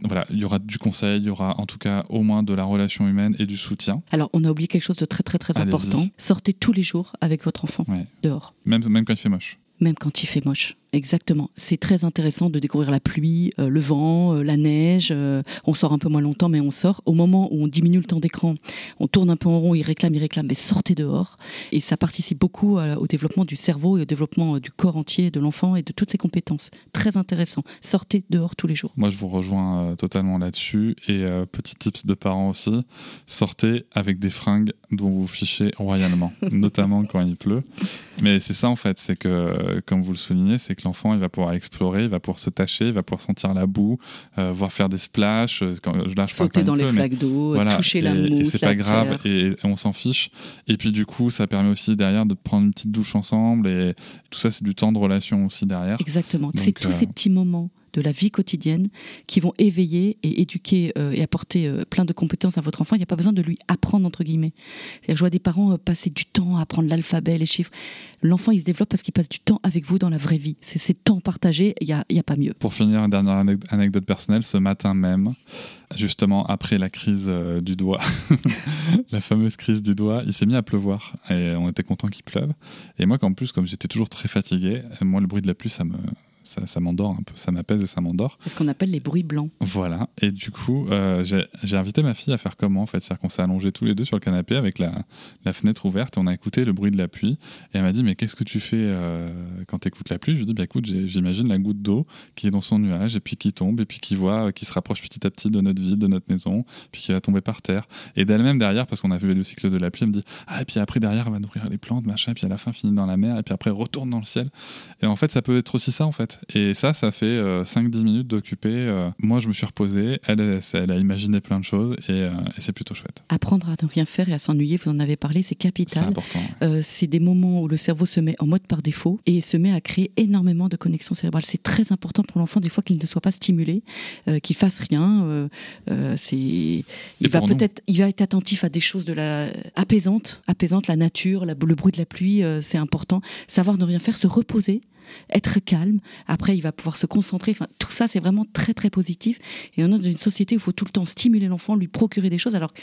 voilà, il y aura du conseil, il y aura en tout cas au moins de la relation humaine et du soutien, Alors, on a oublié quelque chose de très très très important. Sortez tous les jours avec votre enfant Ouais. dehors. même, même quand il fait moche. Même quand il fait moche. Exactement. C'est très intéressant de découvrir la pluie, euh, le vent, euh, la neige. euh, on sort un peu moins longtemps, mais on sort. Au moment où on diminue le temps d'écran, on tourne un peu en rond, il réclame, il réclame, mais sortez dehors. Et ça participe beaucoup au développement du cerveau et au développement du corps entier de l'enfant et de toutes ses compétences. Très intéressant. Sortez dehors tous les jours. Moi, je vous rejoins totalement là-dessus. Et petit tips de parents aussi, sortez avec des fringues dont vous fichez royalement, <laughs> notamment quand il pleut. Mais c'est ça en fait, c'est que, comme vous le soulignez, c'est que l'enfant, il va pouvoir explorer, il va pouvoir se tâcher, il va pouvoir sentir la boue, euh, voir faire des splashs. euh, Quand, là, je Sauter dans les mais flaques d'eau, euh, Voilà, toucher la et, et mousse, c'est la pas grave et, et on s'en fiche. Et puis du coup, ça permet aussi derrière de prendre une petite douche ensemble et tout ça, c'est du temps de relation aussi derrière. Exactement. C'est tous euh, ces petits moments de la vie quotidienne qui vont éveiller et éduquer euh, et apporter euh, plein de compétences à votre enfant. Il n'y a pas besoin de lui apprendre, entre guillemets. Je vois des parents euh, passer du temps à apprendre l'alphabet, les chiffres. L'enfant, il se développe parce qu'il passe du temps avec vous dans la vraie vie. C'est ces temps partagés, il n'y a, y a pas mieux. Pour finir, une dernière anec- anecdote personnelle, ce matin même, justement après la crise du doigt, <laughs> la fameuse crise du doigt, il s'est mis à pleuvoir et on était content qu'il pleuve. Et moi, en plus, comme j'étais toujours très fatigué, moi le bruit de la pluie, ça me ça, ça m'endort un peu, ça m'apaise et ça m'endort. C'est ce qu'on appelle les bruits blancs. Voilà, et du coup, euh, j'ai invité ma fille à faire comment en fait C'est-à-dire qu'on s'est allongés tous les deux sur le canapé avec la, la fenêtre ouverte et on a écouté le bruit de la pluie. Et elle m'a dit Mais qu'est-ce que tu fais euh, quand tu écoutes la pluie? Je lui ai dit Bah écoute, j'imagine la goutte d'eau qui est dans son nuage et puis qui tombe et puis qui voit, euh, qui se rapproche petit à petit de notre ville, de notre maison, puis qui va tomber par terre. Et d'elle-même derrière, parce qu'on a vu le cycle de la pluie, elle me dit Ah, et puis après derrière, elle va nourrir les plantes, machin, et puis à la fin finit dans la mer, et puis après retourne dans le ciel. Et en fait, ça peut être aussi ça en fait. Et ça, ça fait euh, 5-10 minutes d'occuper. euh, moi, je me suis reposé, elle, elle, elle a imaginé plein de choses et, euh, et c'est plutôt chouette. Apprendre à ne rien faire et à s'ennuyer, vous en avez parlé, c'est C'est capital. important. Euh, c'est des moments où le cerveau se met en mode par défaut et se met à créer énormément de connexions cérébrales. C'est très important pour l'enfant des fois qu'il ne soit pas stimulé, qu'il fasse rien. c'est, il va peut-être, il va être attentif à des choses de la apaisantes, apaisantes, la nature, la- le bruit de la pluie, c'est important. Savoir ne rien faire, se reposer. Être calme, après il va pouvoir se concentrer. Enfin, tout ça c'est vraiment très très positif. Et on est dans une société où il faut tout le temps stimuler l'enfant, lui procurer des choses. Alors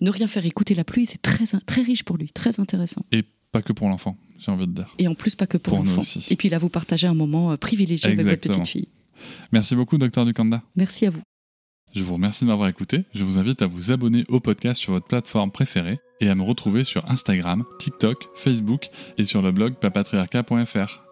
ne rien faire, écouter la pluie, c'est très très riche pour lui, très intéressant. Et pas que pour l'enfant, j'ai envie de dire. Et en plus, pas que pour, l'enfant. Et puis là, vous partagez un moment euh, privilégié avec votre petite fille. Merci beaucoup, docteur Ducanda. Merci à vous. Je vous remercie de m'avoir écouté. Je vous invite à vous abonner au podcast sur votre plateforme préférée et à me retrouver sur Instagram, TikTok, Facebook et sur le blog papatriarca.fr.